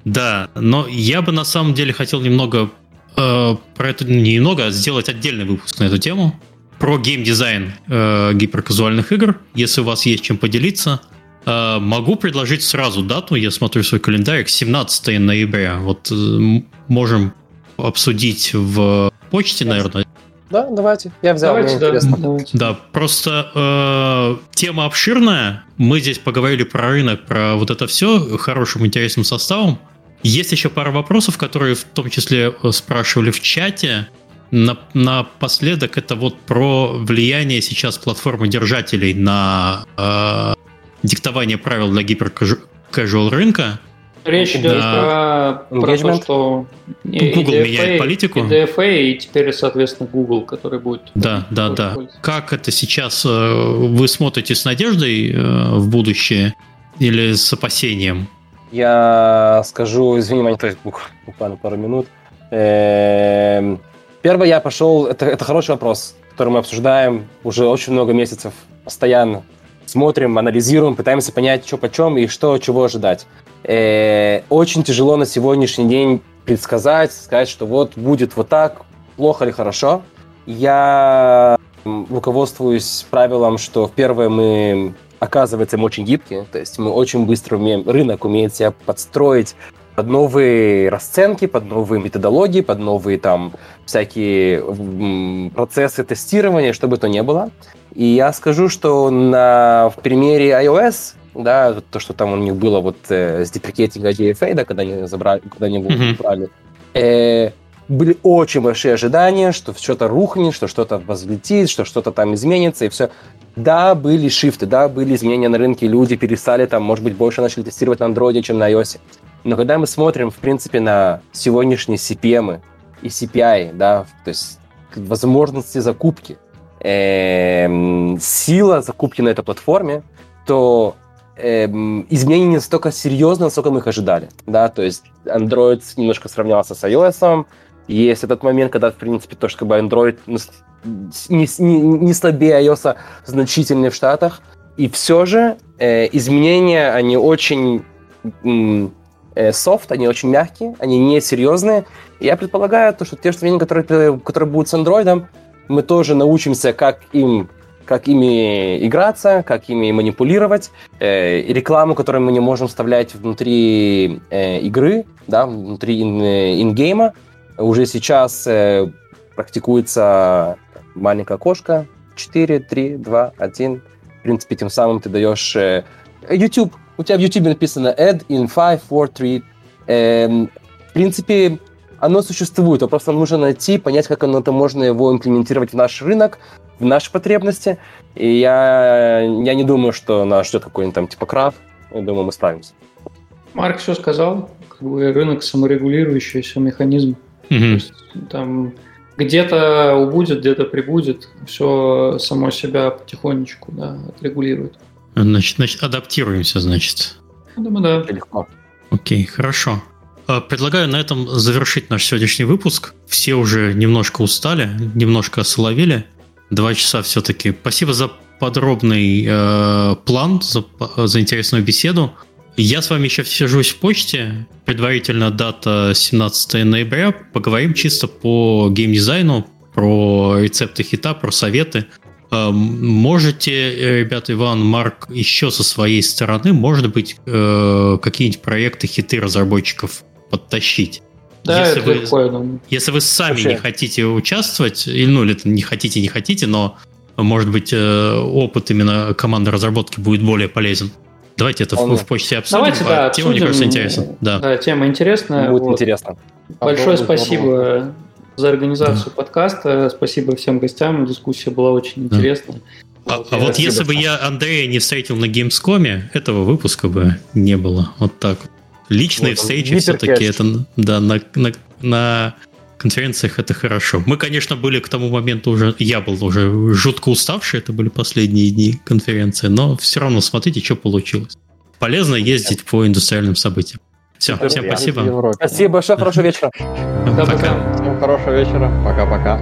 Да, но я бы на самом деле хотел немного э, про это не немного, а сделать отдельный выпуск на эту тему про геймдизайн э, гиперказуальных игр. Если у вас есть чем поделиться, Э, могу предложить сразу дату, я смотрю свой календарь, 17 ноября. Вот э, можем обсудить в почте, наверное. Да, давайте. Я взял, давайте, да. Давайте. Да, просто э, тема обширная. Мы здесь поговорили про рынок, про вот это все хорошим, интересным составом. Есть еще пара вопросов, которые в том числе э, спрашивали в чате. На, напоследок это вот про влияние сейчас платформы держателей на э, диктование правил для гиперкэжуал рынка. Речь идет да. про, про то, что Google DFA, меняет политику. И DFA, и теперь, соответственно, Google, который будет... Да, да, да. Как это сейчас э, вы смотрите с надеждой э, в будущее или с опасением? Я скажу, извини, Ваня, буквально пару минут. Эм, первое, я пошел, это, это хороший вопрос, который мы обсуждаем уже очень много месяцев постоянно смотрим, анализируем, пытаемся понять, что почем и что, чего ожидать. Э, очень тяжело на сегодняшний день предсказать, сказать, что вот будет вот так, плохо или хорошо. Я руководствуюсь правилом, что в первое мы оказывается, мы очень гибкие, то есть мы очень быстро умеем, рынок умеет себя подстроить под новые расценки, под новые методологии, под новые там всякие процессы тестирования, что бы то ни было. И я скажу, что на, в примере iOS, да, то, что там у них было вот э, с деприкетинга DFA, да, когда они забрали, когда они mm-hmm. убрали, э, были очень большие ожидания, что что-то рухнет, что что-то возлетит, что что-то там изменится, и все. Да, были шифты, да, были изменения на рынке, люди перестали там, может быть, больше начали тестировать на андроиде, чем на iOS. Но когда мы смотрим, в принципе, на сегодняшние CPM и CPI, да, то есть возможности закупки, э, сила закупки на этой платформе, то э, изменения не настолько серьезные, насколько мы их ожидали. Да? То есть Android немножко сравнялся с iOS, есть этот момент, когда, в принципе, то, что как бы Android не, не, не слабее iOS значительный в Штатах, и все же э, изменения, они очень софт, они очень мягкие, они не серьезные. Я предполагаю, то, что те изменения, которые, которые будут с Android, мы тоже научимся, как им как ими играться, как ими манипулировать, э, рекламу, которую мы не можем вставлять внутри э, игры, да, внутри ин, э, ингейма. Уже сейчас э, практикуется маленькая окошко, 4, 3, 2, 1. В принципе, тем самым ты даешь... Э, YouTube. У тебя в YouTube написано add in 5, 4, 3. Э, в принципе, оно существует, но просто нужно найти, понять, как оно, это можно его имплементировать в наш рынок, в наши потребности. И я, я не думаю, что нас ждет какой-нибудь там типа крах. Я думаю, мы справимся. Марк все сказал. Как бы рынок саморегулирующийся механизм. Mm-hmm. То есть, там где-то убудет, где-то прибудет. Все само себя потихонечку да, отрегулирует. Значит, значит, адаптируемся, значит. Думаю, да. Легко. Окей, хорошо. А, предлагаю на этом завершить наш сегодняшний выпуск. Все уже немножко устали, немножко осоловели. Два часа все-таки. Спасибо за подробный э, план, за, за интересную беседу. Я с вами еще сижусь в почте. Предварительно дата 17 ноября. Поговорим чисто по геймдизайну, про рецепты хита, про советы. Э, можете, ребята, Иван, Марк, еще со своей стороны, может быть, э, какие-нибудь проекты, хиты разработчиков подтащить? Да, если это вы, легко, я думаю. Если вы сами Вообще. не хотите участвовать, или, ну, или не хотите, не хотите, но, может быть, э, опыт именно команды разработки будет более полезен. Давайте это в, в почте обсудим. Давайте, да, тема, мне кажется, интересна. Да. да, тема интересная. Будет вот. интересно. Большое спасибо за организацию да. подкаста. Спасибо всем гостям. Дискуссия была очень да. интересная. А, а вот если бы я Андрея не встретил на Gamescom, этого выпуска бы не было. Вот так вот. Личные вот, встречи все-таки это да, на, на, на конференциях это хорошо. Мы, конечно, были к тому моменту уже, я был уже жутко уставший, это были последние дни конференции, но все равно смотрите, что получилось. Полезно ездить по индустриальным событиям. Все, всем спасибо. Спасибо большое, хорошего вечера. Пока. Всем хорошего вечера. Пока-пока.